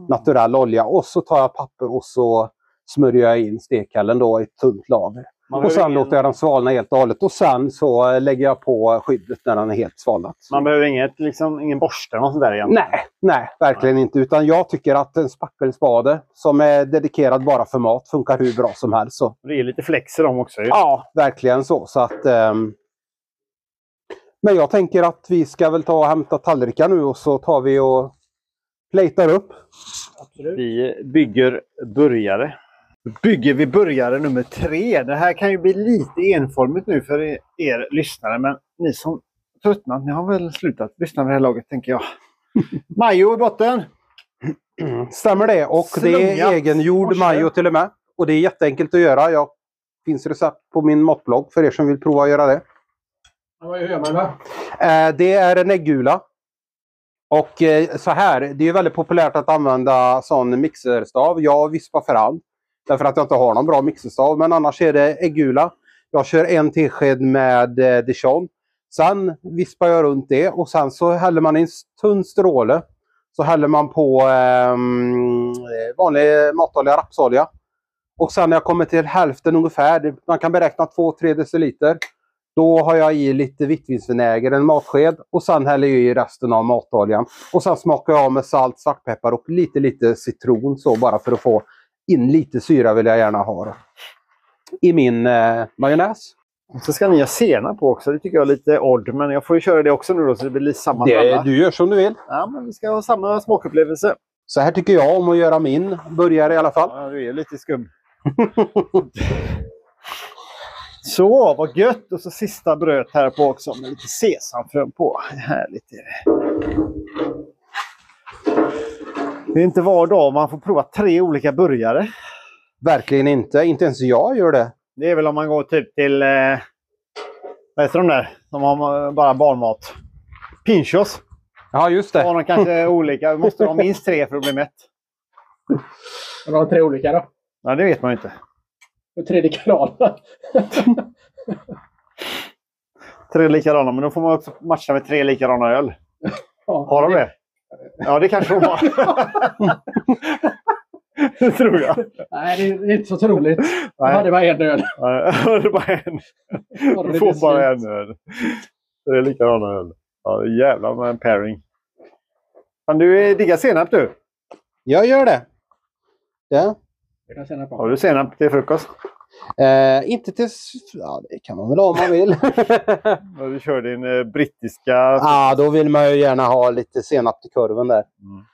Naturell olja. Och så tar jag papper och så smörjer jag in stekhällen då i ett tunt lager. Man Och sen låter jag den svalna helt och hållet. Och sen så lägger jag på skyddet när den är helt svalnat. Man behöver inget, liksom, ingen borste eller sånt där egentligen. Nej, nej, verkligen inte. Utan jag tycker att en spackelspade som är dedikerad bara för mat funkar hur bra som helst. Så. Det är lite flex i dem också. ju. Ja, verkligen så. så att, ehm, Men jag tänker att vi ska väl ta och hämta tallrikar nu och så tar vi och platar upp. Absolut. Vi bygger burgare. Bygger vi burgare nummer tre. Det här kan ju bli lite enformigt nu för er, lyssnare, men ni som tröttnat, ni har väl slutat lyssna vid det här laget, tänker jag. Majo i botten. Stämmer det? Och det är egengjord majo till och med. Och det är jätteenkelt att göra. Jag finns recept på min matblogg för er som vill prova att göra det. Ja, Vad gör man då? Eh, det är en äggula. Och eh, så här, det är väldigt populärt att använda sån mixerstav. Jag vispar för hand. Därför att jag inte har någon bra mixerstav. Men annars är det äggula. Jag kör en tesked med eh, dijon. Sen vispar jag runt det och sen så häller man i en tunn stråle. Så häller man på ehm, eh, vanlig matolja, rapsolja. Och sen när jag kommer till hälften ungefär, man kan beräkna 2-3 deciliter. Då har jag i lite vitvinsvinäger, en matsked. Och sen häller jag i resten av matoljan. Och sen smakar jag av med salt, svartpeppar och lite, lite citron så bara för att få in lite syra vill jag gärna ha. Då. I min eh, majonnäs. Så ska ni ha senap på också. Det tycker jag är lite odd, men jag får ju köra det också nu då så det blir samma Det, du gör som du vill. Ja, men vi ska ha samma smakupplevelse. Så här tycker jag om att göra min burgare i alla fall. Ja, du är lite skum. Så, vad gött! Och så sista bröd här på också med lite sesamfrön på. Härligt är det. Det är inte var dag man får prova tre olika burgare. Verkligen inte. Inte ens jag gör det. Det är väl om man går typ till... Eh, vad heter de där? De har bara barnmat. Pinchos. Ja, just Har det. de kanske olika. Du måste ha minst tre för att bli mätt. Men de tre olika då? Ja, det vet man ju inte. Och tre likadana. Tre likadana, men då får man också matcha med tre likadana öl. Har de det? Ja, det kanske de har. det tror jag. Nej, det är inte så troligt. Jag Nej. hade bara en öl. Det är bara en. Var det Du får det bara en öl. Tre likadana öl. Ja, jävlar med en pairing. Fan, du diggar senap du. Jag gör det. Ja. Jag kan känna på. Har du senap till frukost? Eh, inte till... Ja, det kan man väl ha om man vill. Ja, Du kör din eh, brittiska... Ja, då vill man ju gärna ha lite senap till kurven där. Mm.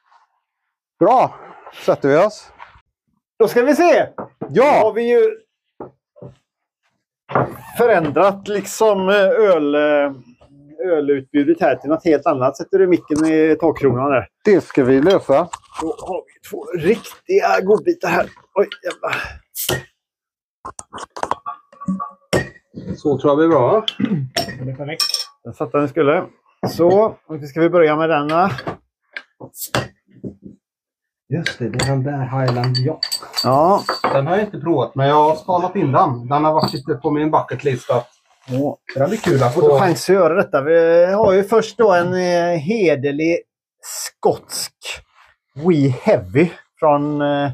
Bra! Sätter vi oss. Då ska vi se! Då har Ja! vi ju förändrat liksom eh, öl, eh, ölutbudet här till något helt annat. Sätter du micken i takkronan där. Det ska vi lösa. Då har vi två riktiga godbitar här. Oj, jävlar. Så tror jag blir bra. Det är perfekt. Den satt där den skulle. Så, och då ska vi börja med denna. Just det, det är den där Highland Yacht. Ja. Den har jag inte provat, men jag har skalat in den. Den har varit lite på min bucket list. Att Och det blir kul att och då få... chans att göra detta. Vi har ju först då en eh, hederlig skotsk We Heavy från eh,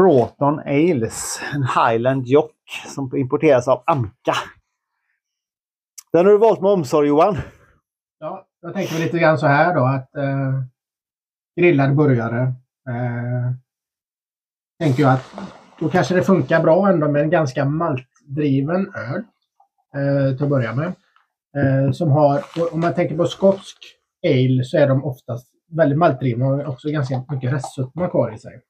Broughton Ales. En Highland Jock som importeras av Amca. Den har du valt med omsorg Johan. Ja, jag tänker lite grann så här då att eh, grillad burgare. Eh, tänker jag att då kanske det funkar bra ändå med en ganska maltdriven öl eh, till att börja med. Eh, som har, om man tänker på skotsk ale så är de oftast väldigt maltdrivna och också ganska mycket restsötma kvar i sig.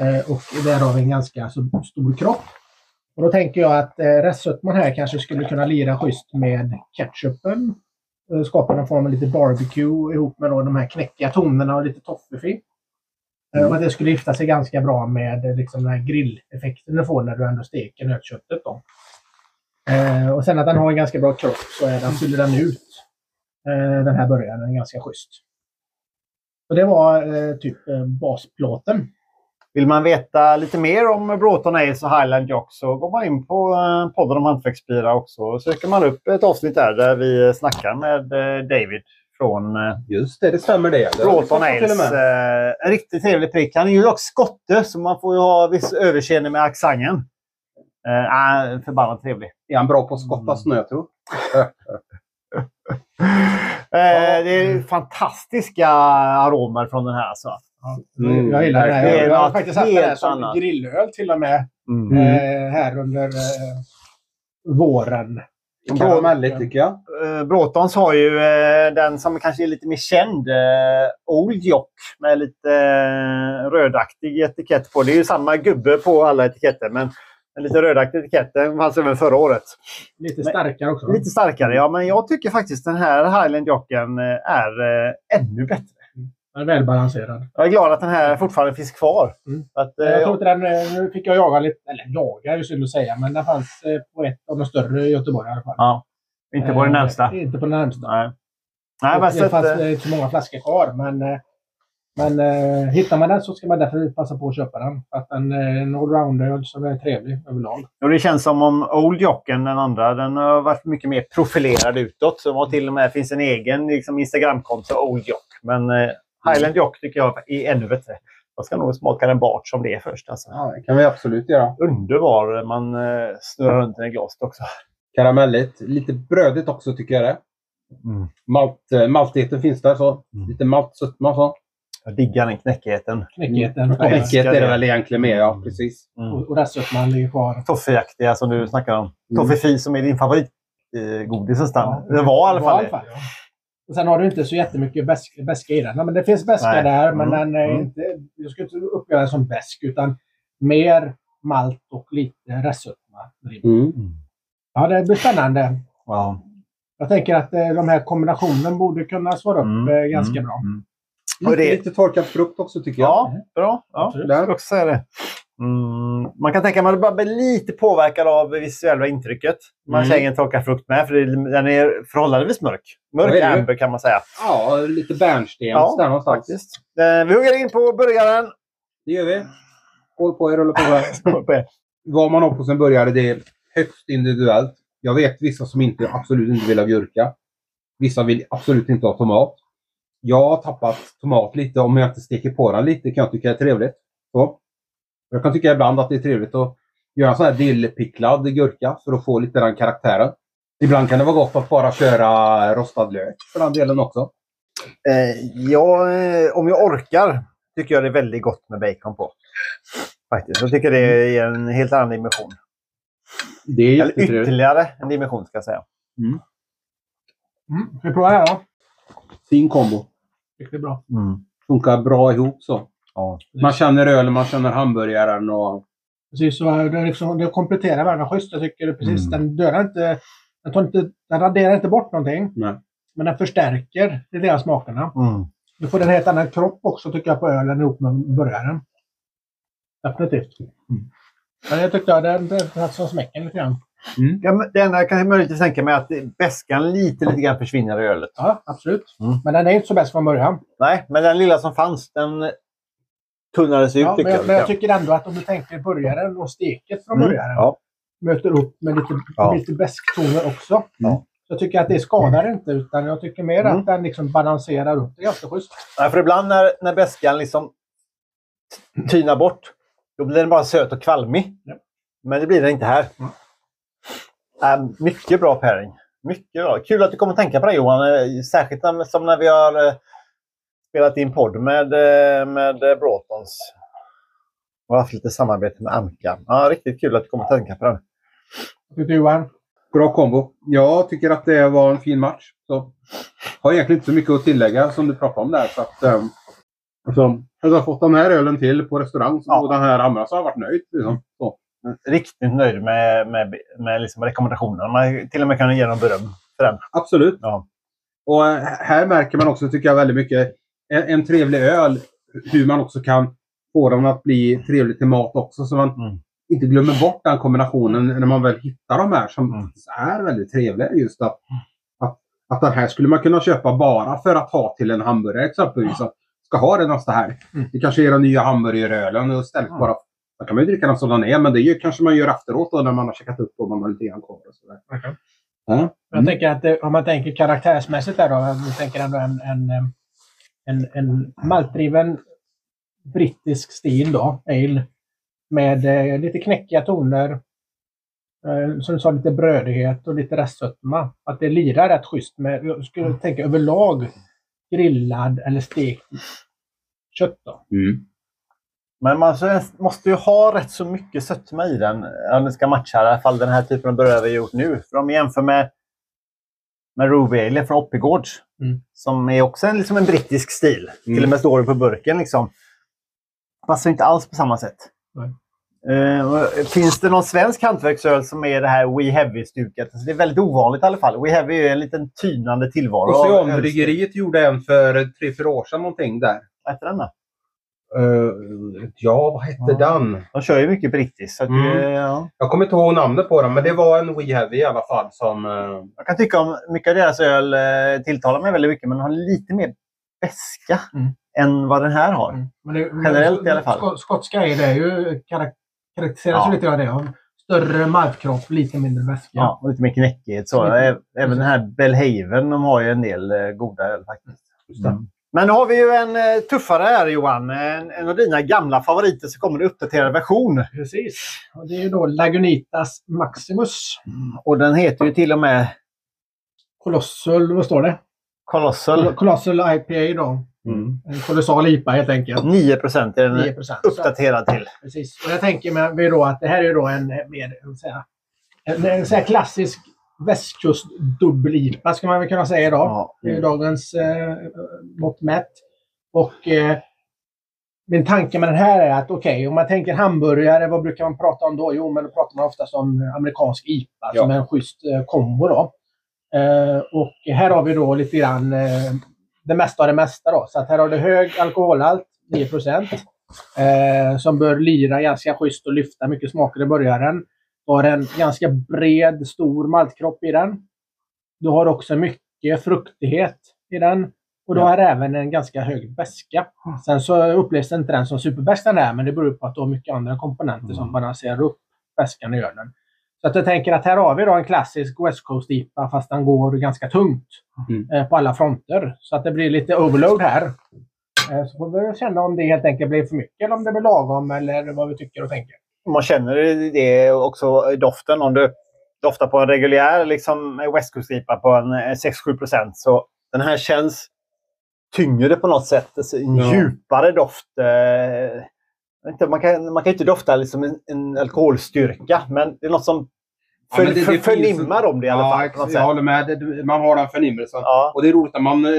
Eh, och där har vi en ganska så stor kropp. Och då tänker jag att eh, restsötman här kanske skulle kunna lira schysst med ketchupen eh, skapa någon form av lite barbecue ihop med då de här knäckiga tonerna och lite toffefi. Eh, Och att det skulle gifta sig ganska bra med liksom den här grilleffekten du får när du ändå steker nötköttet. Då. Eh, och sen att den har en ganska bra kropp så är den, fyller den ut den här burgaren den är ganska schysst. Och det var typ basplåten. Vill man veta lite mer om Broughton Ales och Highland Jock så går man in på eh, podden om hantverksbilar också. Söker man upp ett avsnitt där, där vi snackar med eh, David från eh, Just det, det stämmer det. det. Broughton Ales. en riktigt trevlig prick. Han är ju dock skotte så man får ju ha viss överseende med accenten. Äh, förbannat trevlig. Är han bra på att skotta snö, tror Eh, det är fantastiska aromer från den här. Alltså. Mm, jag gillar det här. Jag, jag har faktiskt haft det här som annat. grillöl till och med Mm. eh, här under eh, våren. Karamelligt tycker jag. Eh, Bråtons har ju eh, den som kanske är lite mer känd, eh, Old Jock, med lite eh, rödaktig etikett på. Det är ju samma gubbe på alla etiketter, men en lite rödaktig etikett. Den fanns även förra året. Lite Men- starkare också. Lite starkare, ja. Men jag tycker faktiskt den här Highland Jocken är eh, ännu bättre. Den är välbalanserad. Jag är glad att den här fortfarande finns kvar. Mm. Att, eh, Jag tror inte den, eh, nu fick jag jaga lite, eller jaga är ju synd att säga, men den fanns eh, på ett av de större i Göteborg i alla fall. ja, inte på den närmsta. Inte på den närmsta. Nej. Nej, men det fanns inte så många flaskor kvar, men, men eh, hittar man den så ska man därför passa på att köpa den. Att den är en allround-öl som är trevlig överlag. Och det känns som om Old Jocken, den andra, den har varit mycket mer profilerad utåt. Så det till och med finns en egen liksom, Instagramkonto, Old Jock. Men eh, Highland Jock tycker jag är ännu bättre. Jag ska nog smaka en Bart som det är först. Alltså. Ja, det kan vi absolut göra. Underbar. Man eh, snurrar runt den i glaset också. Karamelligt. Lite brödigt också tycker jag det. Mm. Malt, eh, maltigheten finns där så. Mm. Lite maltsötma så. Jag diggar den knäckigheten. Knäckigheten. Mm. Mm. Knäcket är det väl egentligen med, ja. Precis. Mm. Och, och restsötman ligger kvar. Toffeaktiga som du snackar om. Mm. Toffefi som är din favoritgodis nästan. Ja, det var i alla fall det. Och sen har du inte så jättemycket bäsk- beska i den. Nej, men det finns beska Nej. där, men Mm. den är Mm. inte, jag skulle inte uppleva den som besk, utan mer malt och lite restsötma. Mm. Ja, det blir spännande. Ja. Jag tänker att eh, de här kombinationen borde kunna svara upp Mm. eh, ganska Mm. bra. Mm. Lite, Och det- lite torkad frukt också tycker jag. Ja, bra. Ja, jag skulle också säga det. Mm, man kan tänka att man bara blir lite påverkad av det visuella intrycket. Man Mm. känner torkad frukt med, för det- den är förhållandevis mörk. Mörk det? amber kan man säga. Ja, lite bärnstens Ja, där någonstans. Faktiskt. Eh, vi hugger in på burgaren. Det gör vi. Håll på er, håller på er. Vad man har på sin burgare, det är högst individuellt. Jag vet vissa som inte, absolut inte vill ha gurka. Vissa vill absolut inte ha tomat. Jag har tappat tomat lite. Om jag inte steker på den lite kan jag tycka är trevligt. Så. Jag kan tycka ibland att det är trevligt att göra en sån här dillpicklad gurka för att få lite den karaktären. Ibland kan det vara gott att bara köra rostad lök för den delen också. Eh, ja, eh, om jag orkar tycker jag det är väldigt gott med bacon på. Faktiskt. Jag tycker det ger en helt annan dimension. Det är Eller ytterligare en dimension ska jag säga. Mm. Ska vi prova det här då? Fin kombo. Riktigt bra. Funkar bra ihop så. Ja. Man känner ölen, man känner hamburgaren och... Precis, så det, liksom, det kompletterar varandra schysst. Jag tycker precis. Mm. Den dödar inte... Den, tar inte, den raderar inte bort någonting. Nej. Men den förstärker de delar smakerna. Mm. Du får en helt annan kropp också tycker jag på ölen ihop med burgaren. Definitivt. Mm. Men jag tyckte att den, den satt som smäcken lite grann. Ja, men det enda jag kan möjligtvis tänka mig är att bäskan lite, lite grann försvinner i ölet. Ja, absolut. Mm. Men den är inte så bäst från början. Nej, men den lilla som fanns, den tunnades ut Ja, men, jag, men jag tycker ändå att om du tänker burgaren och steket från Mm. burgaren Ja. möter upp med lite, Ja. lite bäsktoner också. Ja. Jag tycker att det skadar inte, utan jag tycker mer Mm. att den liksom balanserar upp. Det är ganska schysst. Nej, för ibland när, när bäskan liksom tynar bort, då blir den bara söt och kvalmig. Ja. Men det blir den inte här. Mm. Äh, mycket bra pairing. Mycket bra. Kul att du kommer att tänka på det Johan. Eh, Särskilt som när vi har eh, spelat in podd med, eh, med Broughton's. Och haft lite samarbete med Anka. Ja, riktigt kul att du kommer att tänka på det. Tycker du Johan? Bra kombo. Jag tycker att det var en fin match. Så har egentligen inte så mycket att tillägga som du pratade om där. Så att, um, alltså, hade jag fått den här ölen till på restaurang så Ja. och den här andra så har jag varit nöjd. Liksom. Så. Riktigt nöjd med, med, med liksom rekommendationerna. Man till och med kan ge dem beröm för den. Absolut. Ja. Och eh, här märker man också, tycker jag, väldigt mycket en, en trevlig öl. Hur man också kan få den att bli trevlig till mat också. Så man Mm. inte glömmer bort den kombinationen när man väl hittar de här som Mm. är väldigt trevliga. Just att, att, att den här skulle man kunna köpa bara för att ha till en hamburgare exempelvis. Att ska ha den nästa här. Mm. Det kanske är den nya hamburgerölen och istället Mm. bara då kan man ju dricka den som den är, men det är ju, kanske man gör efteråt då när man har checkat upp och man har lite grann kvar. Och sådär. Okej. Ja. Jag tänker att om man tänker karaktärsmässigt där då. Vi tänker ändå en, en, en, en maltdriven brittisk stil då, ale. Med eh, lite knäckiga toner. Eh, som du sa, lite brödighet och lite restsötma. Att det lirar rätt schysst med, jag skulle tänka överlag, grillad eller stekt kött då. Mm. Men man måste ju ha rätt så mycket sötma i den om det ska matcha i alla fall den här typen av burgare vi gjort nu. För om vi jämför med, med Ruby Ale från Oppigårds, Mm. som är också en, liksom en brittisk stil. Mm. Till och med står det på burken. Liksom. Passar inte alls på samma sätt. Och finns det någon svensk hantverksöl som är det här We Heavy-stuket? Alltså det är väldigt ovanligt i alla fall. We Heavy är en liten tynande tillvaro. Oceanbryggeriet gjorde en för tre, fyra år sedan någonting där. Vad heter den då? Eh, ja, vad hette Ja. den? De kör ju mycket brittiskt. Så Mm. det- ja. Jag kommer inte ihåg namnet på den, men det var en We Heavy i alla fall som... eh, Jag kan tycka om mycket av deras öl eh, tilltalar mig väldigt mycket, men har lite mer beska Mm. än vad den här har. Men det, Generellt i alla fall. Skot, skotska är det ju karak, karaktäriseras Ja. lite av det. Större maltkropp, lite mindre väska. Ja, och lite mer knäckighet. Så. Även den här Belhaven, de har ju en del goda öl faktiskt. Mm. Men nu har vi ju en eh, tuffare här Johan. En, en av dina gamla favoriter så kommer det uppdaterad version. Precis. Och det är då Lagunitas Maximus. Och den heter ju till och med Colossal, vad står det? Colossal. Colossal IPA då. Mm. En kolossal IPA helt enkelt. 9 procent är den 9 procent. uppdaterad till. Precis. Och jag tänker mig då att det här är då en eh, mer, säga, en, en sån här klassisk västkust dubbel-IPA ska man väl kunna säga idag. Ja. Det är dagens eh, mått mätt. Och eh, min tanke med den här är att okej, om man tänker hamburgare, vad brukar man prata om då? Jo, men då pratar man oftast om amerikansk IPA Ja. som är en schysst eh, kombo då. Eh, och här har vi då lite grann eh, det mesta av det mesta då. Så att här har du hög alkoholhalt, 9 Eh, som bör lira ganska schysst och lyfta mycket smaker i början. Du har en ganska bred, stor maltkropp i den. Du har också mycket fruktighet i den. Och du Ja. har även en ganska hög beska. Sen så upplevs inte den som superbäst den är, men det beror på att du har mycket andra komponenter som Mm. balanserar upp beskan i ölen. Så att jag tänker att här har vi då en klassisk West Coast-IPA fast den går ganska tungt Mm. eh, på alla fronter. Så att det blir lite overload här. Eh, så får vi känna om det helt enkelt blir för mycket eller om det blir lagom eller vad vi tycker och tänker. Man känner det också i doften. Om du doftar på en reguljär liksom, West Coast-IPA på en eh, 6-7 procent så den här känns tyngre på något sätt. Alltså, en Ja. djupare doft. Eh, inte, man, kan, man kan inte dofta liksom en, en alkoholstyrka, men det är något som för, men det- det för, finns- förnimmar om det i alla Ja, fall. På ex- något jag håller med. Det- Man har den förnimmelsen. Ja. Och det är roligt när man eh,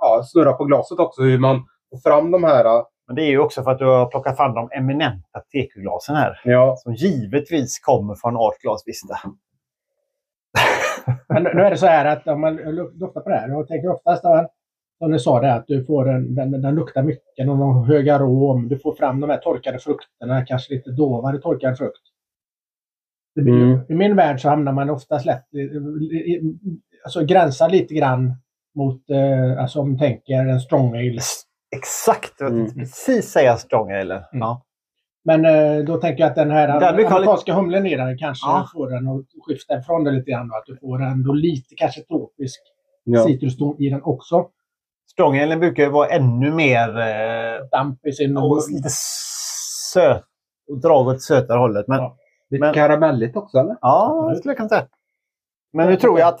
ja, snurrar på glaset också. Hur man får fram de här. Men det är ju också för att du har plockat fram de eminenta tekoglasen här. Ja, Som givetvis kommer från Art Glas Vista. Men nu är det så här att om man luk- doftar på det här, jag tänker oftast som du sa det, att du får en, den, den luktar mycket, den har hög arom, du får fram de här torkade frukterna, kanske lite dovare torkad frukt. Det blir, ju- Mm. I min värld så hamnar man oftast lätt, i- alltså gränsar lite grann mot, eh, alltså om tänker en strong ale. Exakt! Mm. precis säga strong ale. Mm. Ja. Men eh, då tänker jag att den här amerikanska humlen i den kanske Ja. får den att skifta ifrån det lite grann. då, Att du får ändå lite kanske tropisk ja. citruston i den också. Strong ale brukar ju vara ännu mer eh, Damp i sin... och lite söt. Och dra åt sötare hållet. Men, Ja. Lite Men- karamelligt också eller? Ja, det skulle jag kunna säga. Men nu tror jag att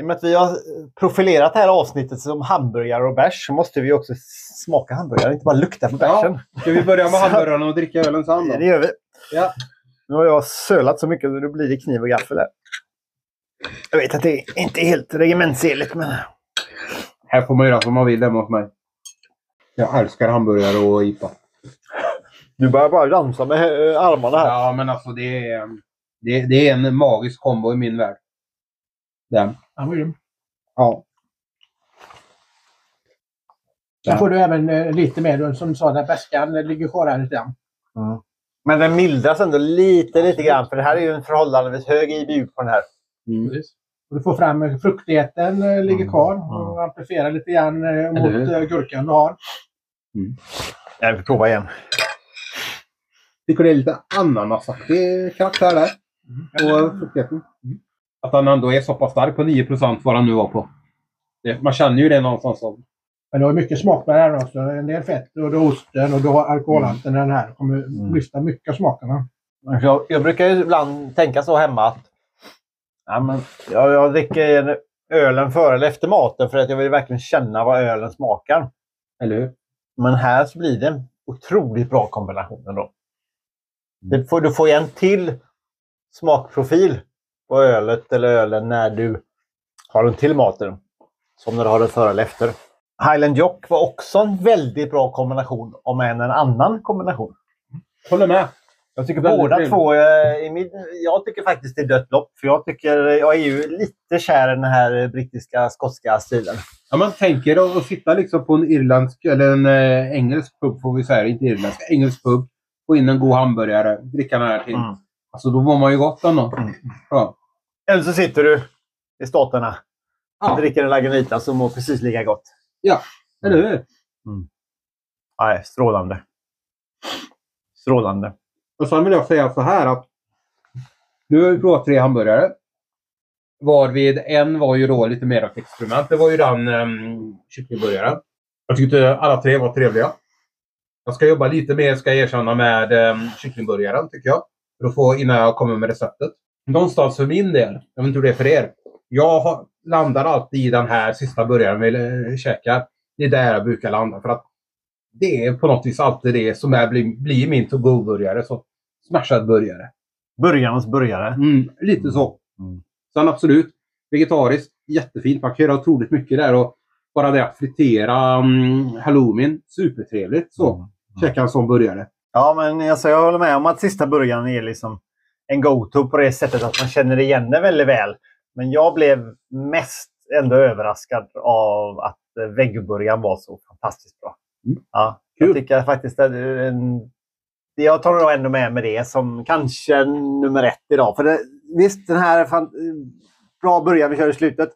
i och med att vi har profilerat det här avsnittet som hamburgare och bärs så måste vi också smaka hamburgare, inte bara lukta på Ja. bärsen. Ska vi börja med hamburgarna och dricka ölen sen Det då? gör vi. Ja. Nu har jag sölat så mycket så nu blir det kniv och gaffel här. Jag vet att det inte är helt regementsenligt men... Här får man göra som man vill hemma hos mig. Jag älskar hamburgare och IPA. Du börjar bara dansa med eh, armarna här. Ja, men alltså det är, det, det är en magisk kombo i min värld. Den. Han var grym. Ja. Sen får du även eh, lite mer, som du sa, där bäskan ligger kvar här lite grann. Men den mildras ändå lite, lite grann för det här är ju en förhållandevis hög IBU på den här. Mm. Och du får fram eh, fruktigheten eh, ligger Mm. kvar Mm. och amplifierar lite grann eh, mot eh, gurkan du har. Jag vill prova igen. Tycker det är lite ananasaktig karaktär där. På fruktigheten. Att han ändå är så pass stark på 9% vad han nu var på. Det, man känner ju det någonstans. Av. Men du har mycket smak med den här också. En del fett och du har osten och du har alkoholhalten i den här. kommer Mm. lyfta mycket av smakerna. Jag, jag brukar ju ibland tänka så hemma att ja, men jag, jag dricker ölen före eller efter maten för att jag vill verkligen känna vad ölen smakar. Eller hur? Men här så blir det en otroligt bra kombination ändå. Det får, du får ju en till smakprofil på ölet eller ölen när du har den till maten. Som när du har den före eller efter. Highland Jock var också en väldigt bra kombination, om än en annan kombination. Håller med. Jag tycker Väldigt båda trevligt. två, eh, i min, jag tycker faktiskt det är dött lopp. För jag, tycker, jag är ju lite kär i den här brittiska, skotska stilen. Ja, man tänker att att sitta liksom på en irländsk eller en eh, engelsk pub får vi säga. Inte irländsk. Engelsk pub. Få in en god hamburgare. Dricka den här till. Mm. Alltså då mår man ju gott ändå. Mm. Ja. Eller så sitter du i Staterna och Ja. dricker en Lagunitas som mår precis lika gott. Eller hur? Nej, strålande. Strålande. Och sen vill jag säga så här att nu har vi provat tre hamburgare. Varvid en var ju då lite mer ett experiment. Det var ju den um, kycklingburgaren. Jag tyckte alla tre var trevliga. Jag ska jobba lite mer, ska jag erkänna, med um, kycklingburgaren tycker jag. För att få innan jag kommer med receptet. Någonstans för min del, jag vet inte hur det är för er. Jag har, landar alltid i den här sista burgaren vi eh, käkar. Det är där jag brukar landa. För att det är på något vis alltid det som är, blir, blir min to-go-burgare. Så smashad burgare. Burgarnas burgare. Mm, lite så. Mm. Sen absolut, vegetariskt, jättefint. Man kan göra otroligt mycket där. Och bara det att fritera um, halloumin, supertrevligt. Så, Mm. käka en sån burgare. Ja, men alltså, jag håller med om att sista burgaren är liksom en go-to på det sättet att man känner igen det väldigt väl. Men jag blev mest ändå överraskad av att eh, veggburgaren var så fantastiskt bra. Mm. Ja, Jag Kul. tycker faktiskt att är en... Jag tar nog ändå med mig det som kanske nummer ett idag. För det, visst, den här är fan, bra början vi kör i slutet.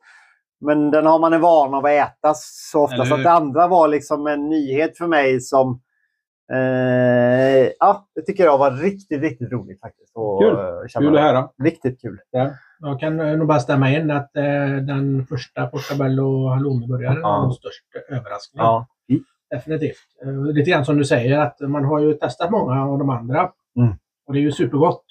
Men den har man en vana av att äta så ofta. Så att det andra var liksom en nyhet för mig som... Eh, ja, det tycker jag var riktigt, riktigt roligt faktiskt. Och, Kul. eh, känna Kul att höra. Riktigt kul. Jag kan eh, nog bara stämma in att eh, den första Portabello halloumiburgaren Ja. var den största överraskningen. Ja. Definitivt. Eh, lite grann som du säger att man har ju testat många av de andra. Mm. Och det är ju supergott.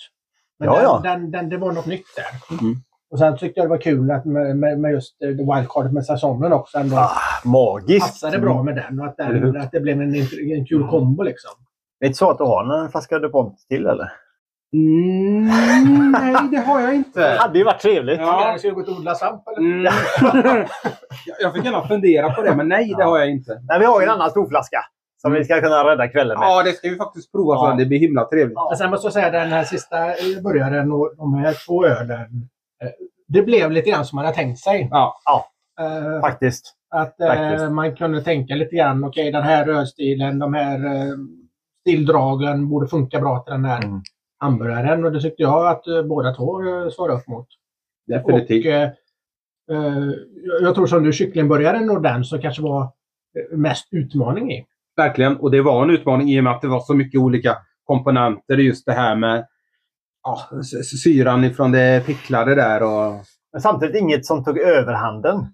Men Ja, den, ja. Den, den, det var något nytt där. Mm. Och sen tyckte jag det var kul att med, med, med just eh, wildcardet med säsongen också ändå Ah, magiskt. passade bra med den. Och att, den, hur? att det blev en, en kul kombo liksom. Det är inte så att du har en flaska DuPont till eller? Mm, nej, det har jag Det inte. hade ju varit trevligt. Ja. Ja. Ska du gå ut och odla svamp eller? Mm. Jag- jag fick gärna fundera på det, men nej, det har jag inte. Nej, vi har ju en annan stor flaska som Mm. vi ska kunna rädda kvällen med. Ja, det ska vi faktiskt prova Ja. sen. Det blir himla trevligt. Men sen måste jag säga den här sista eh, burgaren och de här två ölen. Det blev lite grann som man hade tänkt sig. Ja. Eh, Faktiskt. Att eh, Faktiskt. man kunde tänka lite grann, okej den här rörstilen, de här eh, stildragen borde funka bra till den här Mm. hamburgaren. Och det tyckte jag att båda två svarade upp mot. Definitivt. Och, jag- tror som du, kycklingburgaren och den som kanske var mest utmaning i. Verkligen. Och det var en utmaning i och med att det var så mycket olika komponenter. Just det här med ja, syran ifrån det picklade där. Och, Men samtidigt inget som tog överhanden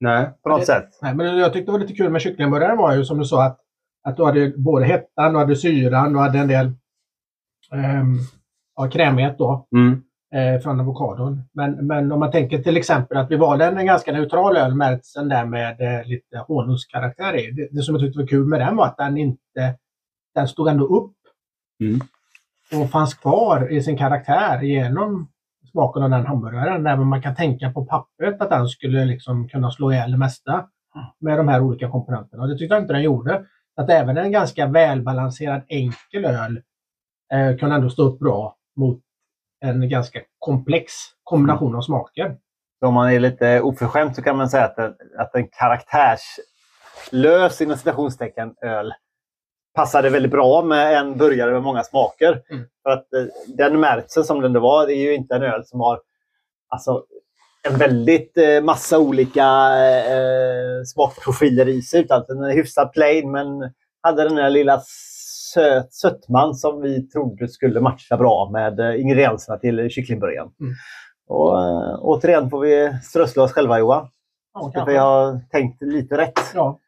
nej. på något Det- sätt. Nej, men jag tyckte det var lite kul med kycklingburgaren var ju som du sa att, att du hade både hettan, du hade syran, du hade en del ehm, ja, krämighet då. Mm. eh, från avokadon. Men, men om man tänker till exempel att vi valde en ganska neutral öl, märtsen där med eh, lite honungskaraktär i. Det, det som jag tyckte var kul med den var att den inte, den stod ändå upp. Mm. Och fanns kvar i sin karaktär genom smaken av den hamburgaren. Även man kan tänka på pappret att den skulle liksom kunna slå ihjäl det mesta med de här olika komponenterna. Och det tyckte jag inte den gjorde. Att även en ganska välbalanserad enkel öl eh, kunde ändå stå upp bra mot en ganska komplex kombination av smaker. Så om man är lite oförskämd så kan man säga att en, att en karaktärslös inom citationstecken öl passade väldigt bra med en burgare med många smaker. Mm. För att eh, den märtsen som den det var, det är ju inte en öl som har alltså, en väldigt eh, massa olika eh, smakprofiler i sig. Utan den är hyfsat plain men hade den där lilla söt, sötman som vi trodde skulle matcha bra med eh, ingredienserna till kycklingburgaren. Mm. Och, äh, återigen får vi strössla oss själva Johan. Ja, vi har tänkt lite rätt. Ja.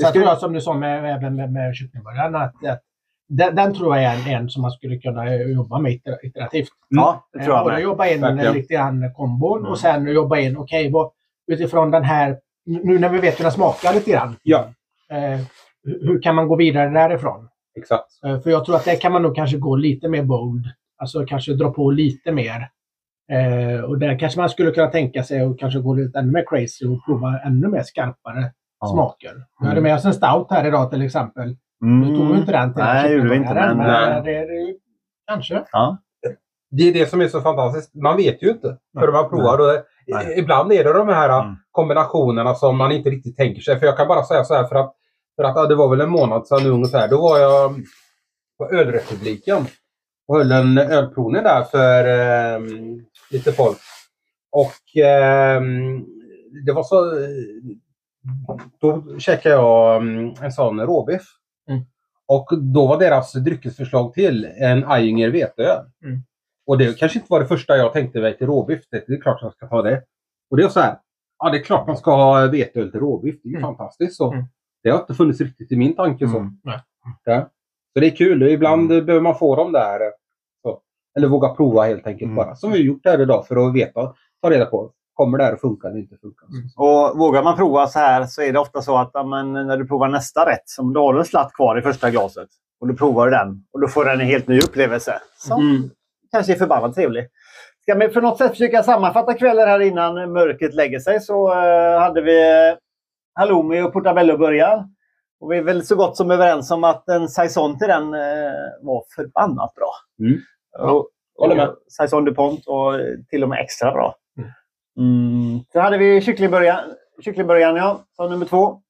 Sen tror jag som du sa med, även med, med kycklingburgaren att, att den, den tror jag är en, en som man skulle kunna jobba med iter- iterativt. Ja, det tror jag Både jobba in Verkligen. lite grann kombon Mm. och sen jobba in, okej, vad utifrån den här, nu när vi vet hur den smakar lite grann, Ja, eh, hur hur kan man gå vidare därifrån? exakt. Eh, För jag tror att där kan man nog kanske gå lite mer bold. Alltså kanske dra på lite mer. Eh, och där kanske man skulle kunna tänka sig att kanske gå lite ännu mer crazy och prova ännu mer skarpare Ja. smaker. Vi hade med oss en stout här idag till exempel. Nu tog vi inte den till Mm. Nej, gjorde vi inte. Men, men nej. det, kanske. ja. Det är det som är så fantastiskt. Man vet ju inte förrän man provar. Och ibland är det de här Mm. kombinationerna som man inte riktigt tänker sig. För jag kan bara säga så här för att, för att det var väl en månad sedan nu ungefär. Då var jag på Ölrepubliken och höll en ölprovning där för eh, lite folk. Och eh, det var så... Då käkade jag mm, en sån råbiff. Mm. Och då var deras dryckesförslag till en Ayinger veteöl. Mm. Och det kanske inte var det första jag tänkte mig till råbiff. Det är klart jag ska ta det. Och det är så här. Ja, det är klart man ska ha veteöl till råbiff. Det är Mm. fantastiskt. Så. Mm. Det har inte funnits riktigt i min tanke. Så. Mm. Ja. så det är kul. Ibland Mm. behöver man få dem där. Så. Eller våga prova helt enkelt Mm. bara. Som vi gjort här idag för att veta. Ta reda på. Kommer det här att funka eller inte funka? Mm. Och vågar man prova så här så är det ofta så att ja, men, när du provar nästa rätt, som du har en slatt kvar i första glaset, och du provar den och då får den en helt ny upplevelse. Som Mm. kanske är förbannat trevlig. Ska vi för något sätt försöka sammanfatta kvällen här innan mörkret lägger sig så eh, hade vi eh, halloumi och portabello-burgare. Och vi är väl så gott som överens om att en saison till den eh, var förbannat bra. Mm. Och, Håller med. och Saison DuPont och till och med extra bra. Mm. Sen hade vi kycklingburgaren, kycklingburgaren ja, som nummer två.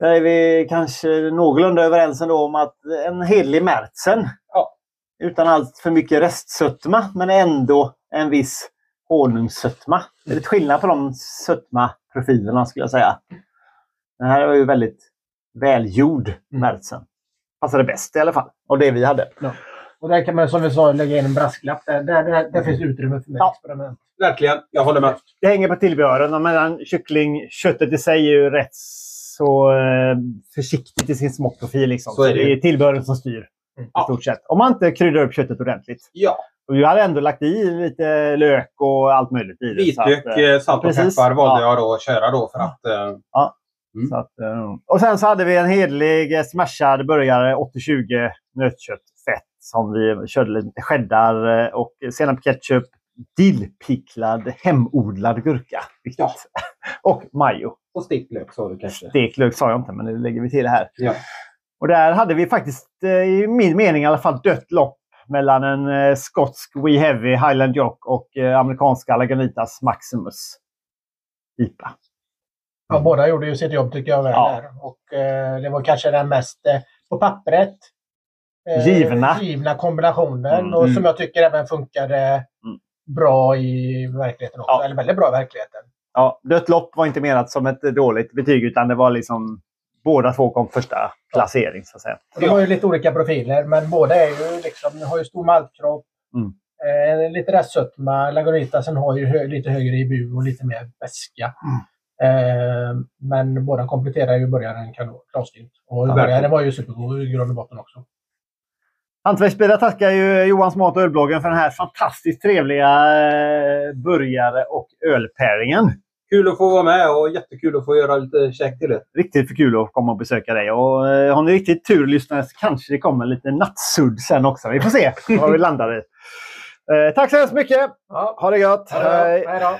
Där är vi kanske någorlunda överens ändå om att en hederlig Märtsen. Ja. Utan allt för mycket restsötma, men ändå en viss honungssötma. Det är lite skillnad på de sötma-profilerna skulle jag säga. Den här var ju väldigt välgjord Märtsen. Passade bäst i alla fall. Och det vi hade. Och där kan man som vi sa lägga in en brasklapp. Där, där, där, där finns utrymme för mer Ja. experiment. Verkligen, jag håller med. Det hänger på tillbehören. Men kycklingköttet i sig är ju rätt så eh, försiktigt i sin smakprofil. Liksom. Så Så, är det det ju. är tillbehören som styr. Mm. I stort sett. Om man inte kryddar upp köttet ordentligt. Ja, Och vi hade ändå lagt i lite lök och allt möjligt i det. så att, vitlök, eh, eh, salt och precis. peppar valde Ja. jag då att köra då för att... eh, Mm. Så att, och sen så hade vi en hederlig eh, smashad burgare 80-20 nötköttfett som vi körde lite cheddar eh, och senap ketchup, dillpicklad hemodlad gurka. Ja. och majo. Och stekt lök sa du kanske? Stekt lök sa jag inte, men det lägger vi till här. Ja. Och där hade vi faktiskt, eh, i min mening i alla fall, dött lopp mellan en eh, skotsk We Heavy Highland Jock och amerikanska Lagunitas Maximus IPA. Ja, båda gjorde ju sitt jobb tycker jag väl Ja. där. Och eh, det var kanske den mest eh, på pappret Givna. givna kombinationen. Mm. Och som jag tycker även funkade Mm. bra i verkligheten också. Ja. Eller väldigt bra i verkligheten. Ja, dött lopp var inte menat som ett dåligt betyg utan det var liksom båda två kom första placering så att säga. De har ju lite olika profiler, men båda är ju liksom, har ju stor maltkropp. Mm. Eh, lite restsötma. Lagunitasen har ju hö- lite högre IBU och lite mer väska. Mm. Eh, men båda kompletterar ju burgaren kanon- klarsynt. Och Ja, burgaren var ju supergod i grund och botten också. Hantverksbilar tackar ju Johans Mat och Ölbloggen för den här fantastiskt trevliga eh, burgare och ölpairingen. Kul att få vara med och jättekul att få göra lite käk till det. Riktigt för kul att komma och besöka dig. Och, eh, har ni riktigt tur lyssnare så kanske det kommer lite nattsudd sen också. Vi får se vad vi landar i. Eh, tack så hemskt mycket! Ja. Ha det gott! Ha det bra. Hej då!